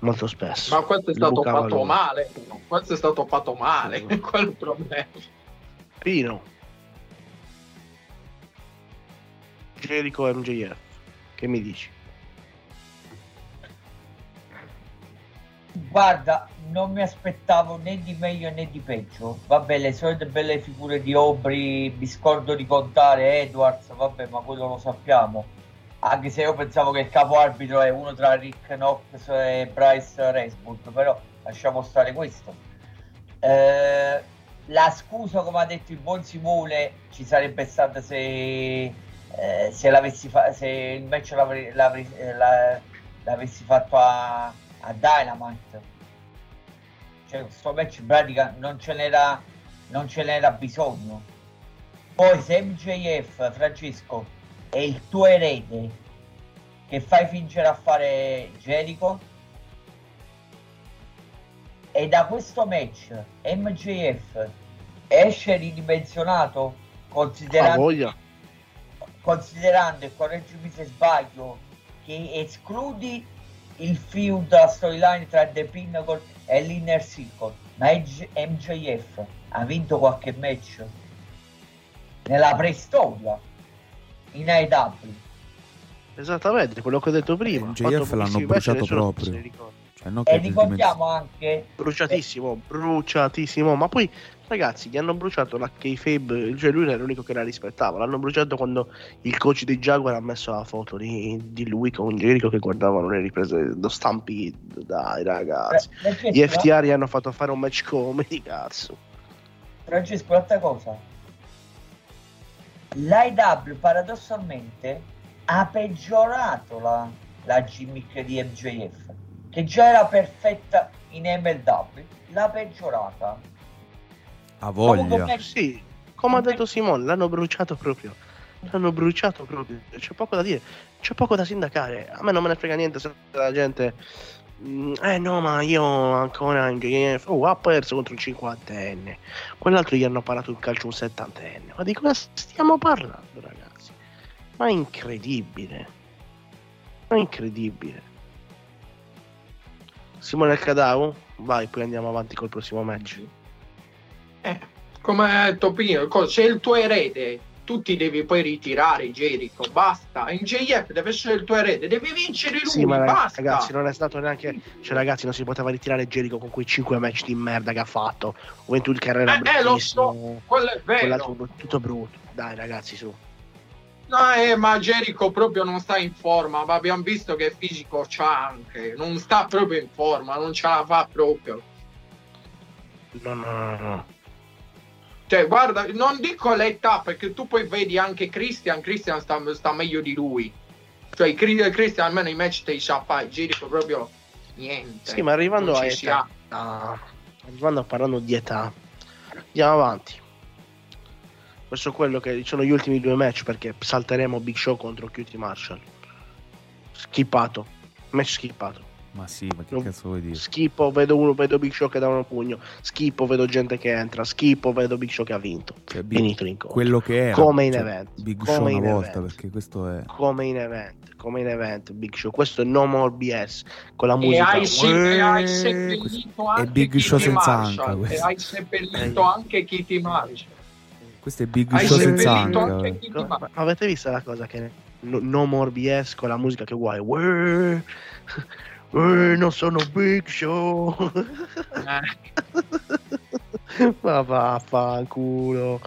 S2: molto spesso.
S7: Ma questo è stato fatto
S2: lui.
S7: male. Questo è stato fatto male. Quello è il problema.
S2: Pino Jericho MJF, che mi dici?
S6: Guarda, non mi aspettavo né di meglio né di peggio. Vabbè, le solite belle figure di Aubrey, mi scordo di contare Edwards, vabbè, ma quello lo sappiamo. Anche se io pensavo che il capo arbitro è uno tra Rick Knox e Bryce Raceboot, però lasciamo stare questo. Eh, la scusa, come ha detto il buon Simone, ci sarebbe stata se, eh, se, l'avessi fa- se il match l'avre- l'avre- eh, la- l'avessi fatto a, a Dynamite. Cioè, questo match in pratica non ce n'era, non ce n'era bisogno. Poi se MJF, Francesco, è il tuo erede che fai fingere a fare Jericho, e da questo match MJF esce ridimensionato considerando, considerando e correggimi se sbaglio che escludi il feud la storyline tra The Pinnacle e l'Inner Circle ma MJ MJF ha vinto qualche match nella preistoria in AEW
S2: Esattamente, quello che ho detto prima.
S3: MJF l'hanno bruciato proprio. Cioè,
S6: e ricordiamo anche
S2: Bruciatissimo, bruciatissimo. Ma poi, ragazzi, gli hanno bruciato la kayfabe. Cioè, lui era l'unico che la rispettava. L'hanno bruciato quando il coach dei Jaguar ha messo la foto di, di lui con Jericho che guardavano le riprese lo Stampede. Dai, ragazzi.
S6: Francesco,
S2: Gli FTR gli hanno fatto fare un match comedy, cazzo.
S6: Francesco, un'altra cosa. L'IW paradossalmente ha peggiorato la, la gimmick di MJF, che già era perfetta in MLW, l'ha peggiorata.
S3: Ha voglia.
S6: match-
S2: Sì, come ha detto Simone, l'hanno bruciato proprio. L'hanno bruciato proprio. C'è poco da dire, c'è poco da sindacare. A me non me ne frega niente se la gente. "Mm, Eh no, ma io ancora. Oh, ha perso contro un cinquantenne. Quell'altro gli hanno parato il calcio un settantenne. Ma di cosa stiamo parlando, ragazzi? Ma è incredibile. Ma è incredibile. Simone Cadau, vai, poi andiamo avanti col prossimo match.
S7: Eh, come ha detto prima, co- se il tuo erede, tu ti devi poi ritirare, Jericho. Basta. In JF deve essere il tuo erede, devi vincere lui.
S2: Sì, ma
S7: basta.
S2: ragazzi, non è stato neanche. Cioè, ragazzi, non si poteva ritirare Jericho con quei 5 match di merda che ha fatto. Juventud Carrera
S7: Eh, eh, lo so, quello è vero.
S2: brut- tutto brutto. Dai, ragazzi, su.
S7: No, eh, ma Jericho proprio non sta in forma, ma abbiamo visto che fisico c'ha anche. Non sta proprio in forma, non ce la fa proprio.
S2: No, no, no, no.
S7: Cioè, guarda, non dico l'età, perché tu poi vedi anche Christian, Christian sta, sta meglio di lui. Cioè, Christian almeno i match te li sa fare, Jericho proprio niente.
S2: Sì, ma arrivando a età, ah, arrivando a parlando di età, andiamo avanti. Questo è quello che sono gli ultimi due match perché salteremo Big Show contro QT Marshall. Schippato, match schippato.
S3: Ma sì, ma che cazzo vuoi dire?
S2: Schippo, vedo uno, vedo Big Show che dà un pugno. Schippo, vedo gente che entra. Schippo, vedo Big Show che ha vinto.
S3: Cioè, Big-
S2: Finito l'incontro.
S3: quello che era.
S2: Come in
S3: cioè,
S2: event.
S3: Big
S2: Come
S3: Show
S2: in
S3: una volta,
S2: event.
S3: perché questo è...
S2: Come in event, come in event, Big Show. Questo è No More BS con la
S7: E
S2: musica.
S7: hai, se- e hai seppellito
S3: è
S7: anche
S3: Big
S7: Kitty
S3: Show senza anca,
S7: E hai seppellito anche Kitty Marshall.
S3: Questo è Big
S7: Hai
S3: Show senza anca. eh.
S2: Ma avete visto la cosa che no, no More BS con la musica che vuoi? Ueeh, non sono Big Show.
S7: Eh.
S2: ma vaffanculo.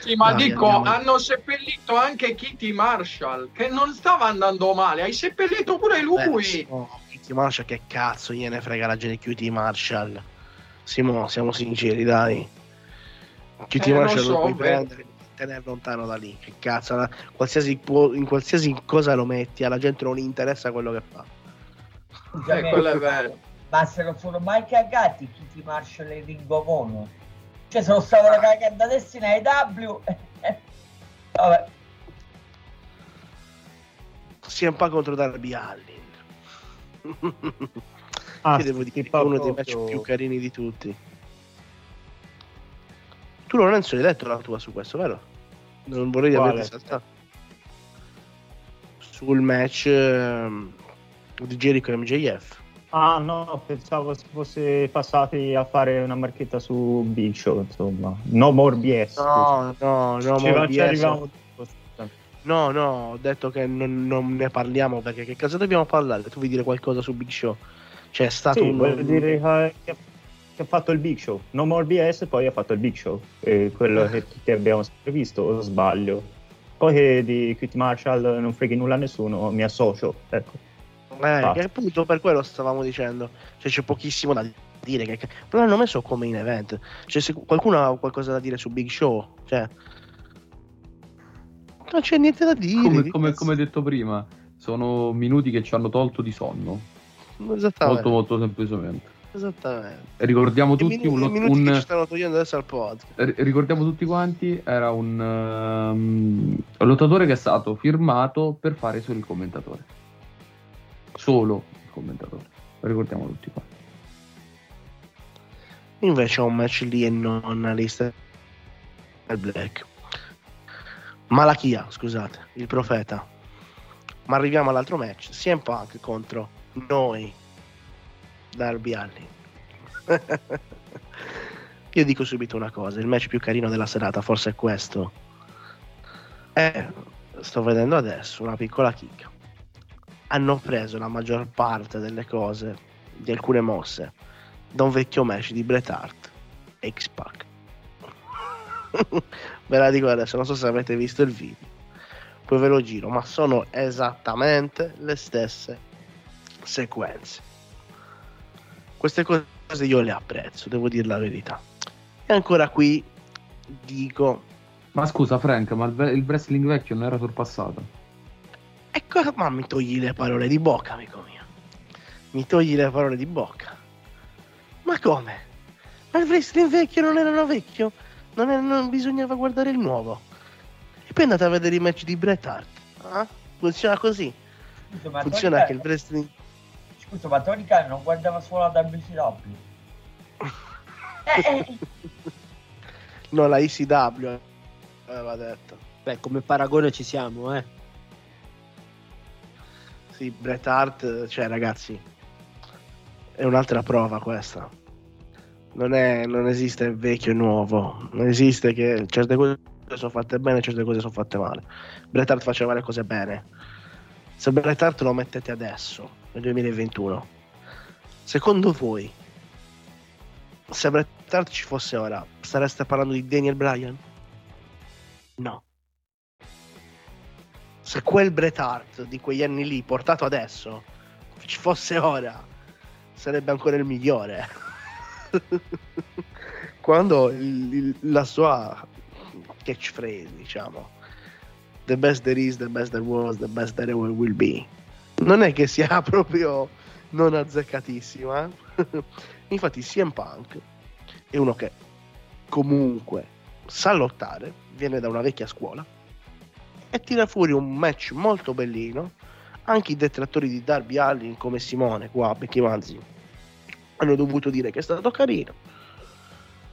S7: Sì, ma
S2: Dai,
S7: dico,
S2: andiamo.
S7: hanno seppellito anche Kitty Marshall, che non stava andando male. Hai seppellito pure lui.
S2: Beh, no, QT Marshall che cazzo gliene frega la gente di QT Marshall. Simo, siamo sinceri, dai. QT
S7: Eh, lo
S2: Marshall lo,
S7: so,
S2: puoi prendere tenere lontano da lì. Che cazzo, qualsiasi, in qualsiasi cosa lo metti, alla gente non interessa quello che fa.
S7: Eh, quello è vero.
S6: Ma se non sono mai cagati Kitty Marshall e Ringo Von. Cioè, se lo stavano cagando adesso in AEW. Vabbè.
S2: CM Punk contro Darby Allin.
S9: Ah,
S2: che devo dire,
S9: schippa
S2: uno dei match più carini di tutti. Tu Lorenzo hai detto la tua su questo, vero? Non vorrei
S9: Quale?
S2: averti saltato. Sul match ehm, di Jericho e MJF.
S9: Ah no, pensavo si fosse passati a fare una marchetta su Big Show, insomma. No more BS.
S2: No, no, no,
S9: ci,
S2: more BS.
S9: arriviamo
S2: no, no, ho detto che non, non ne parliamo perché che cosa dobbiamo parlare? Tu vuoi dire qualcosa su Big Show? C'è stato
S9: Sì,
S2: un...
S9: voglio dire che, che ha fatto il Big Show. No more BS, poi ha fatto il Big Show. E quello che tutti abbiamo sempre visto, o sbaglio. Poi che di Quit Marshall non freghi nulla a nessuno, mi associo. Ecco.
S2: Eh, appunto per quello stavamo dicendo. Cioè c'è pochissimo da dire. Che... Non l'hanno messo come in event. Cioè se qualcuno ha qualcosa da dire su Big Show, cioè... Non c'è niente da dire.
S5: Come, come, come detto prima, sono minuti che ci hanno tolto di sonno. Molto, molto semplicemente.
S2: Esattamente.
S5: Ricordiamo tutti
S2: minu-
S5: un,
S2: minuti
S5: un-
S2: stanno togliendo adesso al
S5: ri- ricordiamo tutti quanti era un ehm, lottatore che è stato firmato per fare solo il commentatore solo il commentatore lo ricordiamo tutti quanti
S2: Invece ho un match lì e non Alistair Black. Malachia, scusate, il profeta. Ma arriviamo all'altro match. CM Punk contro noi. Darby Allin. Io dico subito una cosa, il match più carino della serata forse è questo. Eh, sto vedendo adesso una piccola chicca. Hanno preso la maggior parte delle cose, di alcune mosse, da un vecchio match di Bret Hart X-Pac. ve la dico adesso, non so se avete visto il video. Poi ve lo giro, ma sono esattamente le stesse sequenze. Queste cose io le apprezzo, devo dire la verità. E ancora qui dico...
S5: Ma scusa Frank, ma il wrestling vecchio non era sorpassato?
S2: Ecco, ma mi togli le parole di bocca, amico mio. Mi togli le parole di bocca. Ma come? Ma il wrestling vecchio non era vecchio? Non, è, non bisognava guardare il nuovo. E poi andate a vedere i match di Bret Hart. Eh? Funziona così.
S6: Scusa,
S2: Funziona
S6: Tony
S2: che il wrestling...
S6: Scusa, ma Tony Khan non guardava solo la WCW? Eh, eh.
S2: no, la ECW aveva detto.
S8: Beh, come paragone ci siamo, eh.
S2: Sì, Bret Hart, cioè ragazzi, è un'altra prova questa. Non, è, non esiste vecchio e nuovo, non esiste che certe cose sono fatte bene e certe cose sono fatte male. Bret Hart faceva le cose bene. Se Bret Hart lo mettete adesso, nel 2021, secondo voi, se Bret Hart ci fosse ora, stareste parlando di Daniel Bryan? No. Se quel Bret Hart di quegli anni lì, portato adesso, ci fosse ora, sarebbe ancora il migliore. Quando il- il- la sua catchphrase, diciamo, the best there is, the best there was, the best there ever will be, non è che sia proprio non azzeccatissima. eh. Infatti, CM Punk è uno che comunque sa lottare, viene da una vecchia scuola e tira fuori un match molto bellino. Anche i detrattori di Darby Allin come Simone qua, Becky Manzi, hanno dovuto dire che è stato carino.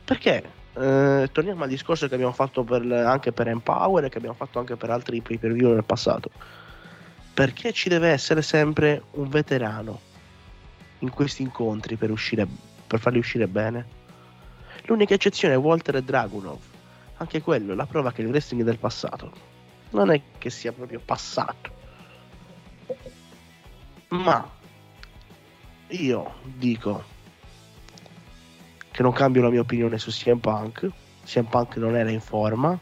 S2: Perché? Eh, torniamo al discorso che abbiamo fatto per anche per Empower e che abbiamo fatto anche per altri pay per view nel passato. Perché ci deve essere sempre un veterano in questi incontri per, uscire, per farli uscire bene? L'unica eccezione è Walter e Dragunov. Anche quello, la prova che il wrestling del passato non è che sia proprio passato. Ma io dico che non cambio la mia opinione su CM Punk. CM Punk non era in forma.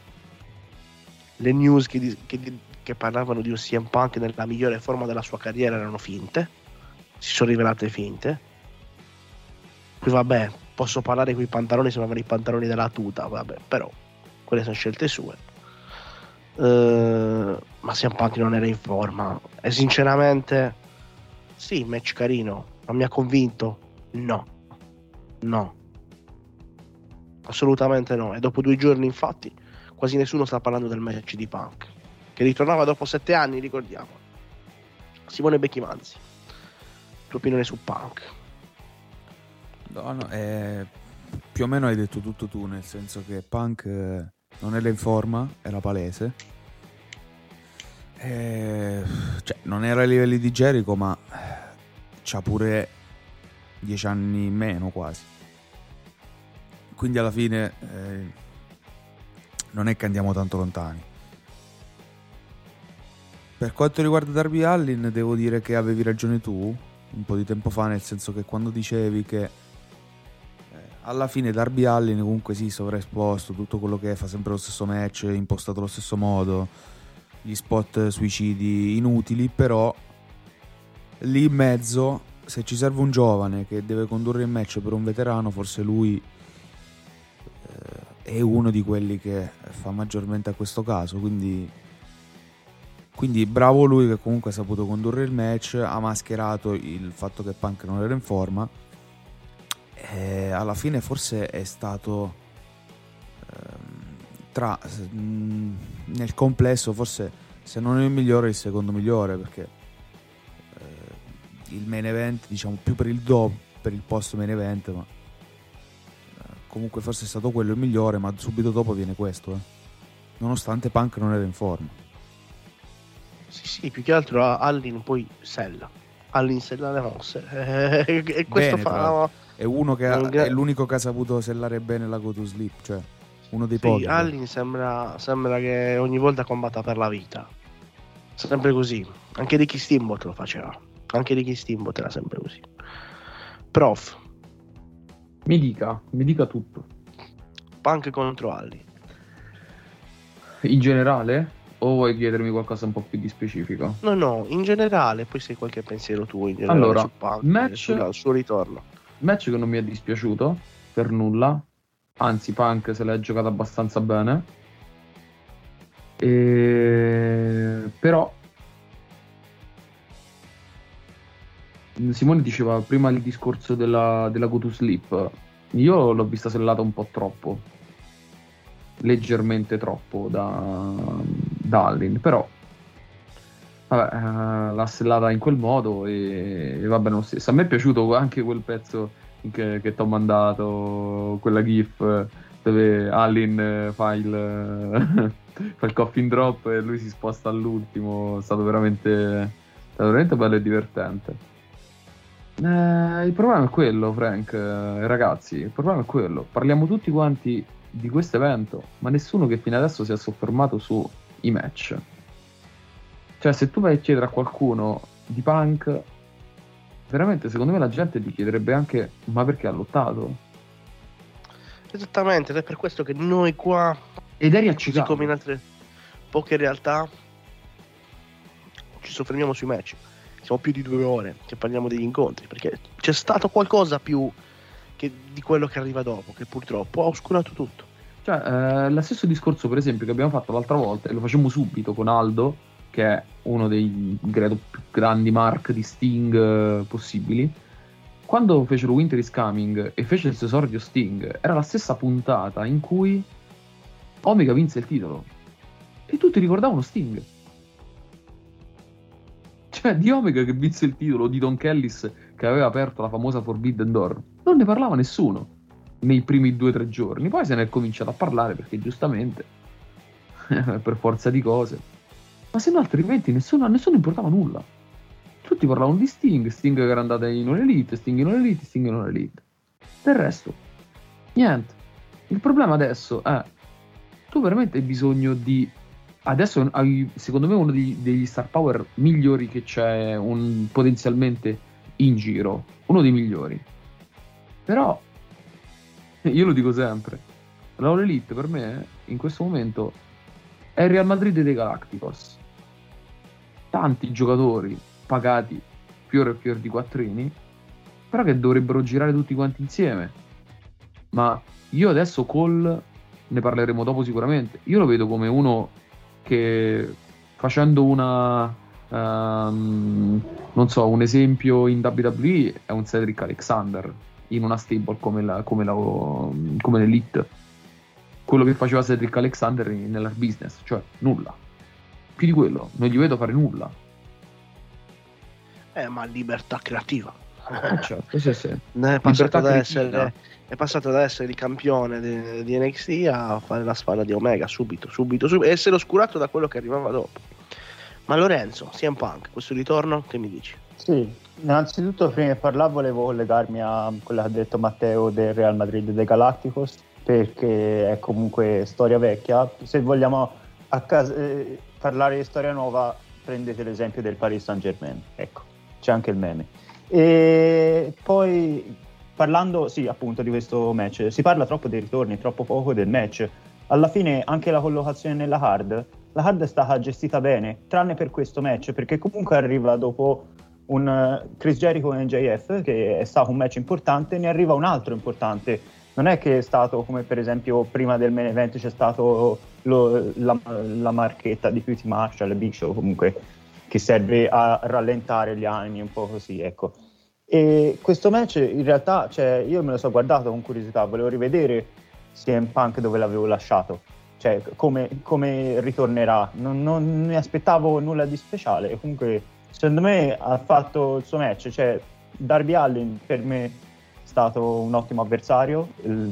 S2: Le news che, che che parlavano di un CM Punk nella migliore forma della sua carriera erano finte. Si sono rivelate finte. Poi vabbè, posso parlare con i pantaloni, sembrano i pantaloni della tuta, vabbè, però quelle sono scelte sue. Eh, ma CM Punk non era in forma. E sinceramente, sì, match carino, ma mi ha convinto? No, no, assolutamente no. E dopo due giorni, infatti, quasi nessuno sta parlando del match di Punk, che ritornava dopo sette anni, ricordiamo. Simone Becchimanzi, tua opinione su Punk?
S3: No, no, eh, più o meno hai detto tutto tu, nel senso che Punk eh, non era in forma, era palese. Eh, cioè, non era ai livelli di Jericho, ma c'ha pure dieci anni in meno quasi. Quindi alla fine eh, non è che andiamo tanto lontani. Per quanto riguarda Darby Allin, devo dire che avevi ragione tu un po' di tempo fa, nel senso che quando dicevi che alla fine Darby Allin comunque sì, sovraesposto, tutto quello che è, fa sempre lo stesso match, impostato allo stesso modo, gli spot suicidi inutili, però lì in mezzo, se ci serve un giovane che deve condurre il match per un veterano, forse lui eh, è uno di quelli che fa maggiormente a questo caso, quindi quindi bravo lui che comunque ha saputo condurre il match, ha mascherato il fatto che Punk non era in forma. E alla fine forse è stato ehm, tra mh, nel complesso forse se non è il migliore il secondo migliore perché eh, il main event diciamo più per il do per il post main event ma comunque forse è stato quello il migliore, ma subito dopo viene questo, eh. Nonostante Punk non era in forma.
S2: Sì, sì, più che altro Allin poi sella. Allin sella le mosse. Eh, e questo
S3: Bene,
S2: fa...
S3: È, uno che ha-
S2: gra-
S3: è l'unico che ha saputo sellare bene la Go to Sleep, cioè uno dei
S2: Sì,
S3: pochi.
S2: Allin sembra, sembra che ogni volta combatta per la vita. Sempre così. Anche Ricky Steamboat lo faceva. Anche Ricky Steamboat era sempre così. Prof,
S5: Mi dica, mi dica tutto.
S2: Punk contro Allin.
S5: In generale? O vuoi chiedermi qualcosa un po' più di specifico?
S2: No, no, in generale, poi se hai qualche pensiero tuo in generale
S5: Allora,
S2: su Punk,
S5: match-
S2: sul suo ritorno.
S5: Match che non mi è dispiaciuto per nulla. Anzi, Punk se l'è giocata abbastanza bene. E... Però Simone diceva prima il discorso della, della Go to Sleep. Io l'ho vista sellata un po' troppo. Leggermente troppo da, da Allin. Però vabbè, eh, l'ha sellata in quel modo e, e va bene lo stesso. A me è piaciuto anche quel pezzo che, che ti ho mandato, quella GIF eh, dove Allin eh, fa il, fa il coffin drop e lui si sposta all'ultimo. È stato veramente, è stato veramente bello e divertente. Eh, il problema è quello, Frank, ragazzi. Il problema è quello. Parliamo tutti quanti di questo evento, ma nessuno che fino adesso si è soffermato sui match. Cioè, se tu vai a chiedere a qualcuno di punk, veramente secondo me la gente ti chiederebbe anche: ma perché ha lottato?
S2: Esattamente, ed è per questo che noi qua,
S5: Ed eri a
S2: così
S5: Chicago.
S2: come in altre poche realtà, ci soffermiamo sui match. Siamo più di due ore che parliamo degli incontri, perché c'è stato qualcosa più che di quello che arriva dopo, che purtroppo ha oscurato tutto.
S5: Cioè, eh, lo stesso discorso, per esempio, che abbiamo fatto l'altra volta, e lo facciamo subito con Aldo, che è uno dei credo più grandi mark di Sting eh, possibili. Quando fecero Winter is Coming e fece il suo Sting, era la stessa puntata in cui Omega vinse il titolo. E tutti ricordavano Sting. Cioè, di Omega che vinse il titolo, di Don Kellis che aveva aperto la famosa Forbidden Door. Non ne parlava nessuno nei primi due o tre giorni. Poi se ne è cominciato a parlare perché giustamente, per forza di cose. Ma se no, altrimenti nessuno, nessuno importava nulla. Tutti parlavano di Sting, Sting che era andato in un elite, Sting in un elite, Sting in un elite. Del resto, niente. Il problema adesso è, tu veramente hai bisogno di... Adesso hai, secondo me, uno degli, degli star power migliori che c'è un, potenzialmente in giro. Uno dei migliori. Però, io lo dico sempre, la All Elite per me, in questo momento, è il Real Madrid dei Galacticos. Tanti giocatori pagati fiore e fior di quattrini, però che dovrebbero girare tutti quanti insieme. Ma io adesso Cole, ne parleremo dopo sicuramente, io lo vedo come uno che facendo una... ehm, non so, un esempio in WWE è un Cedric Alexander in una stable come, la, come, la, come l'Elite. Quello che faceva Cedric Alexander in- nella business, cioè nulla. Più di quello, non gli vedo fare nulla.
S2: Eh, ma libertà creativa.
S5: certo, sì, sì.
S2: È passato, da essere, è passato da essere il campione de- di NXT a fare la spada di Omega subito, subito, subito, e essere oscurato da quello che arrivava dopo. Ma Lorenzo, CM Punk, questo ritorno, che mi dici?
S9: Sì, innanzitutto prima di parlare volevo collegarmi a quello che ha detto Matteo del Real Madrid dei Galacticos perché è comunque storia vecchia. Se vogliamo a cas- eh, parlare di storia nuova prendete l'esempio del Paris Saint Germain, ecco, c'è anche il meme. E poi parlando, sì, appunto di questo match, si parla troppo dei ritorni, troppo poco del match. Alla fine anche la collocazione nella hard, la hard è stata gestita bene, tranne per questo match, perché comunque arriva dopo un eh, Chris Jericho e NJF, che è stato un match importante, ne arriva un altro importante. Non è che è stato come per esempio prima del main event c'è stato lo- la, la marchetta di QT Marshall e Big Show comunque che serve a rallentare gli anni un po' così, ecco. E questo match in realtà, cioè, io me lo sono guardato con curiosità, volevo rivedere CM Punk dove l'avevo lasciato, cioè come, come ritornerà. Non, non ne aspettavo nulla di speciale. Comunque, secondo me ha fatto il suo match, cioè Darby Allin per me stato un ottimo avversario,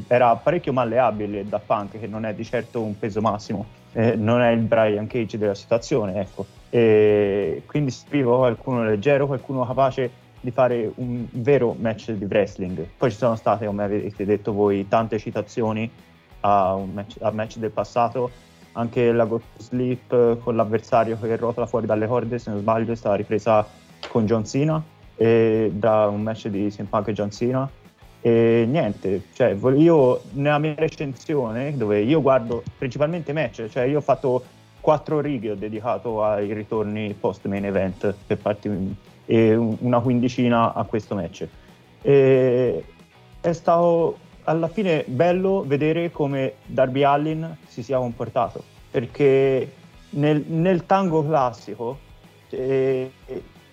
S9: era parecchio malleabile da Punk, che non è di certo un peso massimo, eh, non è il Brian Cage della situazione, ecco. E quindi scrivo qualcuno leggero, qualcuno capace di fare un vero match di wrestling. Poi ci sono state, come avete detto voi, tante citazioni a, match, a match del passato, anche la Go to Sleep eh, con l'avversario che rotola fuori dalle corde, se non sbaglio, è stata ripresa con John Cena e da un match di CM Punk e John Cena. E niente, cioè, io nella mia recensione, dove io guardo principalmente match, cioè io ho fatto quattro righe, ho dedicato ai ritorni post main event per farti e un- una quindicina a questo match. E è stato alla fine bello vedere come Darby Allin si sia comportato perché nel, nel tango classico eh,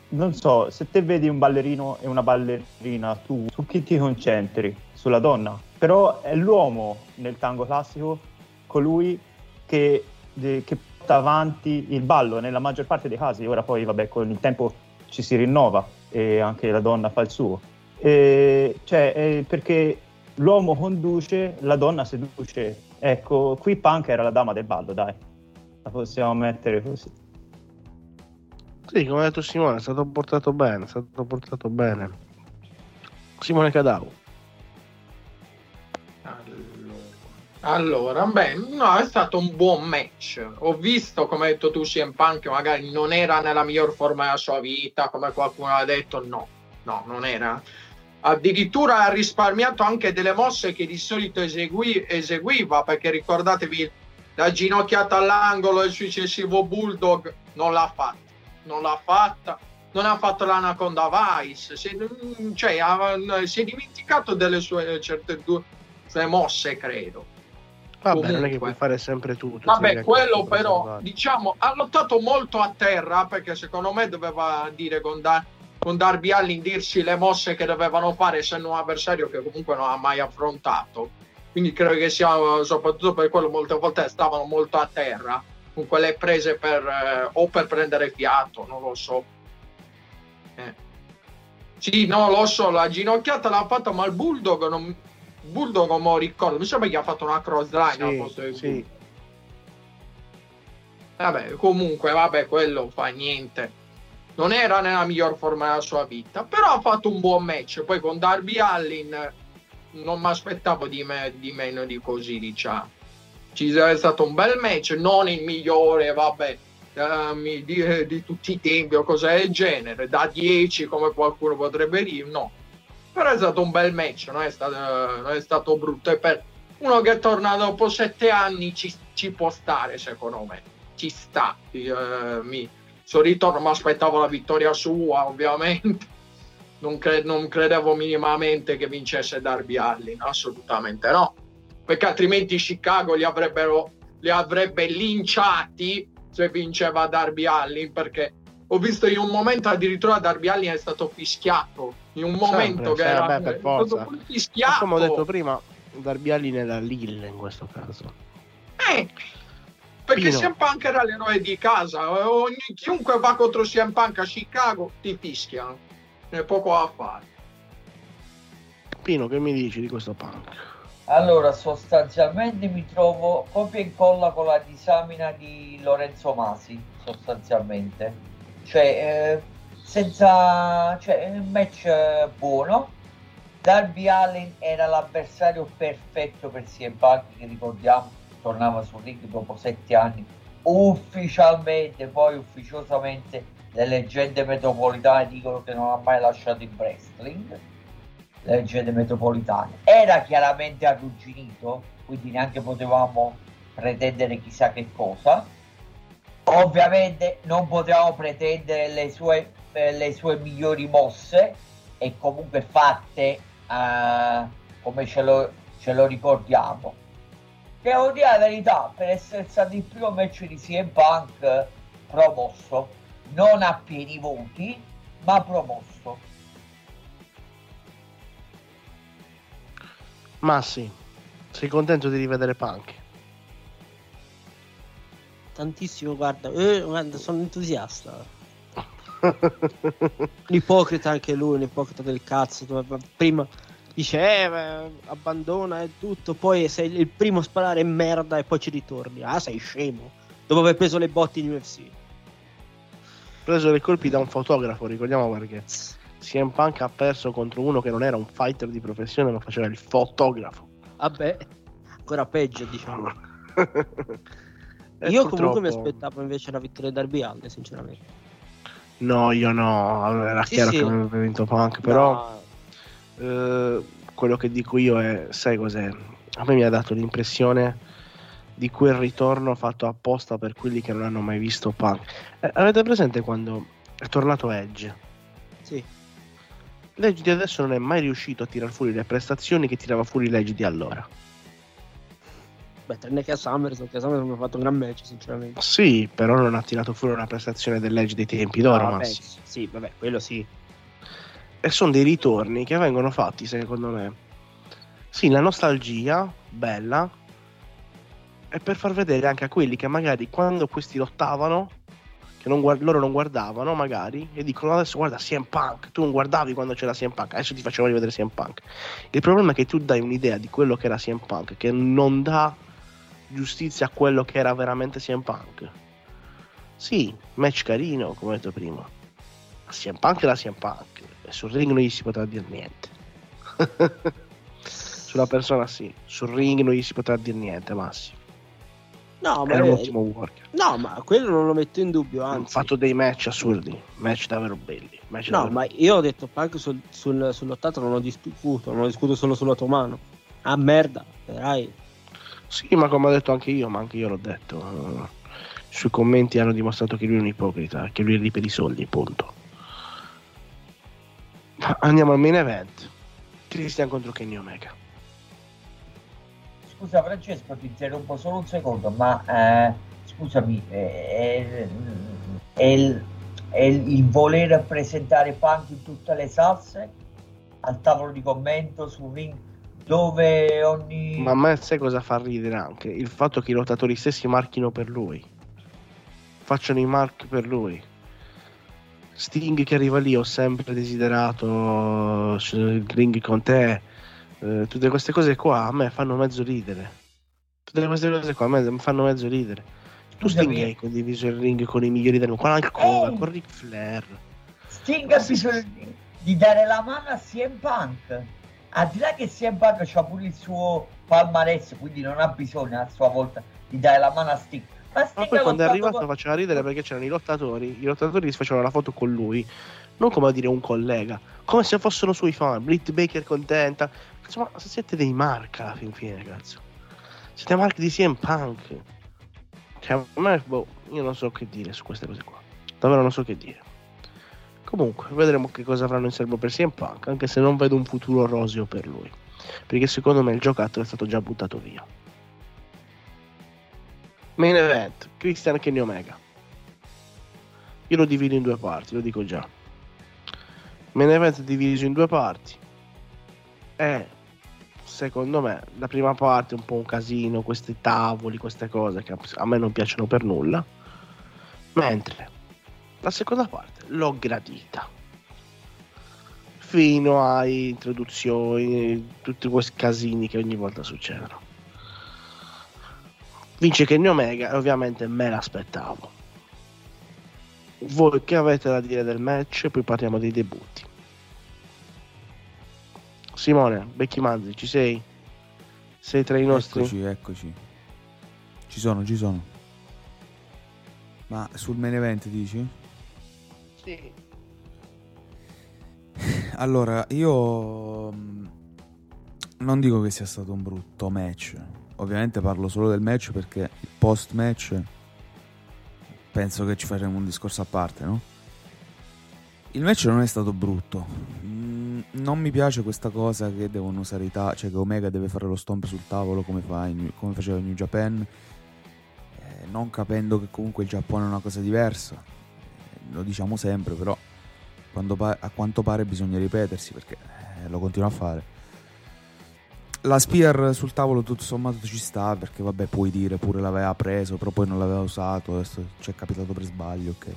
S9: non so se te vedi un ballerino e una ballerina tu su chi ti concentri sulla donna però è l'uomo nel tango classico colui che, de- che porta avanti il ballo nella maggior parte dei casi ora poi vabbè con il tempo ci si rinnova e anche la donna fa il suo e, cioè, perché l'uomo conduce, la donna seduce. Ecco, qui Punk era la dama del ballo, dai. La possiamo mettere così.
S2: Sì, come ha detto Simone, è stato portato bene, è stato portato bene. Simone Cadau.
S7: Allora, beh, no, è stato un buon match. Ho visto, come hai detto tu, CM Punk magari non era nella miglior forma della sua vita, come qualcuno ha detto, no, no, non era. Addirittura ha risparmiato anche delle mosse che di solito esegui- eseguiva, perché ricordatevi la ginocchiata all'angolo e il successivo Bulldog non l'ha fatta, non l'ha fatta, non ha fatto l'Anaconda Vice, si è, cioè, ha- si è dimenticato delle sue certe due sue mosse, credo.
S2: Vabbè, non è che
S7: Comunque.
S2: puoi fare sempre tutto.
S7: Vabbè,
S2: devi
S7: quello però,
S2: preservare.
S7: diciamo, ha lottato molto a terra perché secondo me doveva dire con, Da- con Darby Allin dirsi le mosse che dovevano fare essendo un avversario che comunque non ha mai affrontato. Quindi credo che sia soprattutto per quello molte volte stavano molto a terra con quelle prese per eh, o per prendere fiato, non lo so. Eh. Sì, no, lo so, la ginocchiata l'ha fatta, ma il Bulldog non Bulldog lo ricordo, mi sembra che ha fatto una cross line
S2: Sì, sì.
S7: Vabbè, comunque, vabbè, quello fa niente. Non era nella miglior forma della sua vita, però ha fatto un buon match. Poi con Darby Allin non mi aspettavo di, me- di meno di così, diciamo. Ci è stato un bel match, non il migliore, vabbè, ehm, di, di tutti i tempi o cose del genere, da 10 come qualcuno potrebbe dire, no. Però è stato un bel match, non è stato, non è stato brutto. E per uno che torna dopo sette anni ci, ci può stare, secondo me. Ci sta. Eh, mi, sul ritorno mi aspettavo la vittoria sua, ovviamente. Non, cre- non credevo minimamente che vincesse Darby Allin, assolutamente no. Perché altrimenti Chicago li, avrebbero, li avrebbe linciati se vinceva Darby Allin. Perché ho visto in un momento addirittura Darby Allin è stato fischiato. In un momento
S2: Sempre,
S7: che
S2: sì,
S7: era
S2: vabbè, per forza.
S7: fischiato.
S2: Come ho detto prima, Darby Allin era Lille in questo caso.
S7: Eh, perché
S2: Pino.
S7: CM Punk era l'eroe di casa. Ogni, chiunque va contro CM Punk a Chicago ti fischiano. C'è poco da fare.
S2: Pino, che mi dici di questo punk?
S6: Allora, sostanzialmente mi trovo copia e incolla con la disamina di Lorenzo Masi, sostanzialmente. Cioè, eh, senza... cioè, un match eh, buono. Darby Allen era l'avversario perfetto per CM Punk, che ricordiamo, tornava sul ring dopo sette anni. Ufficialmente, poi ufficiosamente, le leggende metropolitane dicono che non ha mai lasciato il wrestling leggende metropolitane. Era chiaramente arrugginito, quindi neanche potevamo pretendere chissà che cosa. Ovviamente non potevamo pretendere le sue, eh, le sue migliori mosse e comunque fatte eh, come ce lo, ce lo ricordiamo. Devo dire la verità, per essere stato il primo match di CM Punk eh, promosso, non a pieni voti, ma promosso.
S2: Massi, sei contento di rivedere Punk?
S8: Tantissimo, guarda, eh, guarda, sono entusiasta. L'ipocrita anche lui, un ipocrita del cazzo. dove- Prima, dice eh, beh, abbandona e tutto, poi sei il primo a sparare merda e poi ci ritorni. Ah, sei scemo. Dopo aver preso le botte in UFC.
S2: preso dei colpi da un fotografo, ricordiamo perché CM Punk ha perso contro uno che non era un fighter di professione, ma faceva il fotografo.
S8: Vabbè, ancora peggio, diciamo.
S2: E
S8: Io comunque mi
S2: purtroppo-
S8: aspettavo invece la vittoria del Darby Allin, sinceramente.
S2: No, io no, era
S8: Sì,
S2: chiaro
S8: sì.
S2: che avrebbe vinto Punk, però
S8: No,
S2: eh, quello che dico io è, sai cos'è? A me mi ha dato l'impressione di quel ritorno fatto apposta per quelli che non hanno mai visto Punk. Eh, avete presente quando è tornato Edge? Di adesso non è mai riuscito a tirar fuori le prestazioni che tirava fuori l'Edge di allora.
S8: Beh, tranne che a SummerSlam, che a SummerSlam ha fatto un gran match, sinceramente.
S2: Sì, però non ha tirato fuori una prestazione dell'Edge dei tempi d'oro,
S8: No, vabbè,
S2: Massi.
S8: sì, vabbè, quello sì.
S2: E sono dei ritorni che vengono fatti, secondo me. Sì, la nostalgia, bella, e per far vedere anche a quelli che magari quando questi lottavano, che non guard- loro non guardavano magari, e dicono adesso guarda CM Punk, tu non guardavi quando c'era CM Punk, adesso ti facciamo rivedere CM Punk. Il problema è che tu dai un'idea di quello che era CM Punk, che non dà giustizia a quello che era veramente CM Punk. Sì, match carino, come ho detto prima. Ma CM Punk era CM Punk, e sul ring non gli si potrà dire niente. Sulla persona sì, sul ring non gli si potrà dire niente, Massi.
S8: No, ma,
S2: Era un ottimo worker.
S8: no, ma quello non lo metto in dubbio,
S2: Ha
S8: anzi.
S2: fatto dei match assurdi, match davvero belli. match
S8: No,
S2: davvero-
S8: ma io ho detto Punk sul, sul, sull'ottato non ho discusso, non ho discusso solo sulla tua mano. Ah, merda, dai.
S2: Sì, ma come ho detto anche io, ma anche io l'ho detto. eh, I suoi commenti hanno dimostrato che lui è un ipocrita, che lui è lì per i soldi, punto. Ma Andiamo al main event. Christian contro Kenny Omega.
S6: Scusa Francesco, ti interrompo solo un secondo, ma eh, scusami, eh, è, il, è il- voler presentare Punk in tutte le salse al tavolo di commento sul ring dove ogni...
S2: Ma a me sai cosa fa ridere anche? Il fatto che i lottatori stessi marchino per lui. Facciano i mark per lui. Sting che arriva lì, ho sempre desiderato eh, il ring con te. Eh, tutte queste cose qua a me fanno mezzo ridere. Tutte queste cose qua a me fanno mezzo ridere. Tu. Sting hai condiviso il ring con i migliori del mondo, con
S6: Eh.
S2: con Ric Flair.
S6: Sting ha bisogno di, di dare la mano a CM Punk. Al di là che CM Punk c'ha pure il suo palmarès, quindi non ha bisogno a sua volta di dare la mano a Sting. Ma, Sting
S2: Ma poi
S6: ha
S2: quando è arrivato
S6: con-
S2: faceva ridere perché c'erano i lottatori, i lottatori si facevano la foto con lui, non come a dire un collega, come se fossero suoi fan, Britt Baker contenta. Insomma, siete dei marca alla fin fine, cazzo. Siete marchi di CM Punk. Cioè, a me, boh, io non so che dire su queste cose qua. Davvero non so che dire. Comunque, vedremo che cosa avranno in serbo per CM Punk, anche se non vedo un futuro roseo per lui. Perché secondo me il giocattolo è stato già buttato via. Main event, Christian Kenny Omega. Io lo divido in due parti, lo dico già. Main event diviso in due parti. E secondo me la prima parte è un po' un casino, questi tavoli, queste cose che a me non piacciono per nulla. Mentre la seconda parte l'ho gradita. Fino ai introduzioni, tutti questi casini che ogni volta succedono. Vince Kenny Omega e ovviamente me l'aspettavo. Voi che avete da dire del match? Poi parliamo dei debutti. Simone, Becky Manzi, ci sei? Sei tra i nostri?
S3: Eccoci, eccoci. Ci sono, ci sono. Ma sul main event dici?
S2: Sì.
S3: Allora, io mm, non dico che sia stato un brutto match. Ovviamente parlo solo del match perché il post match penso che ci faremo un discorso a parte, no? Il match non è stato brutto. Mm, non mi piace questa cosa che devono usare i ta- cioè che Omega deve fare lo stomp sul tavolo come, fa in- come faceva in New Japan, eh, non capendo che comunque il Giappone è una cosa diversa. Eh, lo diciamo sempre, però pa- a quanto pare bisogna ripetersi perché eh, lo continua a fare. La spear sul tavolo tutto sommato ci sta perché vabbè puoi dire pure l'aveva preso però poi non l'aveva usato, adesso ci è capitato per sbaglio, ok.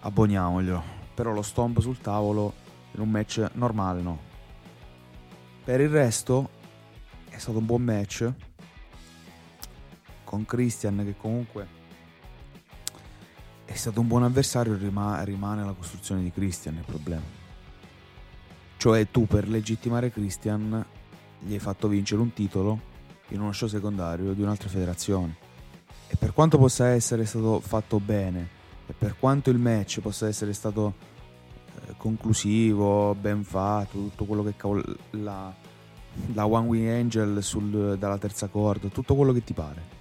S3: Abboniamoglielo. Però lo stomp sul tavolo in un match normale no. Per il resto è stato un buon match con Christian che comunque è stato un buon avversario, rima- rimane la costruzione di Christian il problema. Cioè tu per legittimare Christian gli hai fatto vincere un titolo in uno show secondario di un'altra federazione. E per quanto possa essere stato fatto bene e per quanto il match possa essere stato conclusivo, ben fatto, tutto quello che cavolo la, la One Wing Angel sul, dalla terza corda, tutto quello che ti pare.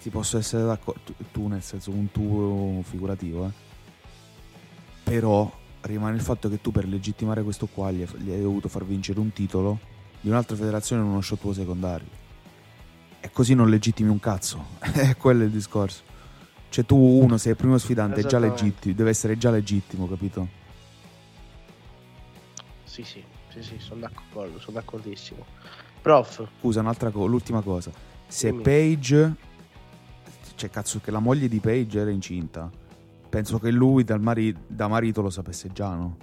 S3: Ti posso essere d'accordo, tu- nel senso un tu figurativo, eh. Però rimane il fatto che tu per legittimare questo qua gli hai, dovuto far vincere un titolo di un'altra federazione in uno show tuo secondario. E così non legittimi un cazzo. È quello il discorso. Cioè tu uno sei il primo sfidante, è già legittimo, deve essere già legittimo, capito?
S2: Sì, sì, sì, sì, sono d'accordo, sono d'accordissimo. Prof,
S3: Scusa, un'altra cosa, l'ultima cosa. Se
S2: Dimmi.
S3: Paige cioè cazzo che la moglie di Paige era incinta. Penso che lui dal mari- da marito lo sapesse già, no?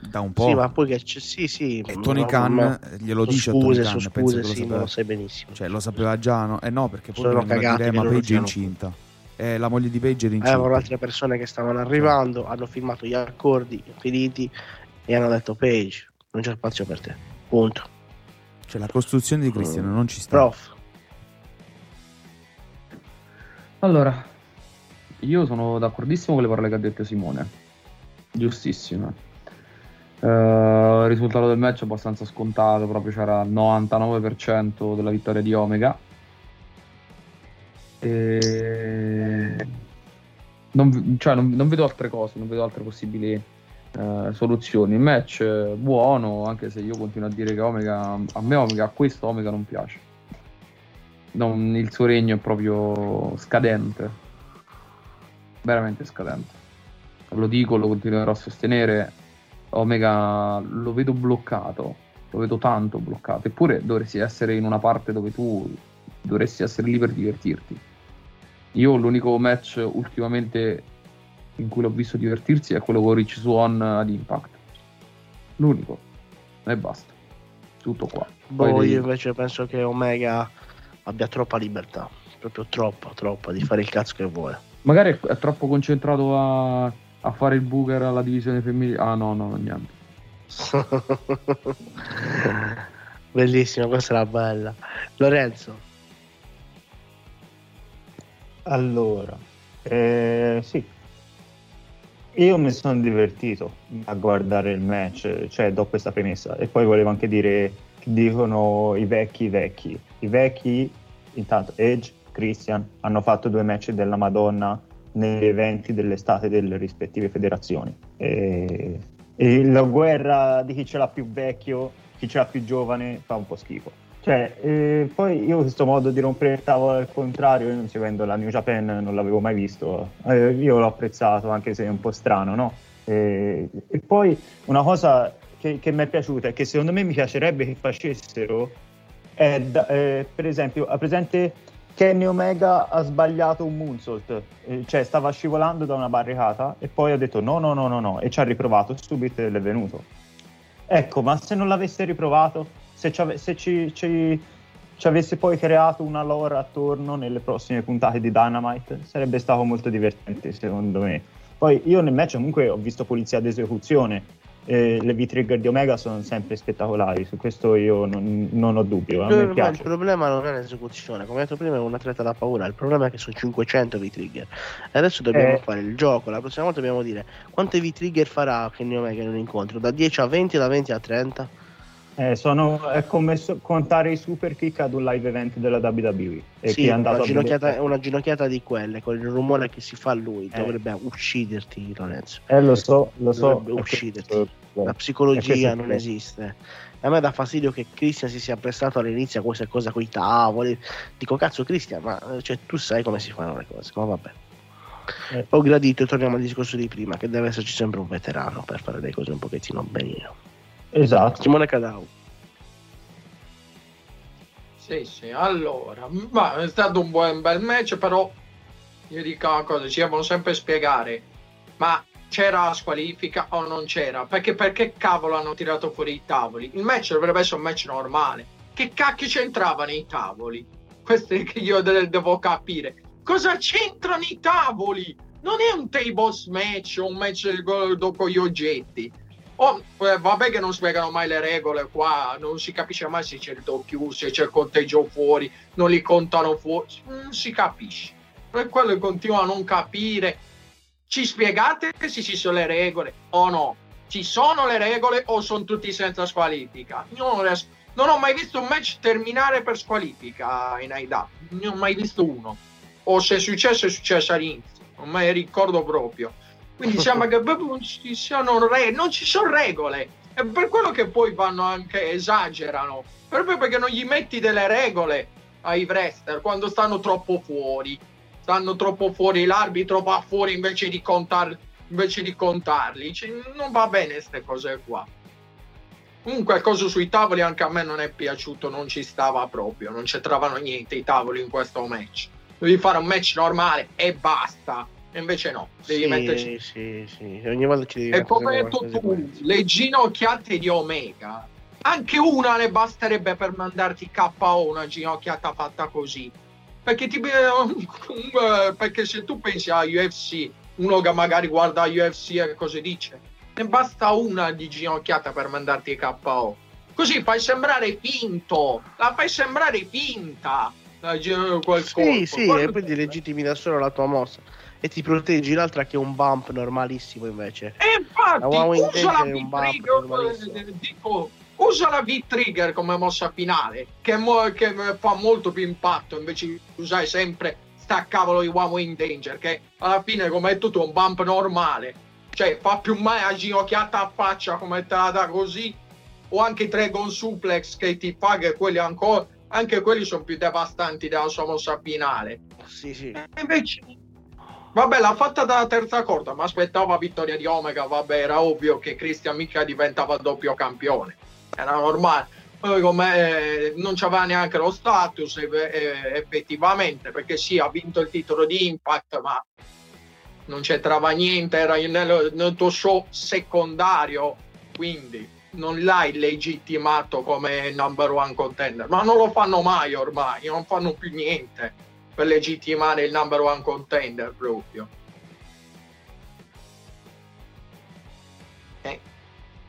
S3: Da un po'.
S2: sì, ma poi che c'è, sì, sì.
S3: E Tony Khan
S2: ma-
S3: glielo
S2: su
S3: dice
S2: scuse,
S3: a Tony Khan, penso
S2: scuse, sì, lo sai benissimo.
S3: Cioè, lo sapeva già, no? Eh no, perché poi
S2: Sono cagati
S3: dire,
S2: che
S3: ma Paige è incinta. Eh, la moglie di Paige era incinta.
S2: Avevano altre persone che stavano arrivando, hanno firmato gli accordi finiti e hanno detto Page, non c'è spazio per te. Punto.
S3: Cioè, la costruzione di Christian non ci sta.
S2: Prof,
S5: Allora, io sono d'accordissimo con le parole che ha detto Simone. Giustissime. Eh, il risultato del match è abbastanza scontato, proprio c'era il 99% della vittoria di Omega. E... Non, cioè, non- non vedo altre cose, non vedo altre possibili eh, soluzioni. Il match è buono, anche se io continuo a dire che Omega, a me Omega, a questo Omega non piace. Non- il suo regno è proprio scadente, veramente scadente. Lo dico, lo continuerò a sostenere. Omega lo vedo bloccato, lo vedo tanto bloccato. Eppure dovresti essere in una parte dove tu dovresti essere lì per divertirti. Io l'unico match ultimamente in cui l'ho visto divertirsi è quello con Rich Swan ad Impact. L'unico. E basta. Tutto qua. Poi
S2: boh, io invece penso che Omega abbia troppa libertà, proprio troppa, troppa, di fare il cazzo che vuole.
S5: Magari è, è troppo concentrato a, a fare il booker alla divisione femminile. Ah no, no, niente.
S2: Bellissima, questa era bella. Lorenzo,
S9: Allora, eh, sì, io mi sono divertito a guardare il match, cioè do questa premessa. E poi volevo anche dire che dicono i vecchi vecchi. I vecchi, intanto Edge, Christian, hanno fatto due match della Madonna negli eventi dell'estate delle rispettive federazioni. E, e la guerra di chi ce l'ha più vecchio, chi ce l'ha più giovane, fa un po' schifo. Cioè, eh, poi io questo modo di rompere il tavolo al contrario, io non seguendo la New Japan non l'avevo mai visto, Eh, io l'ho apprezzato anche se è un po' strano, no? Eh, e poi una cosa che, che mi è piaciuta e che secondo me mi piacerebbe che facessero è, da- eh, per esempio, ha presente Kenny Omega ha sbagliato un moonsault, eh, cioè stava scivolando da una barricata e poi ha detto no, no, no, no, no, e ci ha riprovato subito ed è venuto. Ecco, ma se non l'avesse riprovato, se ci, ave- se ci- ci- ci avesse poi creato una lore attorno nelle prossime puntate di Dynamite, sarebbe stato molto divertente secondo me. Poi io nel match comunque ho visto polizia d'esecuzione, eh, le V-trigger di Omega sono sempre spettacolari, su questo io non, non ho dubbio,
S2: Ma il
S9: piace.
S2: problema non è l'esecuzione, come detto prima è un atleta da paura, il problema è che sono 500 V-trigger adesso dobbiamo
S9: Eh.
S2: fare il gioco, la prossima volta dobbiamo dire quante V-trigger farà Kenny Omega in un incontro, da 10 a 20, da 20 a 30?
S9: Eh, sono- è come so- contare i super kick ad un live event della WWE. E
S2: sì,
S9: è andato
S2: una
S9: a
S2: ginocchiata,
S9: vedere-
S2: una ginocchiata di quelle, con il rumore che si fa lui,
S9: Eh.
S2: dovrebbe ucciderti Lorenzo,
S9: Eh, lo so, lo so.
S2: dovrebbe
S9: è
S2: ucciderti.
S9: questo-
S2: La psicologia non esiste. A me dà fastidio che Christian si sia prestato all'inizio a questa cosa con i tavoli. Dico, cazzo, Christian, ma eh, cioè, tu sai come si fanno le cose. Ma vabbè.
S9: Eh.
S2: Ho gradito, torniamo al discorso di prima, che deve esserci sempre un veterano per fare le cose un pochettino benino.
S9: Esatto.
S2: Simone Cadau.
S7: Sì, sì, allora, ma è stato un buon bel match, però io dico una cosa, ci devono sempre spiegare, ma c'era squalifica o non c'era? Perché, perché cavolo hanno tirato fuori i tavoli? Il match dovrebbe essere un match normale. Che cacchio c'entravano i tavoli? Questo è che io de- devo capire. Cosa c'entrano i tavoli? Non è un tables match o un match dopo gli oggetti. Oh, eh, vabbè che non spiegano mai le regole qua, non si capisce mai se c'è il doppio, se c'è il conteggio fuori, non li contano fuori, non si capisce. Per quello continuo a non capire ci spiegate se ci sono le regole o no? Ci sono le regole o sono tutti senza squalifica? Non, riesco, non ho mai visto un match terminare per squalifica in AIDA, non ho mai visto uno. O se è successo è successo all'inizio, non me ricordo proprio. Quindi sembra che non ci, sono re- non ci sono regole. È per quello che poi vanno anche, esagerano, proprio perché non gli metti delle regole ai wrestler quando stanno troppo fuori stanno troppo fuori, l'arbitro va fuori invece di, contar, invece di contarli. Cioè, non va bene queste cose qua. Comunque il coso sui tavoli anche a me non è piaciuto, non ci stava proprio, non c'entravano niente i tavoli in questo match. Devi fare un match normale e basta. E invece no, devi
S2: sì,
S7: metterci.
S2: Sì, sì, ogni volta ci devi
S7: E come hai detto tu, le ginocchiate di Omega, anche una ne basterebbe per mandarti KO una ginocchiata fatta così perché, ti, perché se tu pensi a UFC, uno che magari guarda UFC e cosa dice, ne basta una di ginocchiata per mandarti KO. Così fai sembrare finto, la fai sembrare finta. Quel
S2: sì,
S7: colpo.
S2: sì,
S7: Quello-
S2: e quindi legittimi da solo la tua mossa e ti proteggi l'altra che è un bump normalissimo invece.
S7: E infatti, usa la V-Trigger, eh, dico, usa la V-Trigger come mossa finale, che, mo- che fa molto più impatto invece di usare sempre sta cavolo di Wow in Danger, che alla fine, come hai detto tu, è un bump normale. Cioè, fa più male a ginocchiata a faccia come te la dà così, o anche i Dragon Suplex che ti fa, che quelli ancora, anche quelli sono più devastanti della sua mossa finale.
S2: Sì, sì.
S7: E invece, vabbè, l'ha fatta dalla terza corda, ma aspettava vittoria di Omega. Vabbè, era ovvio che Christian mica diventava doppio campione, era normale. Poi come eh, non c'aveva neanche lo status eh, eh, effettivamente, perché sì, ha vinto il titolo di Impact, ma non c'entrava niente, era nel, nel tuo show secondario, quindi non l'hai legittimato come number one contender, ma non lo fanno mai ormai, non fanno più niente per legittimare il number one contender proprio. Eh,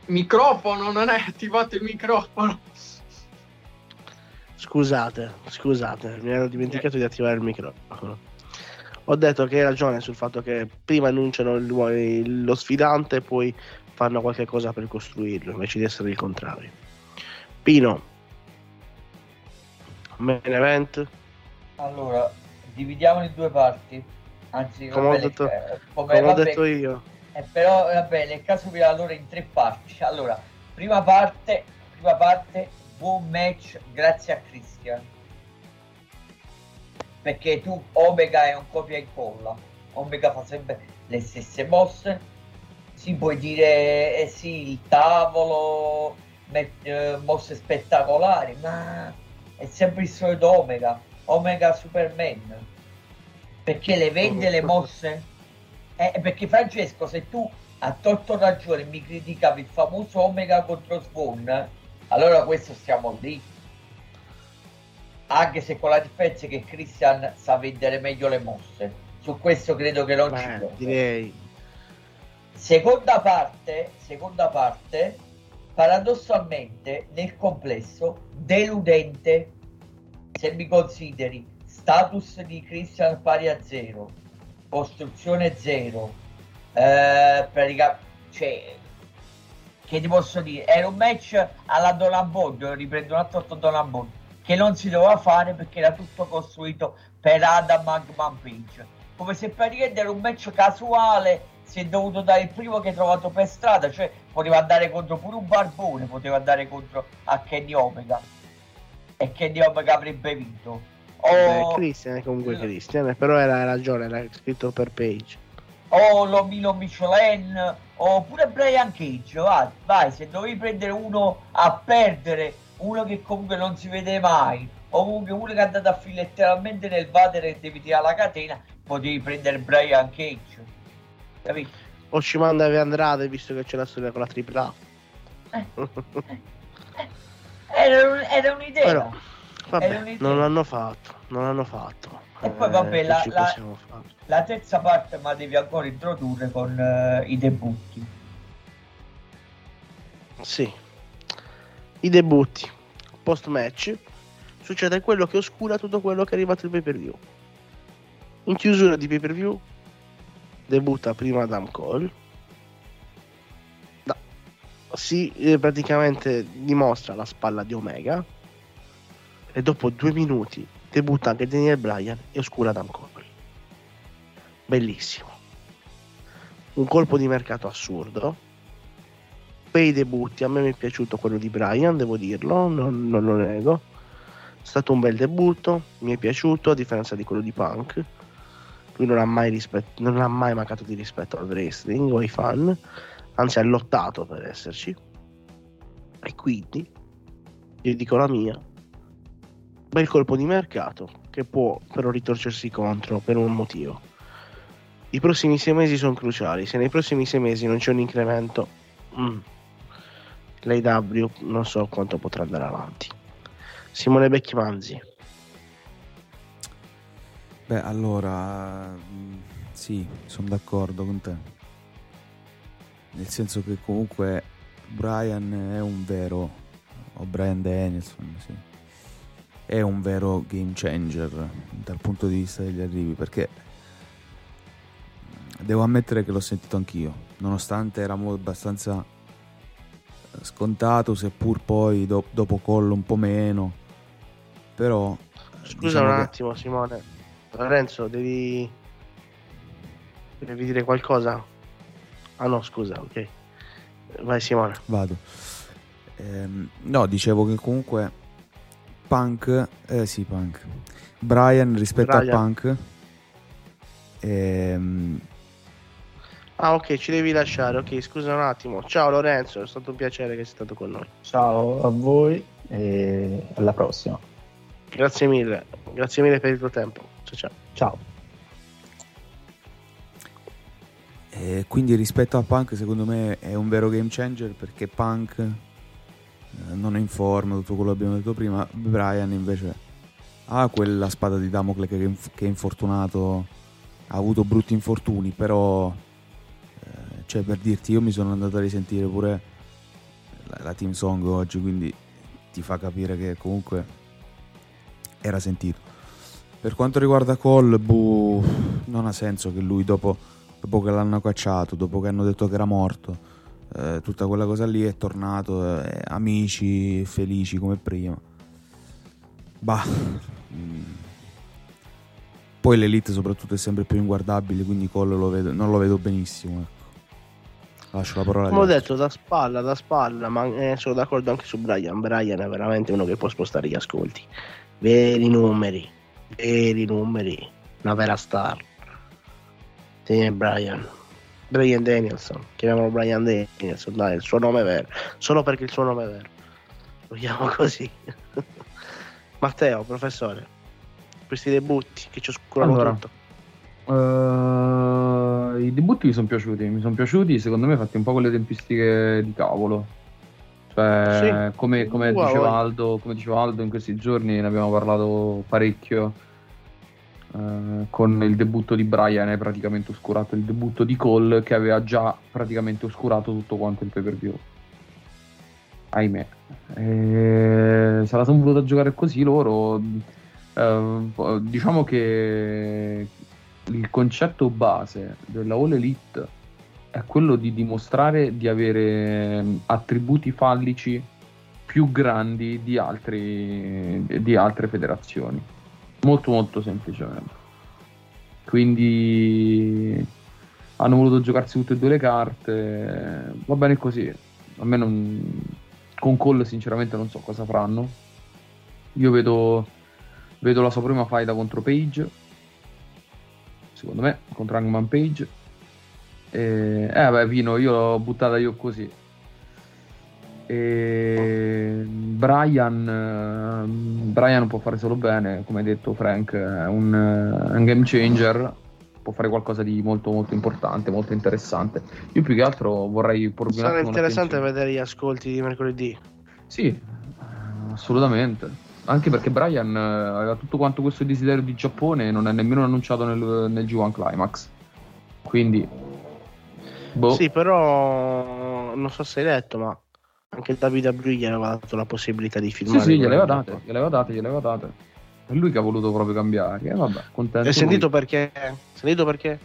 S7: microfono, non è attivato il microfono.
S2: Scusate, scusate, mi ero dimenticato di attivare il microfono. Ho detto che hai ragione sul fatto che prima annunciano il- lo sfidante e poi fanno qualche cosa per costruirlo, invece di essere il contrario. Pino, main event,
S6: Allora, dividiamolo in due parti. Anzi,
S2: come ho
S6: vabbè,
S2: detto,
S6: eh,
S2: come ho
S6: vabbè,
S2: detto io.
S6: eh, però vabbè, nel caso vi allora in tre parti. Allora, prima parte, prima parte, buon match grazie a Christian. Perché tu Omega è un copia e incolla. Omega fa sempre le stesse mosse. Si puoi dire eh sì, il tavolo, met- eh, mosse spettacolari, ma è sempre il solito Omega, Omega Superman. Perché le vende le mosse? Eh, perché Francesco, se tu a torto ragione mi criticavi il famoso Omega contro Swan, allora questo stiamo lì. Anche se con la differenza che Christian sa vendere meglio le mosse. Su questo credo che non ci
S2: Beh,
S6: sia.
S2: direi.
S6: Seconda parte, seconda parte, paradossalmente nel complesso deludente se mi consideri status di Christian pari a zero, costruzione zero, eh, pratica- cioè, che ti posso dire, era un match alla Dolan Board, riprendo un attimo Dolan Board, che non si doveva fare perché era tutto costruito per Adam Magman Page, come se praticamente era un match casuale, si è dovuto dare il primo che hai trovato per strada, cioè poteva andare contro pure un barbone, poteva andare contro a Kenny Omega e Kenny Omega avrebbe vinto. O,
S2: Christian è comunque Christian, però era ragione, era scritto per page.
S6: o Lomilo Michelin oppure Brian Cage, vai, vai, se dovevi prendere uno a perdere, uno che comunque non si vede mai, o comunque uno che è andato a filo letteralmente nel vatere e devi tirare la catena, potevi prendere Brian Cage. Capito?
S2: O ci manda Eve Andrade visto che c'è la storia con la tripla A.
S6: Era, era un'idea.
S2: Però,
S6: Era
S2: vabbè,
S6: un'idea.
S2: non l'hanno fatto, non l'hanno fatto.
S6: E poi
S2: Eh,
S6: vabbè,
S2: che
S6: la- la-? La terza parte ma devi ancora introdurre con eh, i debutti.
S2: Sì. I debutti. Post match. Succede quello che oscura tutto quello che è arrivato il pay per view. In chiusura di pay per view debutta prima Adam Cole. Si eh, praticamente dimostra la spalla di Omega. E dopo due minuti debutta anche Daniel Bryan e oscura Adam Cole. Bellissimo. Un colpo di mercato assurdo bei debutti. A me mi è piaciuto quello di Brian, devo dirlo, non, non lo nego. È stato un bel debutto, mi è piaciuto, a differenza di quello di Punk. Lui non ha mai, rispet- non ha mai mancato di rispetto al wrestling o ai fan, anzi ha lottato per esserci. E quindi, io dico la mia, bel colpo di mercato che può però ritorcersi contro per un motivo. I prossimi sei mesi sono cruciali, se nei prossimi sei mesi non c'è un incremento Mm. L'AW non so quanto potrà andare avanti. Simone Becchimanzi.
S3: Beh, allora, mh, sì, sono d'accordo con te. Nel senso che comunque Brian è un vero, o Brian Danielson, sì, è un vero game changer dal punto di vista degli arrivi, perché devo ammettere che l'ho sentito anch'io, nonostante era mo- abbastanza eh, scontato, seppur poi do- dopo collo un po' meno, però...
S2: Scusa
S3: diciamo
S2: un
S3: che-
S2: attimo, Simone. Lorenzo, devi. Devi dire qualcosa? Ah no, scusa, ok. Vai Simone.
S3: Vado. Ehm, no, dicevo che comunque Punk, eh sì, Punk. Brian rispetto
S2: Brian.
S3: a Punk ehm,
S2: Ah ok, ci devi lasciare. Ok, scusa un attimo. Ciao Lorenzo, è stato un piacere che sei stato con noi.
S9: Ciao a voi e alla prossima.
S2: Grazie mille. Grazie mille per il tuo tempo. Ciao ciao.
S9: Ciao.
S3: E quindi rispetto a Punk secondo me è un vero game changer perché Punk eh, non è in forma, tutto quello che abbiamo detto prima, Brian invece ha quella spada di Damocle che, che è infortunato, ha avuto brutti infortuni, però eh, cioè per dirti io mi sono andato a risentire pure la, la team song oggi, quindi ti fa capire che comunque era sentito. Per quanto riguarda Cole, boh, non ha senso che lui dopo, dopo che l'hanno cacciato, dopo che hanno detto che era morto, eh, tutta quella cosa lì è tornato, eh, amici, felici come prima. Bah. Poi l'elite soprattutto è sempre più inguardabile, quindi Cole lo vedo- non lo vedo benissimo. ecco. Lascio la parola
S2: Come ho detto, da spalla, da spalla, ma eh, sono d'accordo anche su Brian. Brian è veramente uno che può spostare gli ascolti. Veri numeri, veri numeri, una vera star. Sì, Brian. Brian Danielson, chiamiamolo Brian Danielson, dai, il suo nome è vero, solo perché il suo nome è vero. Lo chiamo così. Matteo, professore, questi debutti che ci oscurano
S5: Allora.
S2: tutto.
S5: Eh, I debutti mi sono piaciuti, mi sono piaciuti secondo me fatti un po' con le tempistiche di cavolo. Cioè,
S2: Sì.
S5: come, come
S2: Wow,
S5: diceva
S2: wow.
S5: Aldo, come diceva Aldo in questi giorni ne abbiamo parlato parecchio. Eh, con il debutto di Brian è praticamente oscurato il debutto di Cole che aveva già praticamente oscurato tutto quanto il pay per view. Ahimè. Eh, se la sono voluta giocare così loro. eh, diciamo che il concetto base della All Elite è quello di dimostrare di avere attributi fallici più grandi di, altri, di altre federazioni. Molto molto semplicemente. Quindi hanno voluto giocarsi tutte e due le carte. Va bene così. A me non... Con Cole sinceramente non so cosa faranno. Io vedo, vedo la sua prima faida contro Page. Secondo me, contro Hangman Page. E, eh vabbè, Vino, io l'ho buttata io così. E Brian, ehm, Brian può fare solo bene, come hai detto Frank, è un, eh, un game changer. può fare qualcosa di molto molto importante, molto interessante. Io più che altro vorrei porvi
S2: Sarà interessante vedere gli ascolti di mercoledì.
S5: Sì, eh, assolutamente. Anche perché Brian eh, aveva tutto quanto questo desiderio di Giappone e non è nemmeno annunciato nel, nel G1 Climax. Quindi, boh,
S2: Sì, però non so se hai letto, ma anche il WWE gli aveva dato la possibilità di
S5: sì,
S2: filmare.
S5: sì, gliele aveva
S2: quello.
S5: date, gliele aveva date, gliele aveva date. È lui che ha voluto proprio cambiare. E vabbè, contento.
S2: Hai sentito
S5: lui.
S2: perché? Sentito perché?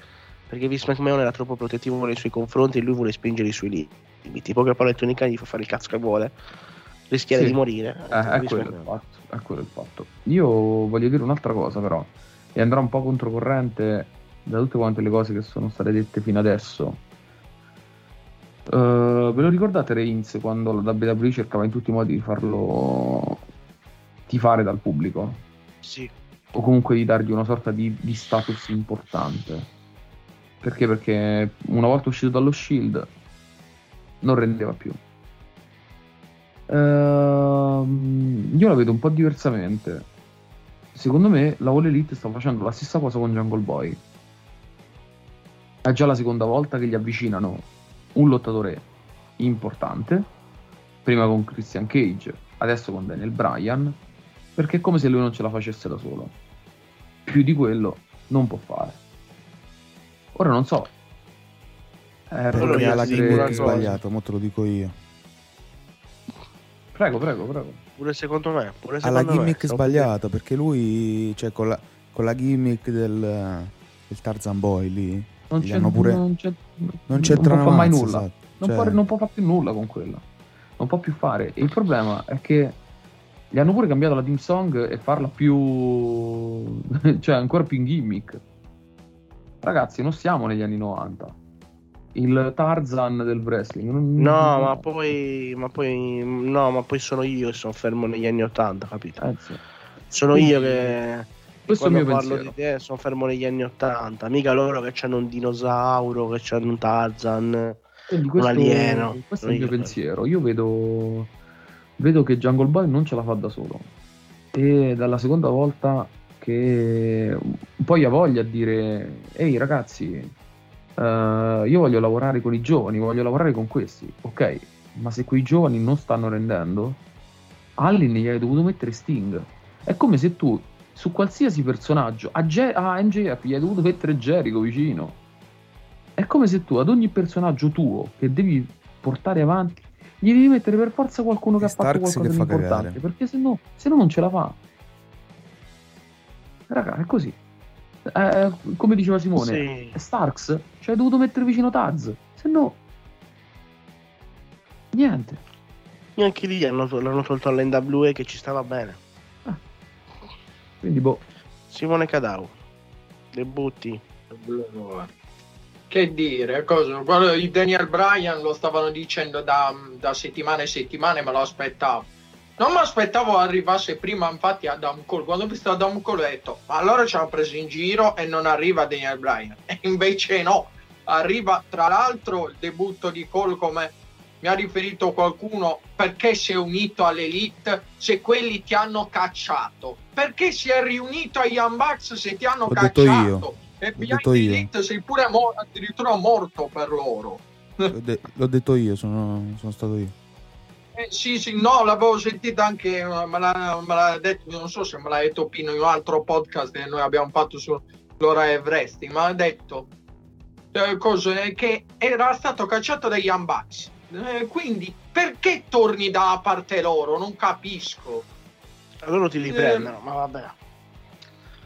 S2: Perché Vince McMahon era troppo protettivo nei suoi confronti e lui vuole spingere i suoi limiti. Poche parole Tony Khan gli fa fare il cazzo che vuole, rischiare
S5: Sì.
S2: di morire.
S5: Eh, è quello il fatto, è quello il fatto. Io voglio dire un'altra cosa però, e andrò un po' controcorrente da tutte quante le cose che sono state dette fino adesso. Eh, ve lo ricordate Reigns quando la WWE cercava in tutti i modi di farlo tifare dal pubblico?
S2: Sì.
S5: O comunque di dargli una sorta di, di status importante. Perché? Perché una volta uscito dallo Shield non rendeva più. Ehm, io la vedo un po' diversamente. Secondo me la All Elite sta facendo la stessa cosa con Jungle Boy. È già la seconda volta che gli avvicinano un lottatore importante, prima con Christian Cage, adesso con Daniel Bryan, perché è come se lui non ce la facesse da solo. Più di quello non può fare. Ora non so. Eh,
S3: Perché
S2: io
S3: ha
S2: cosa.
S3: sbagliata, mo te lo dico io.
S5: Prego, prego, prego.
S2: Pure secondo me. Pure
S3: Ha la
S2: secondo me.
S3: gimmick
S2: Stavo-
S3: sbagliata perché lui, cioè con la, con la gimmick del, del Tarzan Boy lì,
S5: Non c'è,
S3: pure-
S5: non c'è,
S3: non c'entra
S5: non mai
S3: mazza,
S5: nulla.
S3: esatto.
S5: Non,
S3: Cioè,
S5: può, non può fare più nulla con quella. Non può più fare. E il problema è che gli hanno pure cambiato la team song e farla più. cioè ancora più in gimmick. Ragazzi, non siamo negli anni 90. Il Tarzan del wrestling. non-
S2: No, ma poi, ma poi, no, ma poi sono io che sono fermo negli anni 80, capito?
S5: Eh, sì.
S2: Sono
S5: Quindi,
S2: io che
S5: Questo è il mio
S2: parlo
S5: pensiero.
S2: di te sono fermo negli anni 80, mica loro che hanno un dinosauro, che hanno un Tarzan.
S5: Quindi questo,
S2: alieno.
S5: questo è il mio
S2: Io-
S5: pensiero. Io vedo, vedo che Jungle Boy non ce la fa da solo. E dalla seconda volta che poi ha voglia a dire: Ehi ragazzi, eh, io voglio lavorare con i giovani, voglio lavorare con questi. Ok, ma se quei giovani non stanno rendendo, Allin gli hai dovuto mettere Sting. È come se tu su qualsiasi personaggio a, Ge- a MJF gli hai dovuto mettere Jericho vicino. È come se tu ad ogni personaggio tuo che devi portare avanti gli devi mettere per forza qualcuno che
S3: E
S5: ha fatto
S3: Starks
S5: qualcosa
S3: che
S5: di
S3: fa
S5: importante,
S3: cagare.
S5: perché se no, se no non ce la fa. Raga, è così. Eh, come diceva Simone,
S2: Sì.
S5: Starks ci hai dovuto mettere vicino Taz, se no niente.
S2: Neanche lì hanno, l'hanno tolto all'NWA che ci stava bene.
S5: Quindi boh,
S2: Simone Cadau, debutti.
S7: Che dire, cosa? Quello di Daniel Bryan lo stavano dicendo da, da settimane e settimane, me lo aspettavo. Non mi aspettavo arrivasse prima, infatti, Adam Cole. Quando ho visto Adam Cole ho detto, ma allora ci hanno preso in giro e non arriva Daniel Bryan. E invece no, arriva tra l'altro il debutto di Cole come mi ha riferito qualcuno perché si è unito all'Elite se quelli ti hanno cacciato. Perché si è riunito agli Young Bucks se ti hanno
S3: detto
S7: cacciato? E behind. Elite sei pure mo- addirittura morto per loro.
S3: L'ho, de- l'ho detto io, sono, sono stato io.
S7: Eh, sì, sì, no, l'avevo sentita anche, eh, me l'ha, me l'ha detto, non so se me l'ha detto Pino in un altro podcast che noi abbiamo fatto sull'ora e wrestling, ma ha detto eh, cose, che era stato cacciato dagli Young Bucks. Eh, quindi perché torni da parte loro? Non capisco.
S2: Loro ti riprendono, ma vabbè.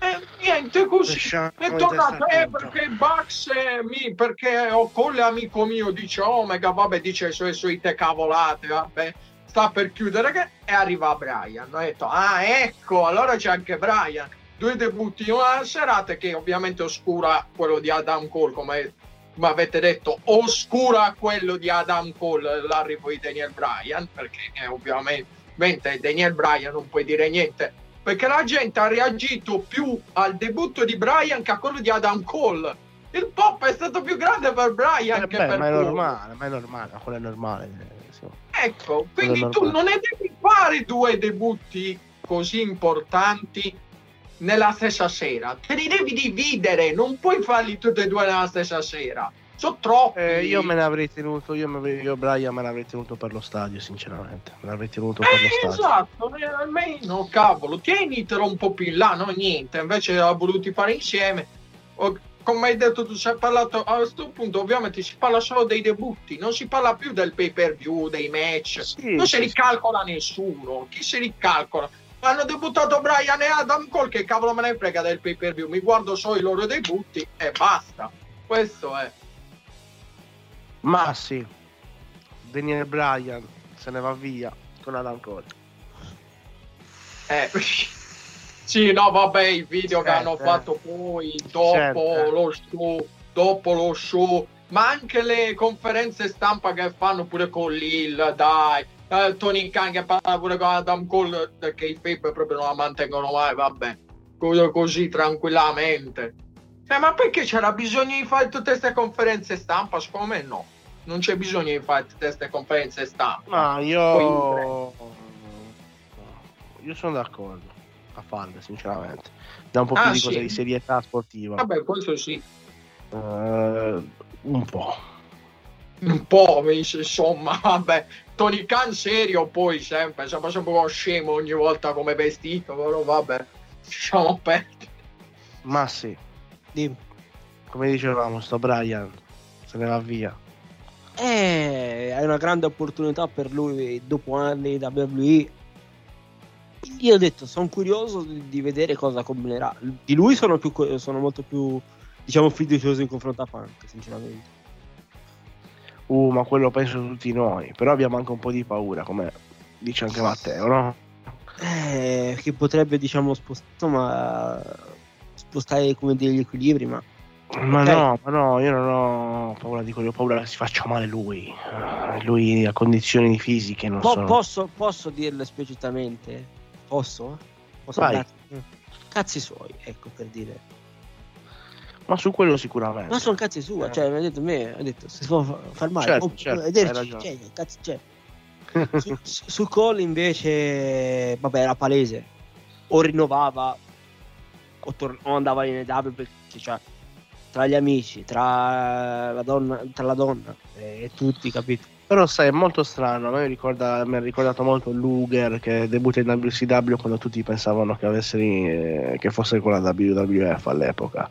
S7: Eh, niente, così.
S2: Lasciamo
S7: È tornato eh, perché eh, mi, perché ho Colle amico mio dice Omega vabbè dice le sue solite cavolate vabbè sta per chiudere che e arriva Brian ho detto ah ecco allora c'è anche Brian due debutti in una serata che ovviamente oscura quello di Adam Cole come, come avete detto oscura quello di Adam Cole l'arrivo di Daniel Bryan perché eh, ovviamente Daniel Bryan non puoi dire niente perché la gente ha reagito più al debutto di Brian che a quello di Adam Cole. Il pop è stato più grande per Brian
S2: Eh,
S7: che
S2: beh,
S7: per
S2: ma è
S7: Cole.
S2: normale, ma è normale, quello è normale. eh.
S7: Ecco, quindi tu non ne devi fare due debutti così importanti nella stessa sera. Te li devi dividere, non puoi farli tutti e due nella stessa sera. Sono troppi.
S2: Eh, io me ne avrei tenuto, io, me, io Brian me l'avrei tenuto per lo stadio, sinceramente. Me l'avrei tenuto per lo
S7: Eh,
S2: stadio.
S7: esatto, eh, almeno cavolo, tienitelo un po' più in là, no niente, invece ha voluti fare insieme. O- come hai detto tu, si è parlato a questo punto, ovviamente si parla solo dei debutti, non si parla più del pay per view, dei match,
S2: Sì,
S7: non
S2: sì,
S7: se li
S2: sì.
S7: calcola nessuno. Chi se li calcola? Hanno debuttato Brian e Adam Cole, che cavolo me ne frega del pay per view, mi guardo solo i loro debutti e basta. Questo è.
S2: Ma sì, Daniel Bryan se ne va via con Adam Cole.
S7: Eh, sì, no, vabbè, il video che
S2: Eh,
S7: hanno
S2: eh.
S7: fatto poi dopo
S2: Certo.
S7: lo show, dopo lo show, ma anche le conferenze stampa che fanno pure con Lil, dai, eh, Tony Khan che parla pure con Adam Cole, che i Fabe proprio non la mantengono mai, vabbè, così, tranquillamente. Eh, ma perché c'era bisogno di fare tutte queste conferenze stampa? Secondo me no, non c'è bisogno di fare tutte queste conferenze stampa.
S2: Ma io. Io sono d'accordo a farle, sinceramente. Da un po' più
S7: Ah,
S2: di
S7: sì?
S2: cose di serietà sportiva.
S7: Vabbè, questo sì.
S2: Eh, un po'.
S7: Un po' insomma vabbè Tony Khan serio poi sempre sembra sempre uno scemo ogni volta come vestito però vabbè lasciamo perdere
S2: Ma sì,
S8: Dimmi.
S2: come dicevamo, sto Brian se ne va via.
S8: Eh, è una grande opportunità per lui dopo anni da WWE. Io ho detto, sono curioso di, di vedere cosa combinerà. Di lui sono, più, sono molto più, diciamo, fiducioso in confronto a Punk, sinceramente.
S2: Uh, ma quello penso tutti noi. Però abbiamo anche un po' di paura, come dice anche Matteo, no?
S8: Eh, che potrebbe, diciamo, spost- insomma, spostare come degli equilibri, ma
S2: Ma
S8: Ok.
S2: no, ma no, io non ho paura di quello, ho paura che si faccia male lui. Eh, Lui ha condizioni fisiche, non
S8: Po-
S2: so.
S8: posso, posso dirlo esplicitamente? Posso? Posso
S2: Vai.
S8: andare- Cazzi suoi, ecco per dire.
S2: Ma su quello sicuramente.
S8: Ma sono cazzi sua,
S2: Eh.
S8: cioè mi ha detto me, ha detto se si può fa- far male,
S2: Certo,
S8: oh,
S2: certo,
S8: vederci,
S2: ragione.
S8: cioè, cazzo c'è. Su, su- su Cole invece, vabbè, era palese. O rinnovava o, tor- o andava in EW perché cioè, tra gli amici, tra la donna, tra la donna e tutti, capito?
S2: Però sai, è molto strano. A me mi, ricorda, mi ha ricordato molto Luger che debutta in WCW quando tutti pensavano che, avesse, eh, che fosse con la WWF all'epoca.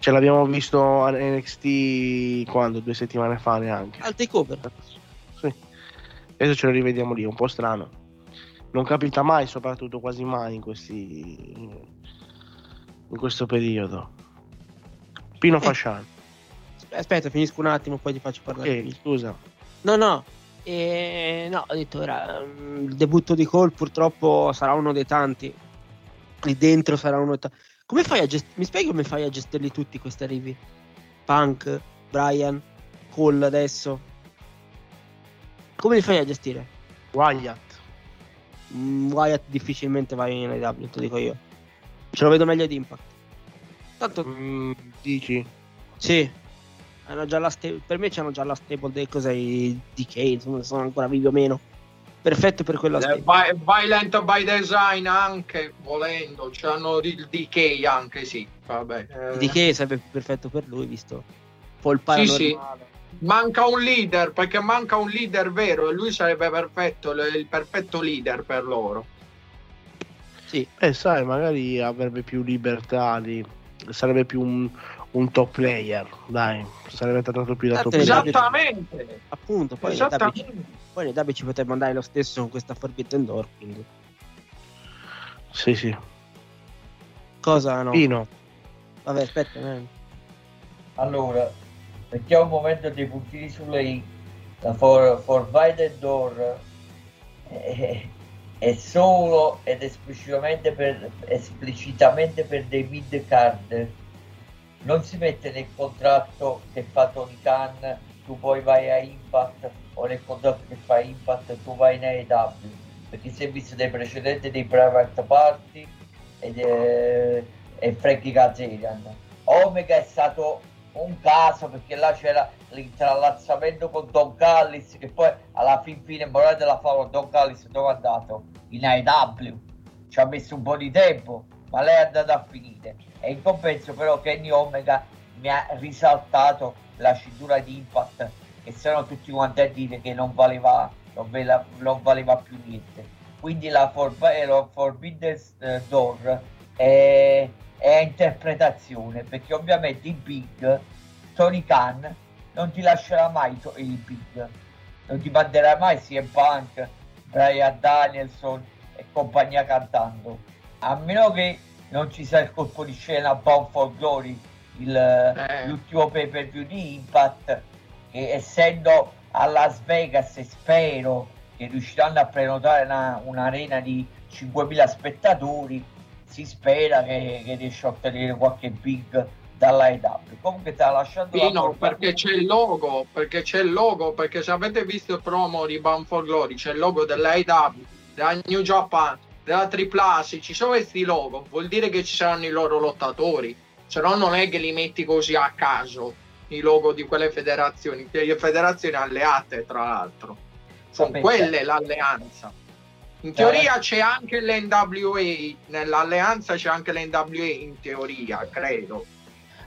S2: Ce l'abbiamo visto a NXT quando? Due settimane fa neanche.
S8: Al takeover.
S2: Sì. Adesso ce lo rivediamo lì, un po' strano. Non capita mai, soprattutto quasi mai in questi in questo periodo. Pino
S8: Eh.
S2: Fasciano.
S8: Aspetta, finisco un attimo, poi ti faccio parlare.
S2: Ok, scusa.
S8: No, no, eh, no, ho detto ora, mm, il debutto di Cole purtroppo sarà uno dei tanti. Lì dentro sarà uno dei tanti. Come fai a gestire? Mi spieghi come fai a gestirli tutti questi arrivi? Punk, Brian, Cole adesso. Come li fai a gestire?
S2: Wyatt.
S8: Mm, Wyatt difficilmente vai in AEW, te lo dico io. Ce lo vedo meglio di Impact. Tanto
S2: Mm, dici?
S8: Sì. Hanno già la sta- per me c'hanno già la stable dei cos'è i DK, insomma, sono ancora vivi o meno. Perfetto per quella
S7: Eh,
S8: stable.
S7: Vi- Violent by design anche volendo c'hanno il DK anche sì vabbè eh.
S8: Il DK sarebbe perfetto per lui, visto un po' il
S7: Sì, sì.
S8: paranormale.
S7: manca un leader perché manca un leader vero e lui sarebbe perfetto il il perfetto leader per loro
S8: Sì,
S2: Eh, sai, magari avrebbe più libertà lì. Sarebbe più un, un top player, dai. Sarebbe trattato più da top player.
S7: esattamente
S8: appunto, poi
S7: esattamente
S8: poi le W ci potrebbe andare lo stesso con questa Forbidden Door, quindi.
S2: Sì, sì.
S8: Cosa no?
S2: Pino.
S8: Vabbè, aspetta, eh.
S6: Allora, mettiamo un momento dei puntini sulle i. La for, Forbidden Door è, è solo ed esplicitamente per, esplicitamente per dei mid card. Non si mette nel contratto che fa Tony Khan, tu poi vai a Impact, o nel contratto che fa Impact, tu vai in AEW. Perché si è visto dei precedenti dei private party ed, eh, e Frankie Kazarian. Omega è stato un caso perché là c'era l'intrallazzamento con Don Callis che poi alla fin fine morale della favola Don Callis dove è andato? In AEW ci ha messo un po' di tempo ma lei è andata a finire. E in compenso però Kenny Omega mi ha risaltato la cintura di Impact che se tutti quanti a dire che non valeva, non valeva, non valeva più niente. Quindi la, for, la Forbidden eh, Door è, è interpretazione perché ovviamente il Big Tony Khan non ti lascerà mai il Big non ti manderà mai CM Punk Brian Danielson e compagnia cantando a meno che non ci sia il colpo di scena Bound for Glory il, eh. l'ultimo pay per view di Impact che essendo a Las Vegas spero che riusciranno a prenotare una, un'arena di 5.000 spettatori si spera che, che riesca a ottenere qualche big dalla EW comunque sta lasciando
S7: Pino, perché c'è il logo perché c'è il logo perché se avete visto il promo di Bound for Glory c'è il logo della New Japan della AAA se ci sono questi logo vuol dire che ci saranno i loro lottatori se no non è che li metti così a caso i logo di quelle federazioni le federazioni alleate tra l'altro. Sono quelle l'alleanza. In teoria c'è anche l'NWA nell'alleanza c'è anche l'NWA in teoria credo.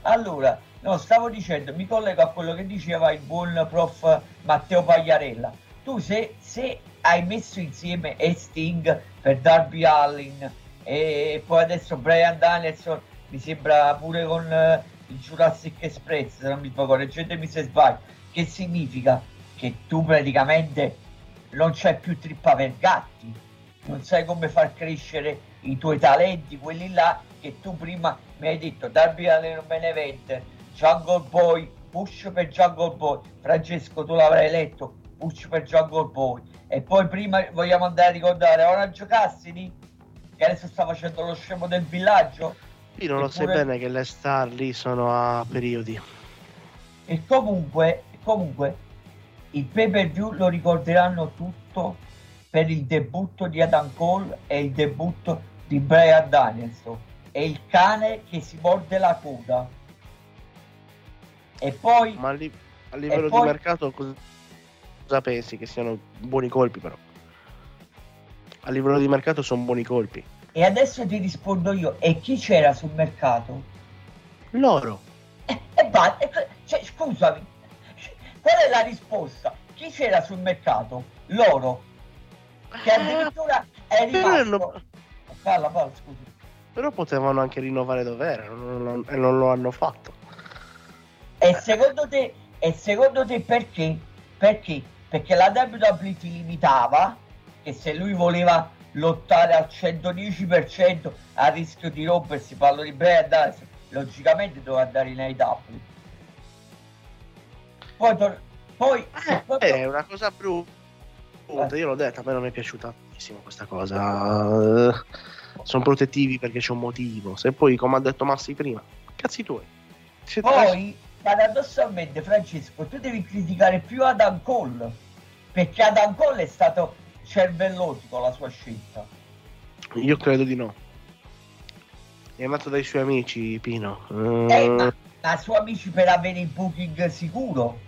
S6: Allora, no, stavo dicendo, mi collego a quello che diceva il buon prof Matteo Pagliarella. Tu se, se hai messo insieme Sting per Darby Allin. E poi adesso Brian Danielson, mi sembra pure con uh, il Jurassic Express, se non mi sbaglio, correggetemi se sbaglio, che significa? Che tu praticamente non c'è più trippa per gatti, non sai come far crescere i tuoi talenti, quelli là che tu prima mi hai detto Darby Allin main event, Jungle Boy, push per Jungle Boy, Francesco tu l'avrai letto, push per Jungle Boy e poi prima vogliamo andare a ricordare Orange Cassidy che adesso sta facendo lo scemo del villaggio.
S2: Io non lo sai bene che le star lì sono a periodi.
S6: E comunque, comunque il pay per view lo ricorderanno tutto per il debutto di Adam Cole e il debutto di Brian Danielson. È il cane che si morde la coda. E poi...
S2: Ma li, a livello poi, di mercato cosa pensi? Che siano buoni colpi però? A livello di mercato sono buoni colpi.
S6: E adesso ti rispondo io, e chi c'era sul mercato?
S2: Loro.
S6: E, e va, e, cioè, scusami, qual è la risposta? Chi c'era sul mercato? Loro. Che eh, addirittura è rimasto... Non... Parla, parla, scusi.
S2: Però potevano anche rinnovare dove erano e non lo hanno fatto.
S6: E secondo te, e secondo te perché? Perché? Perché la WWE ti limitava che se lui voleva lottare al 110% a rischio di rompersi, parlo di Brad Dallas, logicamente doveva andare in AEW. Poi, tor- poi
S2: eh, è una cosa brutta. Eh. Io l'ho detto, a me non è piaciuta tantissimo questa cosa sono protettivi perché c'è un motivo. Se poi, come ha detto Massi prima, cazzi tuoi.
S6: Poi, paradossalmente, Francesco, tu devi criticare più Adam Cole perché Adam Cole è stato cervellotico la sua scelta.
S2: Io credo di no. È andato dai suoi amici, Pino.
S6: Uh... Eh, ma, ma suoi amici per avere il booking sicuro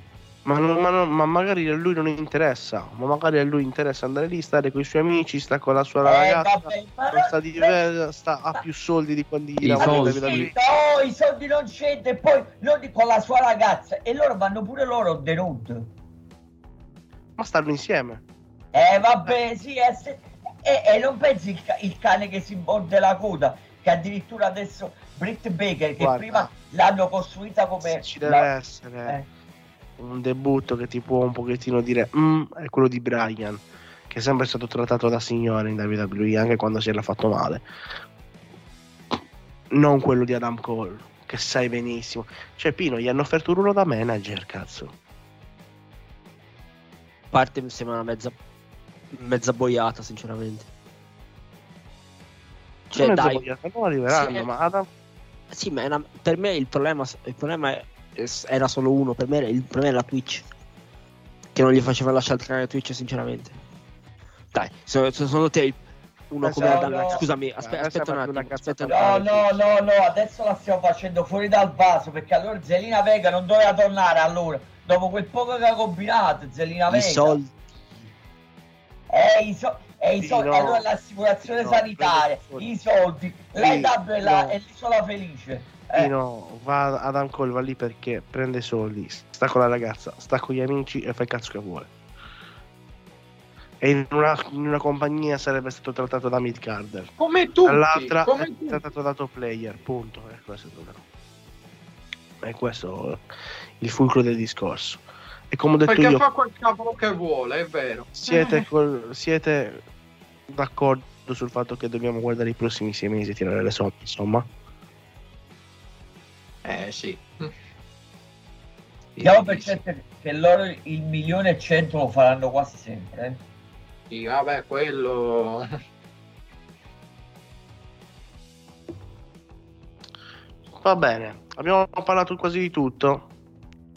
S2: ma, non, ma, non, ma, magari a lui non interessa, ma magari a lui interessa andare lì, stare con i suoi amici, sta con la sua eh, ragazza, vabbè, sta, di, beh, sta, ha più soldi di quando gli
S6: lavora. No, i soldi non c'entra, e poi lo con la sua ragazza, e loro vanno pure loro the road.
S2: Ma stanno insieme.
S6: Eh vabbè, sì, eh, se, e, e, non pensi il, il, cane che si morde la coda, che addirittura adesso Britt Baker, che Guarda, prima l'hanno costruita come...
S2: Ci deve la, essere. Eh un debutto che ti può un pochettino dire mm, è quello di Brian che è sempre stato trattato da signore in WWE anche quando si era fatto male. Non quello di Adam Cole che sai benissimo. Cioè Pino gli hanno offerto un ruolo da manager cazzo.
S8: Parte mi sembra una mezza mezza boiata sinceramente.
S2: Cioè dai. boiata, non arriveranno sì, ma Adam
S8: sì ma una, per me il problema, il problema è era solo uno, per me il problema era Twitch. Che non gli faceva lasciare il canale Twitch, sinceramente. Dai, secondo te uno come
S6: no, no,
S8: Scusami, aspe- aspetta un attimo. Aspetta
S6: no, no, no, no, adesso la stiamo facendo fuori dal vaso perché allora Zelina Vega non doveva tornare allora. Dopo quel poco che ha combinato, Zelina Vega. I soldi. Eh, i so- E i
S2: Sì,
S6: soldi,
S2: no.
S6: allora l'assicurazione
S2: No,
S6: sanitaria, i soldi,
S2: Sì,
S6: l'EDAB e la-
S2: no.
S6: e l'isola felice. Eh,
S2: va ad Ancol, va lì perché prende soldi, sta con la ragazza, sta con gli amici e fa il cazzo che vuole. E in una, in una compagnia sarebbe stato trattato da mid carder,
S7: Come tutti,
S2: dall'altra
S7: come
S2: è
S7: tutti.
S2: trattato da top player, punto. E questo è il problema. E questo è il fulcro del discorso. E come ho detto
S7: Perché
S2: io,
S7: fa quel cavolo che vuole, è vero.
S2: siete, col- siete d'accordo sul fatto che dobbiamo guardare i prossimi sei mesi e tirare le somme, insomma?
S7: Eh sì.
S6: Diamo per certo che loro il milione e cento lo faranno quasi sempre. eh.
S7: Sì, vabbè, quello...
S2: Va bene, abbiamo parlato quasi di tutto.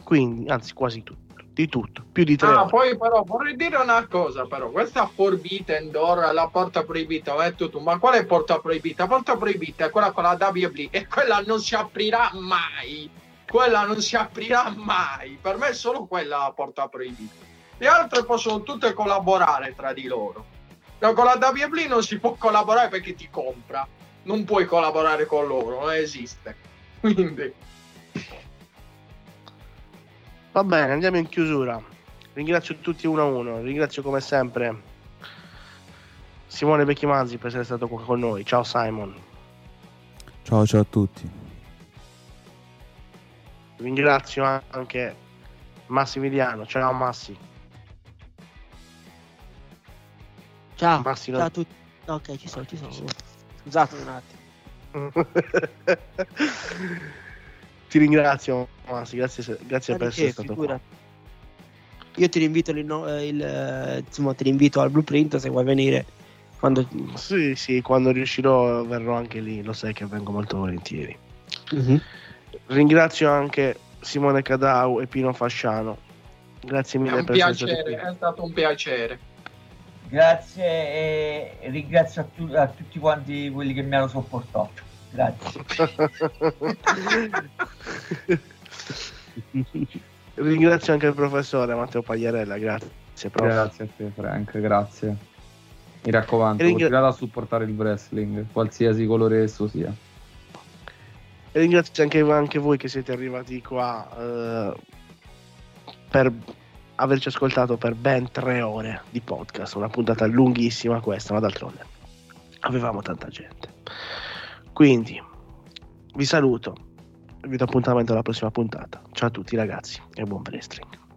S2: Quindi, anzi, quasi tutto. Di tutto, più di tre
S7: Ah,
S2: ore.
S7: poi però vorrei dire una cosa, però, questa Forbidden Door, la porta proibita, ho detto tu, ma quale porta proibita? Porta proibita è quella con la WWE e quella non si aprirà mai. Quella non si aprirà mai. Per me è solo quella la porta proibita. Le altre possono tutte collaborare tra di loro. No, con la WWE non si può collaborare perché ti compra. Non puoi collaborare con loro, non esiste. Quindi,
S2: Va bene, andiamo in chiusura. Ringrazio tutti uno a uno. Ringrazio come sempre Simone Becchimanzi per essere stato qua con noi. Ciao Simon.
S3: Ciao, ciao a tutti.
S2: Ringrazio anche Massimiliano. Ciao Massi.
S8: Ciao,
S2: Massi,
S8: ciao a tutti. Ok, ci sono, ci sono. Scusate un attimo.
S2: Ti ringrazio Massi, grazie, grazie per essere stato
S8: figura.
S2: qua.
S8: Io ti rinvito, il, eh, il, eh, insomma, ti rinvito al blueprint se vuoi venire. Quando...
S2: Sì, sì, quando riuscirò verrò anche lì, lo sai che vengo molto volentieri.
S8: Mhm.
S2: Ringrazio anche Simone Cadau e Pino Fasciano. Grazie mille per essere
S7: piacere,
S2: qui.
S7: è stato un piacere.
S6: Grazie e ringrazio a, tu- a tutti quanti quelli che mi hanno sopportato. Grazie.
S2: Ringrazio anche il professore Matteo Pagliarella, grazie. prof.
S5: Grazie a te, Frank, grazie. Mi raccomando,
S2: ringra-
S5: continuate a supportare il wrestling, qualsiasi colore esso sia.
S2: E ringrazio anche, anche voi che siete arrivati qua eh, per averci ascoltato per ben tre ore di podcast. Una puntata lunghissima questa, ma d'altronde avevamo tanta gente. Quindi vi saluto vi do appuntamento alla prossima puntata. Ciao a tutti ragazzi e buon wrestling.